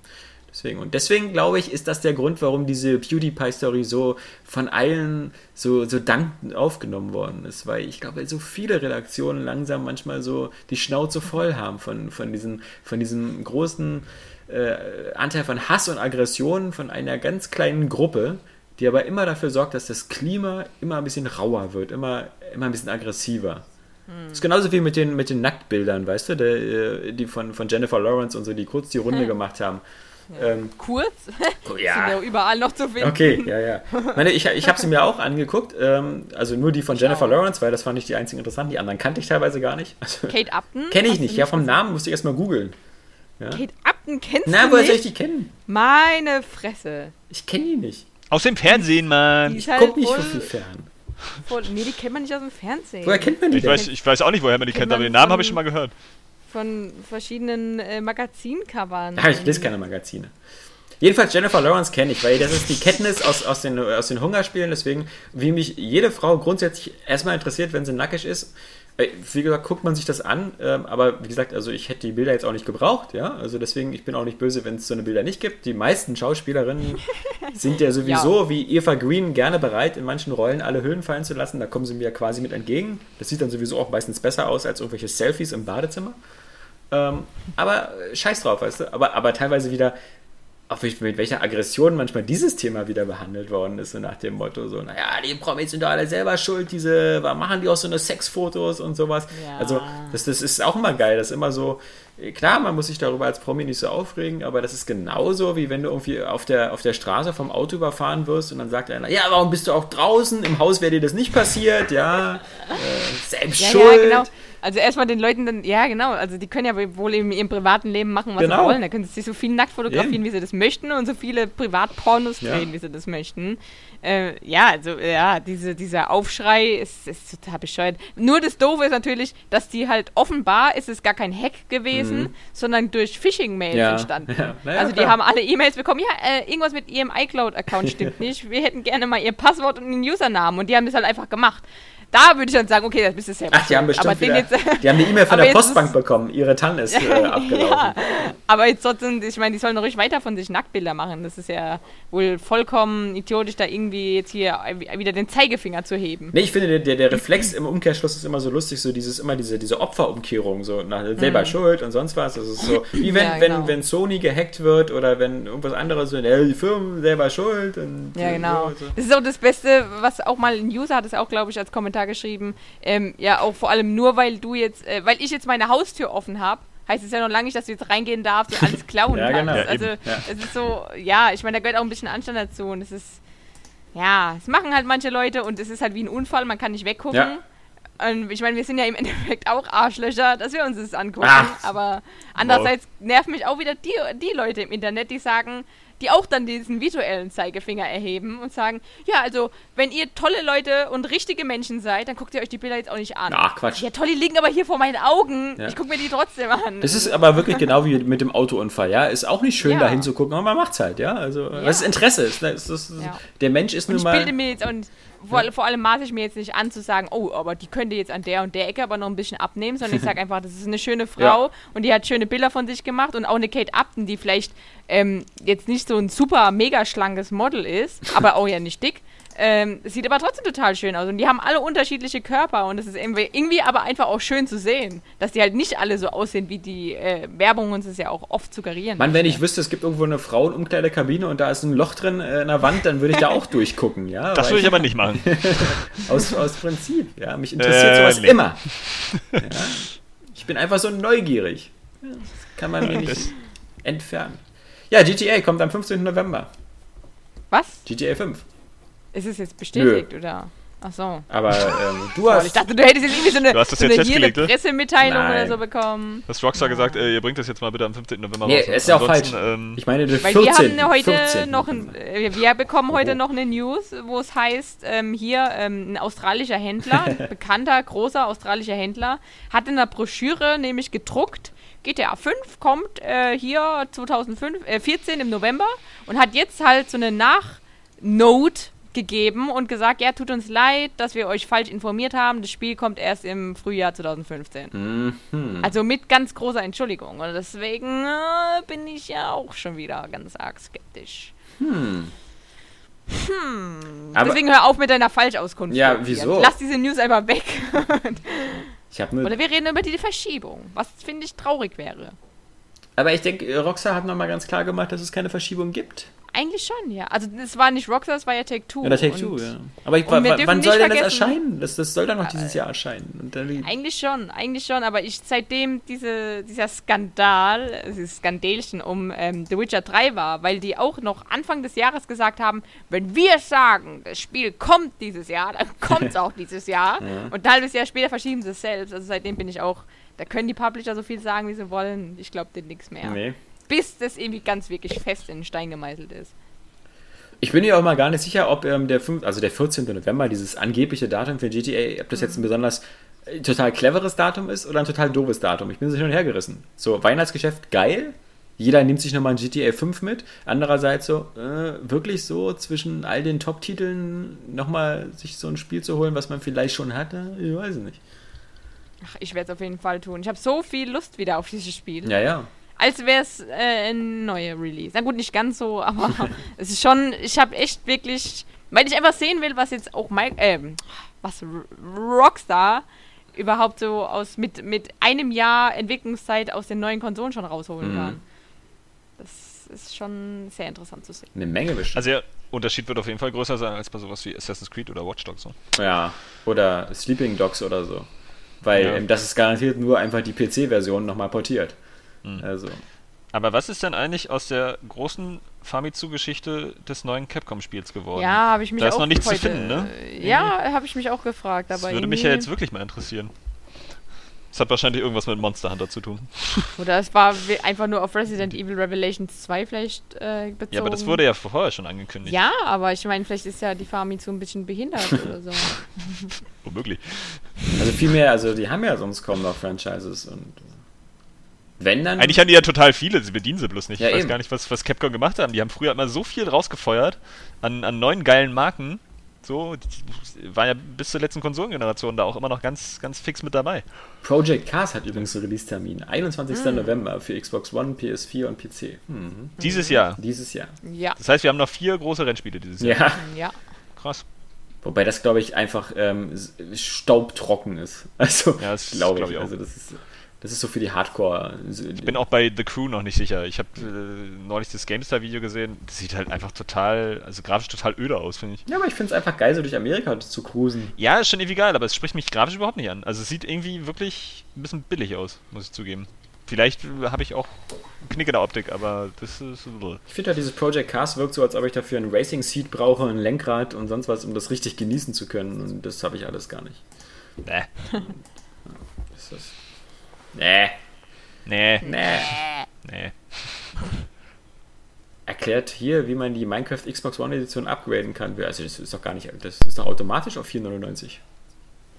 Deswegen, und deswegen glaube ich, ist das der Grund, warum diese PewDiePie-Story so von allen so, so dankend aufgenommen worden ist. Weil ich glaube, so viele Redaktionen langsam manchmal so die Schnauze voll haben von, von, diesem, von diesem großen äh, Anteil von Hass und Aggression von einer ganz kleinen Gruppe, die aber immer dafür sorgt, dass das Klima immer ein bisschen rauer wird, immer, immer ein bisschen aggressiver. Hm. Das ist genauso wie mit den, mit den Nacktbildern, weißt du, der, äh, die von, von Jennifer Lawrence und so, die kurz die Runde hm. gemacht haben. Ja. Ähm, Kurz? Ja. Sind ja überall noch zu finden. Okay, ja, ja. Meine, ich ich habe sie mir auch angeguckt. Ähm, also nur die von Jennifer Lawrence, weil das fand ich die einzigen interessanten. Die anderen kannte ich teilweise gar nicht. Also, Kate Upton? Kenne ich nicht. Ja, vom Namen musste ich erstmal googeln. Ja. Kate Upton kennst Na, du woher soll ich die kennen? Meine Fresse. Ich kenne die nicht. Aus dem Fernsehen, Mann. Ich halt guck nicht so viel fern. Voll, nee, die kennt man nicht aus dem Fernsehen. Woher kennt man die ich Weiß, ich weiß auch nicht, woher man die kennt, aber den Namen habe ich schon mal gehört von verschiedenen äh, Magazincovern. Ja, ich lese keine Magazine. Jedenfalls Jennifer Lawrence kenne ich, weil das ist die Kenntnis aus, aus, den, aus den Hungerspielen. Deswegen, wie mich jede Frau grundsätzlich erstmal interessiert, wenn sie nackig ist. Äh, wie gesagt, guckt man sich das an, ähm, aber wie gesagt, also ich hätte die Bilder jetzt auch nicht gebraucht, ja. Also deswegen, ich bin auch nicht böse, wenn es so eine Bilder nicht gibt. Die meisten Schauspielerinnen sind ja sowieso ja. wie Eva Green gerne bereit, in manchen Rollen alle Höhlen fallen zu lassen. Da kommen sie mir quasi mit entgegen. Das sieht dann sowieso auch meistens besser aus als irgendwelche Selfies im Badezimmer. Ähm, aber scheiß drauf, weißt du? Aber, aber teilweise wieder, auch mit welcher Aggression manchmal dieses Thema wieder behandelt worden ist, so nach dem Motto, so, naja, die Promis sind doch alle selber schuld, diese, machen die auch so eine Sexfotos und sowas. Ja. Also, das, das ist auch immer geil, das ist immer so, klar, man muss sich darüber als Promi nicht so aufregen, aber das ist genauso, wie wenn du irgendwie auf der, auf der Straße vom Auto überfahren wirst und dann sagt einer, ja, warum bist du auch draußen? Im Haus wäre dir das nicht passiert, ja, äh, selbst ja, schuld. Ja, genau. Also erstmal den Leuten dann, ja genau, also die können ja wohl in ihrem privaten Leben machen, was genau. sie wollen. Da können sie sich so viel nackt fotografieren, ja. wie sie das möchten und so viele Privatpornos drehen, ja. wie sie das möchten. Äh, ja, also ja, diese, dieser Aufschrei ist, ist total bescheuert. Nur das Doofe ist natürlich, dass die halt offenbar ist es gar kein Hack gewesen, mhm. sondern durch Phishing-Mails ja. entstanden. Ja. Naja, also die klar. haben alle E-Mails bekommen, ja, äh, irgendwas mit ihrem iCloud-Account stimmt nicht. Wir hätten gerne mal ihr Passwort und den Usernamen und die haben das halt einfach gemacht. Da würde ich dann sagen, okay, das bist du selber. Ach, die haben bestimmt wieder, jetzt, die haben eine E-Mail von der Postbank bekommen. Ihre TAN ist äh, abgelaufen. Ja, aber jetzt trotzdem, ich meine, die sollen ruhig weiter von sich Nacktbilder machen. Das ist ja wohl vollkommen idiotisch, da irgendwie jetzt hier wieder den Zeigefinger zu heben. Nee, ich finde, der, der, der Reflex im Umkehrschluss ist immer so lustig, so dieses, immer diese, diese Opferumkehrung, so nach selber mhm. schuld und sonst was. Das ist so, wie wenn, ja, genau. wenn, wenn Sony gehackt wird oder wenn irgendwas anderes so, die Firmen selber schuld. Und ja, genau. So. Das ist auch das Beste, was auch mal ein User hat es auch, glaube ich, als Kommentar geschrieben. Ähm, ja, auch vor allem nur, weil du jetzt, äh, weil ich jetzt meine Haustür offen habe heißt es ja noch lange nicht, dass du jetzt reingehen darfst und alles klauen ja, kannst. Genau. Also ja, es ist so, ja, ich meine, da gehört auch ein bisschen Anstand dazu und es ist, ja, es machen halt manche Leute und es ist halt wie ein Unfall, man kann nicht weggucken. Ja. Und ich meine, wir sind ja im Endeffekt auch Arschlöcher, dass wir uns das angucken. Ach. Aber andererseits nerven mich auch wieder die, die Leute im Internet, die sagen, die auch dann diesen virtuellen Zeigefinger erheben und sagen, ja, also, wenn ihr tolle Leute und richtige Menschen seid, dann guckt ihr euch die Bilder jetzt auch nicht an. Ach, Quatsch. Ja, toll, die liegen aber hier vor meinen Augen. Ja. Ich gucke mir die trotzdem an. Das ist aber wirklich genau wie mit dem Autounfall, ja. Ist auch nicht schön, ja. da hinzugucken, aber man macht's halt, ja. Also, ja. was ist Interesse ist. Ne? ist, der Mensch ist nun mal... Ich bilde mir jetzt und vor, ja. vor allem maße ich mir jetzt nicht an zu sagen, oh, aber die könnte jetzt an der und der Ecke aber noch ein bisschen abnehmen, sondern ich sage einfach, das ist eine schöne Frau ja. und die hat schöne Bilder von sich gemacht und auch eine Kate Upton, die vielleicht ähm, jetzt nicht so ein super mega schlankes Model ist, aber auch ja nicht dick. Ähm, es sieht aber trotzdem total schön aus und die haben alle unterschiedliche Körper und es ist irgendwie, irgendwie aber einfach auch schön zu sehen, dass die halt nicht alle so aussehen, wie die äh, Werbung uns es ja auch oft suggerieren. Mann, wenn ich wüsste, es gibt irgendwo eine Frauenumkleidekabine und da ist ein Loch drin äh, in der Wand, dann würde ich da auch durchgucken, ja. Das würde ich aber nicht machen. aus, aus Prinzip, ja. Mich interessiert Äh, sowas nee. immer. Ja. Ich bin einfach so neugierig. Ja, Das kann man mir nicht Das- entfernen. Ja, GTA kommt am 15. November. Was? GTA 5. Ist es jetzt bestätigt oder? Ach so. Aber ähm, du Ich hast. dachte, du hättest jetzt irgendwie so eine, Du hast das so jetzt eine, hier eine ne? Pressemitteilung Nein. oder so bekommen. Hast Rockstar gesagt, äh, ihr bringt das jetzt mal bitte am 15. November Nee, raus. ist ja auch falsch. Ähm, Ich meine, der Weil 14. wir haben heute 14. noch ein, äh, wir bekommen heute Oh. noch eine News, wo es heißt, ähm, hier ähm, ein australischer Händler, ein bekannter, großer australischer Händler, hat in der Broschüre nämlich gedruckt, GTA 5 kommt äh, hier 2014 äh, 14 im November und hat jetzt halt so eine Nachnote gegeben und gesagt, ja, tut uns leid, dass wir euch falsch informiert haben, das Spiel kommt erst im Frühjahr 2015. Mhm. Also mit ganz großer Entschuldigung. Und deswegen äh, bin ich ja auch schon wieder ganz arg skeptisch. Aber deswegen hör auf mit deiner Falschauskunft. Ja, wieso? Lass diese News einfach weg. ich nur. Oder wir reden über die Verschiebung, was finde ich traurig wäre. Aber ich denke, Rockstar hat nochmal ganz klar gemacht, dass es keine Verschiebung gibt. Eigentlich schon, ja. Also es war nicht Rockstar, es war ja Take-Two. Ja, der Take Two, ja. Aber ich, wann soll denn das erscheinen? Das, das soll dann noch dieses Jahr erscheinen. Eigentlich schon, eigentlich schon, aber ich seitdem diese, dieser Skandal, dieses Skandälchen um ähm, The Witcher 3 war, weil die auch noch Anfang des Jahres gesagt haben, wenn wir sagen, das Spiel kommt dieses Jahr, dann kommt es auch dieses Jahr. Und ein halbes Jahr später verschieben sie es selbst. Also seitdem bin ich auch, da können die Publisher so viel sagen, wie sie wollen. Ich glaube denen nichts mehr. nee. Bis das irgendwie ganz wirklich fest in den Stein gemeißelt ist. Ich bin mir auch mal gar nicht sicher, ob ähm, der, 5, also der 14. November, dieses angebliche Datum für GTA, ob das jetzt ein besonders äh, total cleveres Datum ist oder ein total doofes Datum. Ich bin so hin und her gerissen. So, Weihnachtsgeschäft geil. Jeder nimmt sich nochmal ein GTA 5 mit. Andererseits so, äh, wirklich so zwischen all den Top-Titeln nochmal sich so ein Spiel zu holen, was man vielleicht schon hatte? Ich weiß es nicht. Ach, ich werde es auf jeden Fall tun. Ich habe so viel Lust wieder auf dieses Spiel. Ja, ja. Als wäre es äh, ein neuer Release. Na gut, nicht ganz so, aber es ist schon, ich habe echt wirklich, weil ich einfach sehen will, was jetzt auch Mike, ähm, was Rockstar überhaupt so aus mit, mit einem Jahr Entwicklungszeit aus den neuen Konsolen schon rausholen Mhm. kann. Das ist schon sehr interessant zu sehen. Eine Menge bestimmt. also der Unterschied wird auf jeden Fall größer sein als bei sowas wie Assassin's Creed oder Watch Dogs. So. Ja, oder Sleeping Dogs oder so. Weil Ja. ähm, das ist garantiert nur einfach die PC-Version nochmal portiert. Also, Aber was ist denn eigentlich aus der großen Famitsu-Geschichte des neuen Capcom-Spiels geworden? Ja, habe ich mich Da ist auch noch nichts zu finden, ne? Ja, habe ich mich auch gefragt. das würde mich ja jetzt wirklich mal interessieren. Das hat wahrscheinlich irgendwas mit Monster Hunter zu tun. Oder es war einfach nur auf Resident Evil Revelations 2 vielleicht äh, bezogen. Ja, aber das wurde ja vorher schon angekündigt. Ja, aber ich meine, vielleicht ist ja die Famitsu ein bisschen behindert oder so. Womöglich. also viel mehr, also die haben ja sonst kaum noch Franchises und wenn dann. Eigentlich haben die ja total viele, sie bedienen sie bloß nicht. Ja, ich weiß eben. gar nicht, was, was Capcom gemacht haben. Die haben früher immer so viel rausgefeuert an, an neuen geilen Marken. So, die war ja bis zur letzten Konsolengeneration da auch immer noch ganz, ganz fix mit dabei. Project Cars hat übrigens einen Release-Termin. 21. Hm. November für Xbox One, PS4 und PC. Hm. Dieses Jahr. Dieses Jahr. Ja, Das heißt, wir haben noch vier große Rennspiele dieses Jahr. Ja. ja. Krass. Wobei das, glaube ich, einfach ähm, staubtrocken ist. Also, Ja, das glaube glaub ich. ich auch. Also, das ist, das ist so für die Hardcore. Ich bin auch bei The Crew noch nicht sicher. Ich habe äh, neulich das GameStar-Video gesehen. Das sieht halt einfach total, also grafisch total öde aus, finde ich. Ja, aber ich finde es einfach geil, so durch Amerika zu cruisen. Ja, ist schon irgendwie geil, aber es spricht mich grafisch überhaupt nicht an. Also es sieht irgendwie wirklich ein bisschen billig aus, muss ich zugeben. Vielleicht äh, habe ich auch einen Knick in der Optik, aber das ist. Ich finde halt, dieses Project Cars wirkt so, als ob ich dafür ein Racing Seat brauche, ein Lenkrad und sonst was, um das richtig genießen zu können. Und das habe ich alles gar nicht. Nee. Ist das. Nee, Nee. nee. Nee. Erklärt hier, wie man die Minecraft Xbox One Edition upgraden kann. Also, das ist doch gar nicht. Das ist doch automatisch auf 4,99. Ist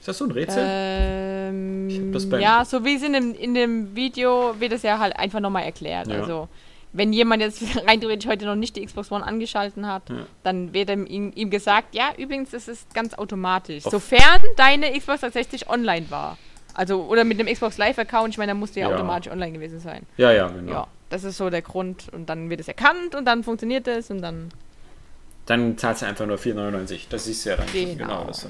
das so ein Rätsel? Ähm, ja, so wie es in dem, in dem Video wird es ja halt einfach nochmal erklärt. Ja. Also, wenn jemand jetzt rein theoretisch heute noch nicht die Xbox One angeschalten hat, Ja. dann wird ihm, ihm, ihm gesagt, ja, übrigens, das ist ganz automatisch. Auf- Sofern deine Xbox 360 online war. Also, oder mit dem Xbox Live-Account, ich meine, da musste ja, Ja. automatisch online gewesen sein. Ja, ja, genau. Ja, das ist so der Grund. Und dann wird es erkannt und dann funktioniert es und dann. Dann zahlst du einfach nur 4,99. Das du ja dann. Genau. genau das,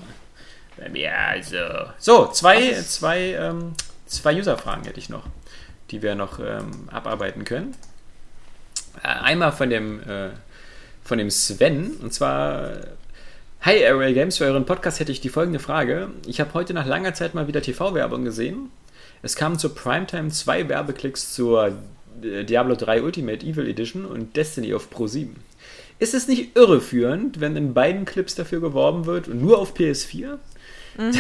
äh, mir also. So, zwei, zwei, ähm, zwei User-Fragen hätte ich noch, die wir noch ähm, abarbeiten können. Äh, einmal von dem, äh, von dem Sven, und zwar Hi Aerial Games, für euren Podcast hätte ich die folgende Frage. Ich habe heute nach langer Zeit mal wieder TV-Werbung gesehen. Es kamen zur Primetime zwei Werbeklicks zur äh, Diablo 3 Ultimate Evil Edition und Destiny auf Pro 7. Ist es nicht irreführend, wenn in beiden Clips dafür geworben wird und nur auf PS4?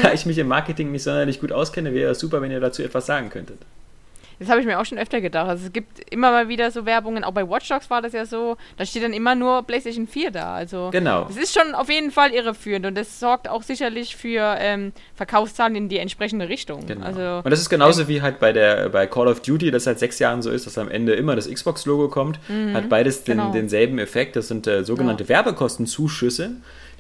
Da ich mich im Marketing nicht sonderlich gut auskenne, wäre es super, wenn ihr dazu etwas sagen könntet. Das habe ich mir auch schon öfter gedacht. Also es gibt immer mal wieder so Werbungen, auch bei Watch Dogs war das ja so, da steht dann immer nur PlayStation 4 da. Also Genau. es ist schon auf jeden Fall irreführend und das sorgt auch sicherlich für ähm, Verkaufszahlen in die entsprechende Richtung. Genau. Also und das ist genauso wie halt bei der bei Call of Duty, das seit sechs Jahren so ist, dass am Ende immer das Xbox-Logo kommt, hat beides den, genau. denselben Effekt. Das sind äh, sogenannte Werbekostenzuschüsse,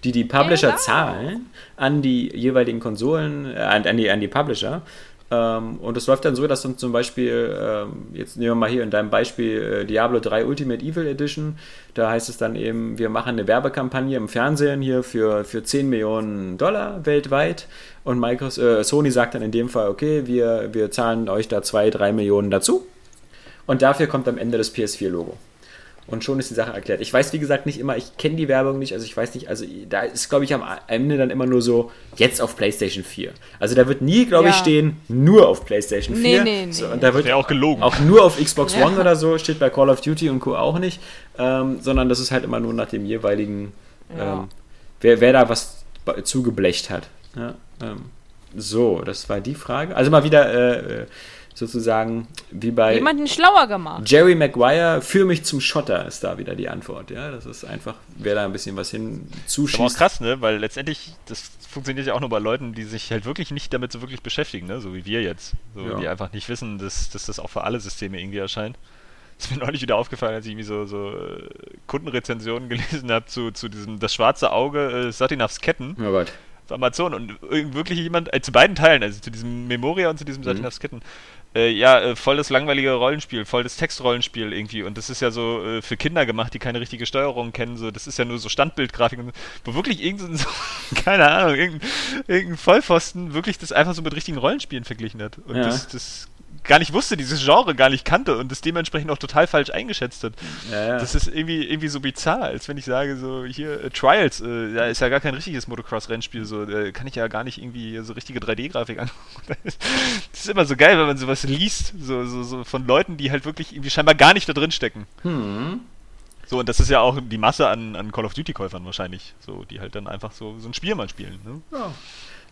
die die Publisher Genau. zahlen an die jeweiligen Konsolen, äh, an, die, an die Publisher. Ähm, und es läuft dann so, dass dann zum Beispiel, ähm, jetzt nehmen wir mal hier in deinem Beispiel äh, Diablo 3 Ultimate Evil Edition, da heißt es dann eben, wir machen eine Werbekampagne im Fernsehen hier für, für 10 Millionen Dollar weltweit. Und Microsoft, äh, Sony sagt dann in dem Fall, okay, wir, wir zahlen euch da 2, 3 Millionen dazu. Und dafür kommt am Ende das PS4-Logo. Und schon ist die Sache erklärt. Ich weiß, wie gesagt, nicht immer, ich kenne die Werbung nicht, also ich weiß nicht, also da ist, glaube ich, am Ende dann immer nur so, jetzt auf PlayStation 4. Also da wird nie, glaube ich, Ja. stehen, nur auf PlayStation 4. Nee, nee, nee. So, und da wird Wäre auch gelogen. auch nur auf Xbox Ja. One oder so, steht bei Call of Duty und Co. auch nicht, ähm, sondern das ist halt immer nur nach dem jeweiligen, Ja. ähm, wer, wer da was zugeblecht hat. Ja, ähm, so, das war die Frage. Also mal wieder äh, äh, sozusagen wie bei jemanden schlauer gemacht. Jerry Maguire, für mich zum Schotter ist da wieder die Antwort. Ja, das ist einfach, wer da ein bisschen was hin Das ist auch krass, ne? Weil letztendlich, das funktioniert ja auch nur bei Leuten, die sich halt wirklich nicht damit so wirklich beschäftigen, ne? So wie wir jetzt. So, Ja. Die einfach nicht wissen, dass, dass das auch für alle Systeme irgendwie erscheint. Das ist mir neulich wieder aufgefallen, als ich irgendwie so, so äh, Kundenrezensionen gelesen habe zu, zu diesem Das schwarze Auge äh, Satinavs Ketten Oh Gott. auf Amazon und wirklich jemand, äh, zu beiden Teilen, also zu diesem Memoria und zu diesem Satinavs Ketten, äh, ja, äh, voll das langweilige Rollenspiel, voll das Textrollenspiel irgendwie. Und das ist ja so äh, für Kinder gemacht, die keine richtige Steuerung kennen. So, das ist ja nur so Standbildgrafik, wo wirklich irgendein, so, keine Ahnung, irgendein, irgendein Vollpfosten wirklich das einfach so mit richtigen Rollenspielen verglichen hat. Und Ja. das, das gar nicht wusste, dieses Genre gar nicht kannte und das dementsprechend auch total falsch eingeschätzt hat. Ja, ja. Das ist irgendwie, irgendwie so bizarr, als wenn ich sage, so hier, äh, Trials, äh, da ist ja gar kein richtiges Motocross-Rennspiel, so, äh, kann ich ja gar nicht irgendwie so richtige 3D-Grafik angucken. Das ist immer so geil, wenn man sowas liest, so, so, so von Leuten, die halt wirklich irgendwie scheinbar gar nicht da drin stecken. Hm. So, und das ist ja auch die Masse an, an Call of Duty-Käufern wahrscheinlich, so, die halt dann einfach so, so ein Spiel mal spielen. Ne? Ja.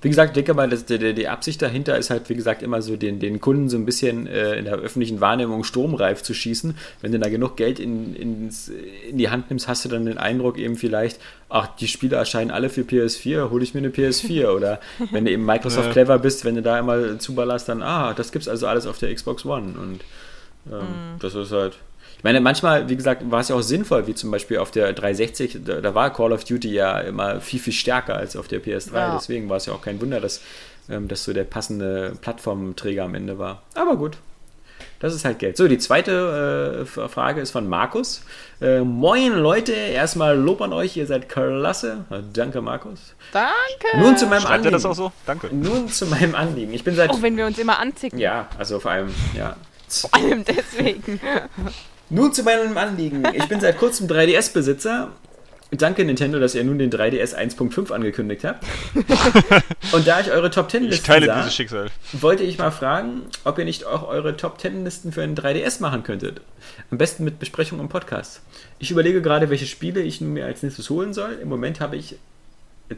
Wie gesagt, ich denke mal, dass die, die, die Absicht dahinter ist halt, wie gesagt, immer so den, den Kunden so ein bisschen äh, in der öffentlichen Wahrnehmung sturmreif zu schießen. Wenn du da genug Geld in, ins, in die Hand nimmst, hast du dann den Eindruck eben vielleicht, ach, die Spiele erscheinen alle für PS4, hole ich mir eine PS4. Oder wenn du eben Microsoft Ja. clever bist, wenn du da immer zuballerst, dann, ah, das gibt's also alles auf der Xbox One. Und ähm, das ist halt. Ich meine, manchmal, wie gesagt, war es ja auch sinnvoll, wie zum Beispiel auf der 360, da, da war Call of Duty ja immer viel, viel stärker als auf der PS3. Ja. Deswegen war es ja auch kein Wunder, dass ähm, das so der passende Plattformträger am Ende war. Aber gut. Das ist halt Geld. So, die zweite äh, Frage ist von Markus. Äh, moin Leute, erstmal Lob an euch, ihr seid klasse. Äh, Danke, Markus. Danke. Nun zu meinem Schreibt Anliegen. das auch so? Danke. Nun zu meinem Anliegen. Ich bin seit. Auch wenn wir uns immer anzicken. ja, also vor allem, ja. Vor allem deswegen. Nun zu meinem Anliegen. Ich bin seit kurzem 3DS-Besitzer. Danke Nintendo, dass ihr nun den 3DS 1.5 angekündigt habt. Und da ich eure Top 10 Ich Listen teile sah, dieses Schicksal. wollte ich mal fragen, ob ihr nicht auch eure Top 10 Listen für einen 3DS machen könntet. Am besten mit Besprechung im Podcast. Ich überlege gerade, welche Spiele ich nun mir als nächstes holen soll. Im Moment habe ich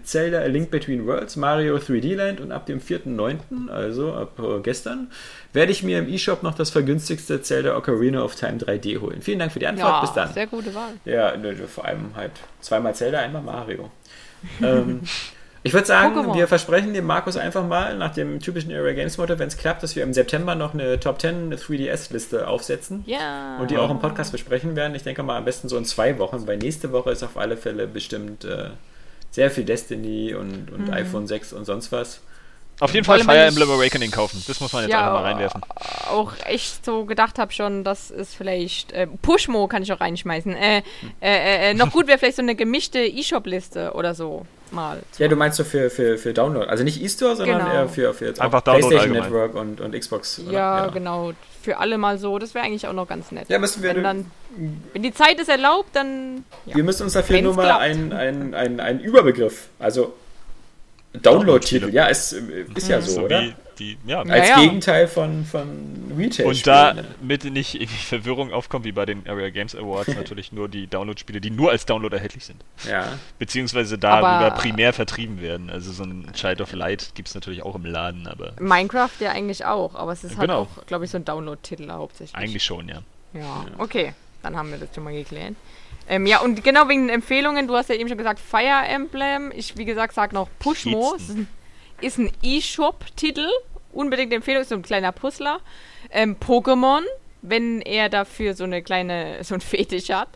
Zelda A Link Between Worlds, Mario 3D Land und ab dem 4.9., also ab äh, gestern, werde ich mir im eShop noch das vergünstigste Zelda Ocarina of Time 3D holen. Vielen Dank für die Antwort. Ja, Bis dann. sehr gute Wahl. Ja, vor allem halt zweimal Zelda, einmal Mario. ähm, ich würde sagen, Pokémon. wir versprechen dem Markus einfach mal nach dem typischen Area Games Motto, wenn es klappt, dass wir im September noch eine Top 10 3DS-Liste aufsetzen Ja. und die auch im Podcast besprechen werden. Ich denke mal am besten so in zwei Wochen, weil nächste Woche ist auf alle Fälle bestimmt äh, sehr viel Destiny und, und iPhone 6 und sonst was. Auf jeden Fall Fire Emblem Awakening kaufen. Das muss man jetzt einfach mal reinwerfen. auch echt so gedacht habe schon, dass es vielleicht äh, Pushmo kann ich auch reinschmeißen. Äh, äh, äh, noch gut wäre vielleicht so eine gemischte E-Shop-Liste oder so mal. Ja, du meinst so für, für, für Download. Also nicht E-Store, sondern Genau. eher für, für jetzt Einfach PlayStation allgemein. Network und, und Xbox. oder? Ja, genau. Für alle mal so. Das wäre eigentlich auch noch ganz nett. Ja, müssen wir, wenn, dann, wenn die Zeit es erlaubt, dann. Ja. wir müssen uns dafür Wenn's nur mal einen ein, ein, ein Überbegriff, also Download-Titel, ja, ist, ist ja so, So oder? wie die, ja. Ja, Als ja. Gegenteil von, von Retail. Und da ne? mit nicht irgendwie Verwirrung aufkommt, wie bei den Area Games Awards, natürlich nur die Download-Spiele, die nur als Download erhältlich sind. Ja. Beziehungsweise darüber Aber- primär vertrieben werden. Also so ein Child of Light gibt es natürlich auch im Laden, aber Minecraft ja eigentlich auch, aber es ist halt Genau. auch, glaube ich, so ein Download-Titel hauptsächlich. eigentlich schon, ja. Ja, okay. Dann haben wir das schon mal geklärt. Ähm, ja, und genau wegen den Empfehlungen, du hast ja eben schon gesagt, Fire Emblem. Ich, wie gesagt, sag noch Pushmo. Es ist ein- Ist ein E-Shop-Titel. Unbedingt Empfehlung, ist so ein kleiner Puzzler. Ähm, Pokémon, wenn er dafür so eine kleine, so ein Fetisch hat.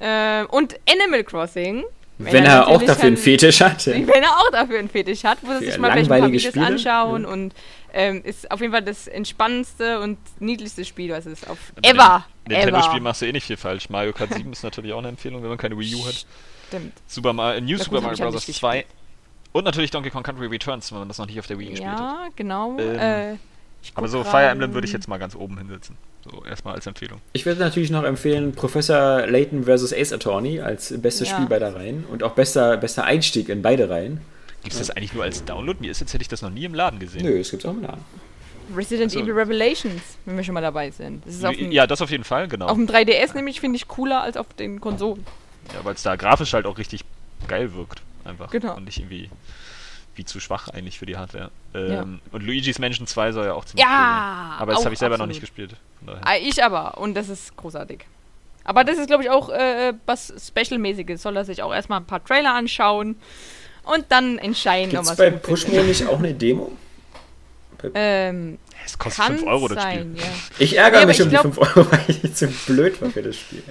Ähm, und Animal Crossing. Wenn, er auch natürlich dafür einen Fetisch hat. ja. wenn er auch dafür einen Fetisch hat, muss er sich mal vielleicht ein paar Videos Spiele, anschauen ja. und ähm, ist auf jeden Fall das entspannendste und niedlichste Spiel, was es auf Bei ever, Nintendo-Spiel machst du eh nicht viel falsch. Mario Kart 7 ist natürlich auch eine Empfehlung, wenn man keine Wii U hat. Stimmt. Super Mario, New Super Mario Bros. nicht 2. Und natürlich Donkey Kong Country Returns, wenn man das noch nicht auf der Wii gespielt hat. Ja, genau. Ähm, äh, ich Aber so Fire Emblem würde ich jetzt mal ganz oben hinsetzen. So erstmal als Empfehlung. Ich würde natürlich noch empfehlen, Professor Layton vs. Ace Attorney als bestes Ja. Spiel beider Reihen und auch bester, bester Einstieg in beide Reihen. Gibt es das eigentlich nur als Download? Mir ist jetzt hätte ich das noch nie im Laden gesehen. Nö, es gibt auch im Laden. Resident Achso. Evil Revelations, wenn wir schon mal dabei sind. Das ist auf dem, ja, das auf jeden Fall, genau. auf dem 3DS nämlich, finde ich, cooler als auf den Konsolen. Ja, weil es da grafisch halt auch richtig geil wirkt. Einfach. Genau. Und nicht irgendwie wie zu schwach eigentlich für die Hardware. Ja. Ähm, Und Luigi's Mansion 2 soll ja auch ziemlich Ja, cool sein. Aber das habe ich selber noch absolut. nicht gespielt. Ah, ich aber, und das ist großartig. Aber das ist, glaube ich, auch äh, was Special-mäßiges. Soll er sich auch erstmal ein paar Trailer anschauen und dann entscheiden, Gibt es ob bei er es gut Pushmo nicht auch eine Demo? Ähm, Es kostet kann 5 Euro das sein, Spiel. ja. Ich ärgere Nee, mich ich um glaub- die 5 Euro, weil ich zu blöd war für das Spiel.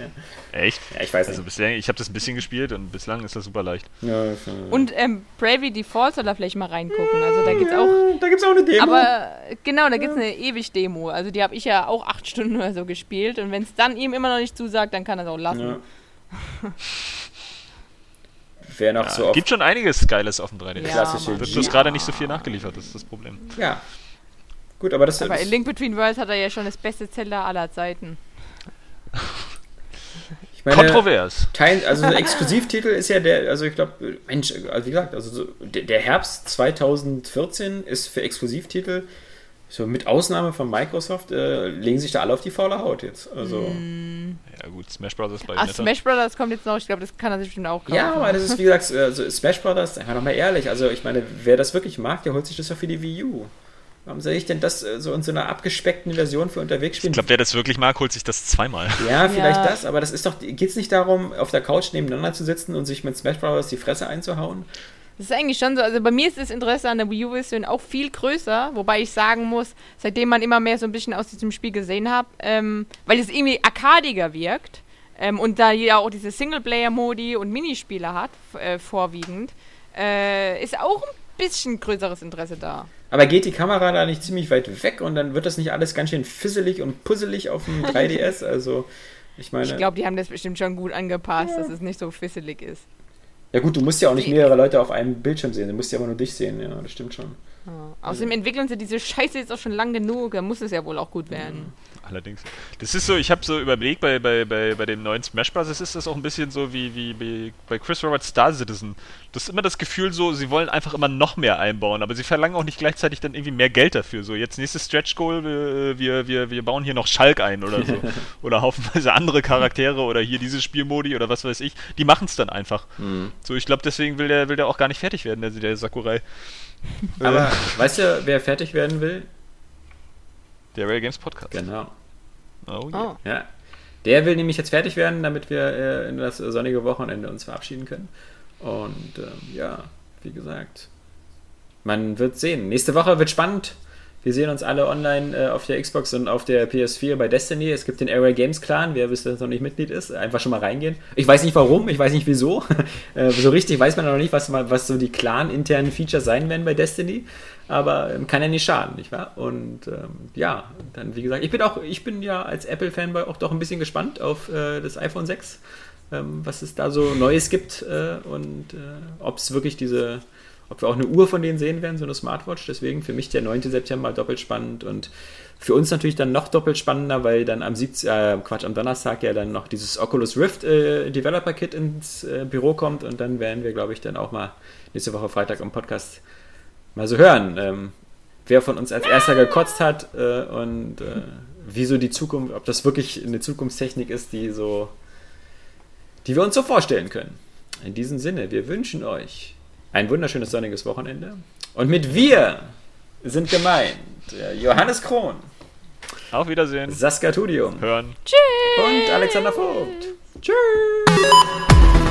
Ja, Echt? ja ich weiß Also nicht. bislang, ich habe das ein bisschen gespielt und bislang ist das super leicht. Ja, Und ähm, Bravely Default soll er vielleicht mal reingucken. Also da geht's auch. da gibt es auch eine Demo. Aber genau, da gibt's eine ewig Demo. Also die habe ich ja auch acht Stunden oder so gespielt. Und wenn es dann ihm immer noch nicht zusagt, dann kann er es auch lassen. ja. Wer noch Ja, so auf gibt schon einiges Geiles auf dem 3DS. Ja, klassische. Wird bloß gerade nicht so viel nachgeliefert, das ist das Problem. Ja. Gut, aber das Aber ist. in Link Between Worlds hat er ja schon das beste Zelda aller Zeiten. Ich meine, Kontrovers. Teil, also der Exklusivtitel ist ja der, also ich glaube, Mensch, also wie gesagt, also so, der, der Herbst 2014 ist für Exklusivtitel, so mit Ausnahme von Microsoft, äh, legen sich da alle auf die faule Haut jetzt. Also, Mm. Ja gut, Smash Bros. ist bei Ach. Smash Brothers kommt jetzt noch. Ich glaube, das kann er sich bestimmt auch kaufen. ja, aber das ist wie gesagt, also Smash Brothers, einfach nochmal ehrlich, also ich meine, wer das wirklich mag, der holt sich das doch für die Wii U. Warum soll ich denn das äh, so in so einer abgespeckten Version für unterwegs spielen? Ich glaube, wer das wirklich mag, holt sich das zweimal. Ja, vielleicht Ja. das, aber das ist doch, geht es nicht darum, auf der Couch nebeneinander zu sitzen und sich mit Smash Bros. die Fresse einzuhauen? Das ist eigentlich schon so. Also bei mir ist das Interesse an der Wii U-Version auch viel größer, wobei ich sagen muss, seitdem man immer mehr so ein bisschen aus diesem Spiel gesehen hat, ähm, weil es irgendwie arkadiger wirkt ähm, und da ja auch diese Singleplayer-Modi und Minispiele hat, äh, vorwiegend, äh, ist auch ein bisschen größeres Interesse da. Aber geht die Kamera da nicht ziemlich weit weg und dann wird das nicht alles ganz schön fisselig und puzzelig auf dem 3DS? Also, ich meine. Ich glaube, die haben das bestimmt schon gut angepasst, dass es nicht so fisselig ist. ja, gut, du musst ja auch nicht mehrere Leute auf einem Bildschirm sehen, du musst ja immer nur dich sehen, ja, das stimmt schon. Ja. Außerdem entwickeln sie diese Scheiße jetzt auch schon lang genug, da muss es ja wohl auch gut werden. Allerdings. Das ist so, ich habe so überlegt, bei, bei, bei, bei dem neuen Smash Bros. ist das auch ein bisschen so wie, wie bei, bei Chris Roberts Star Citizen. Du hast immer das Gefühl so, sie wollen einfach immer noch mehr einbauen, aber sie verlangen auch nicht gleichzeitig dann irgendwie mehr Geld dafür. So, jetzt nächstes Stretch Goal, wir, wir, wir, wir bauen hier noch Schalk ein oder so. oder haufenweise andere Charaktere oder hier diese Spielmodi oder was weiß ich. Die machen es dann einfach. So, ich glaube, deswegen will der, will der auch gar nicht fertig werden, der, der Sakurai. Aber weißt du, wer fertig werden will? Der Rail Games Podcast. Genau. Oh, yeah. Oh. Ja. Der will nämlich jetzt fertig werden, damit wir äh, in das sonnige Wochenende uns verabschieden können. Und ähm, ja, wie gesagt, man wird sehen. Nächste Woche wird spannend. Wir sehen uns alle online äh, auf der Xbox und auf der PS4 bei Destiny. Es gibt den Area Games Clan, wer bis jetzt noch nicht Mitglied ist, einfach schon mal reingehen. Ich weiß nicht warum, ich weiß nicht wieso. äh, so richtig weiß man noch nicht, was, was so die Clan-internen Features sein werden bei Destiny. Aber ähm, kann ja nicht schaden, nicht wahr? Und ähm, ja, dann wie gesagt, ich bin auch, ich bin ja als Apple-Fanboy auch doch ein bisschen gespannt auf äh, das iPhone 6, ähm, was es da so Neues gibt äh, und äh, ob es wirklich diese ob wir auch eine Uhr von denen sehen werden, so eine Smartwatch. Deswegen für mich der 9. September doppelt spannend und für uns natürlich dann noch doppelt spannender, weil dann am 17, äh, Quatsch, am Donnerstag ja dann noch dieses Oculus Rift äh, Developer Kit ins äh, Büro kommt und dann werden wir, glaube ich, dann auch mal nächste Woche Freitag im Podcast mal so hören, ähm, wer von uns als erster gekotzt hat äh, und äh, wieso die Zukunft, ob das wirklich eine Zukunftstechnik ist, die so, die wir uns so vorstellen können. In diesem Sinne, wir wünschen euch ein wunderschönes sonniges Wochenende. Und mit wir sind gemeint Johannes Krohn. Auf Wiedersehen. Saskia Tudium. Hören. Tschüss. Und Alexander Vogt. Tschüss.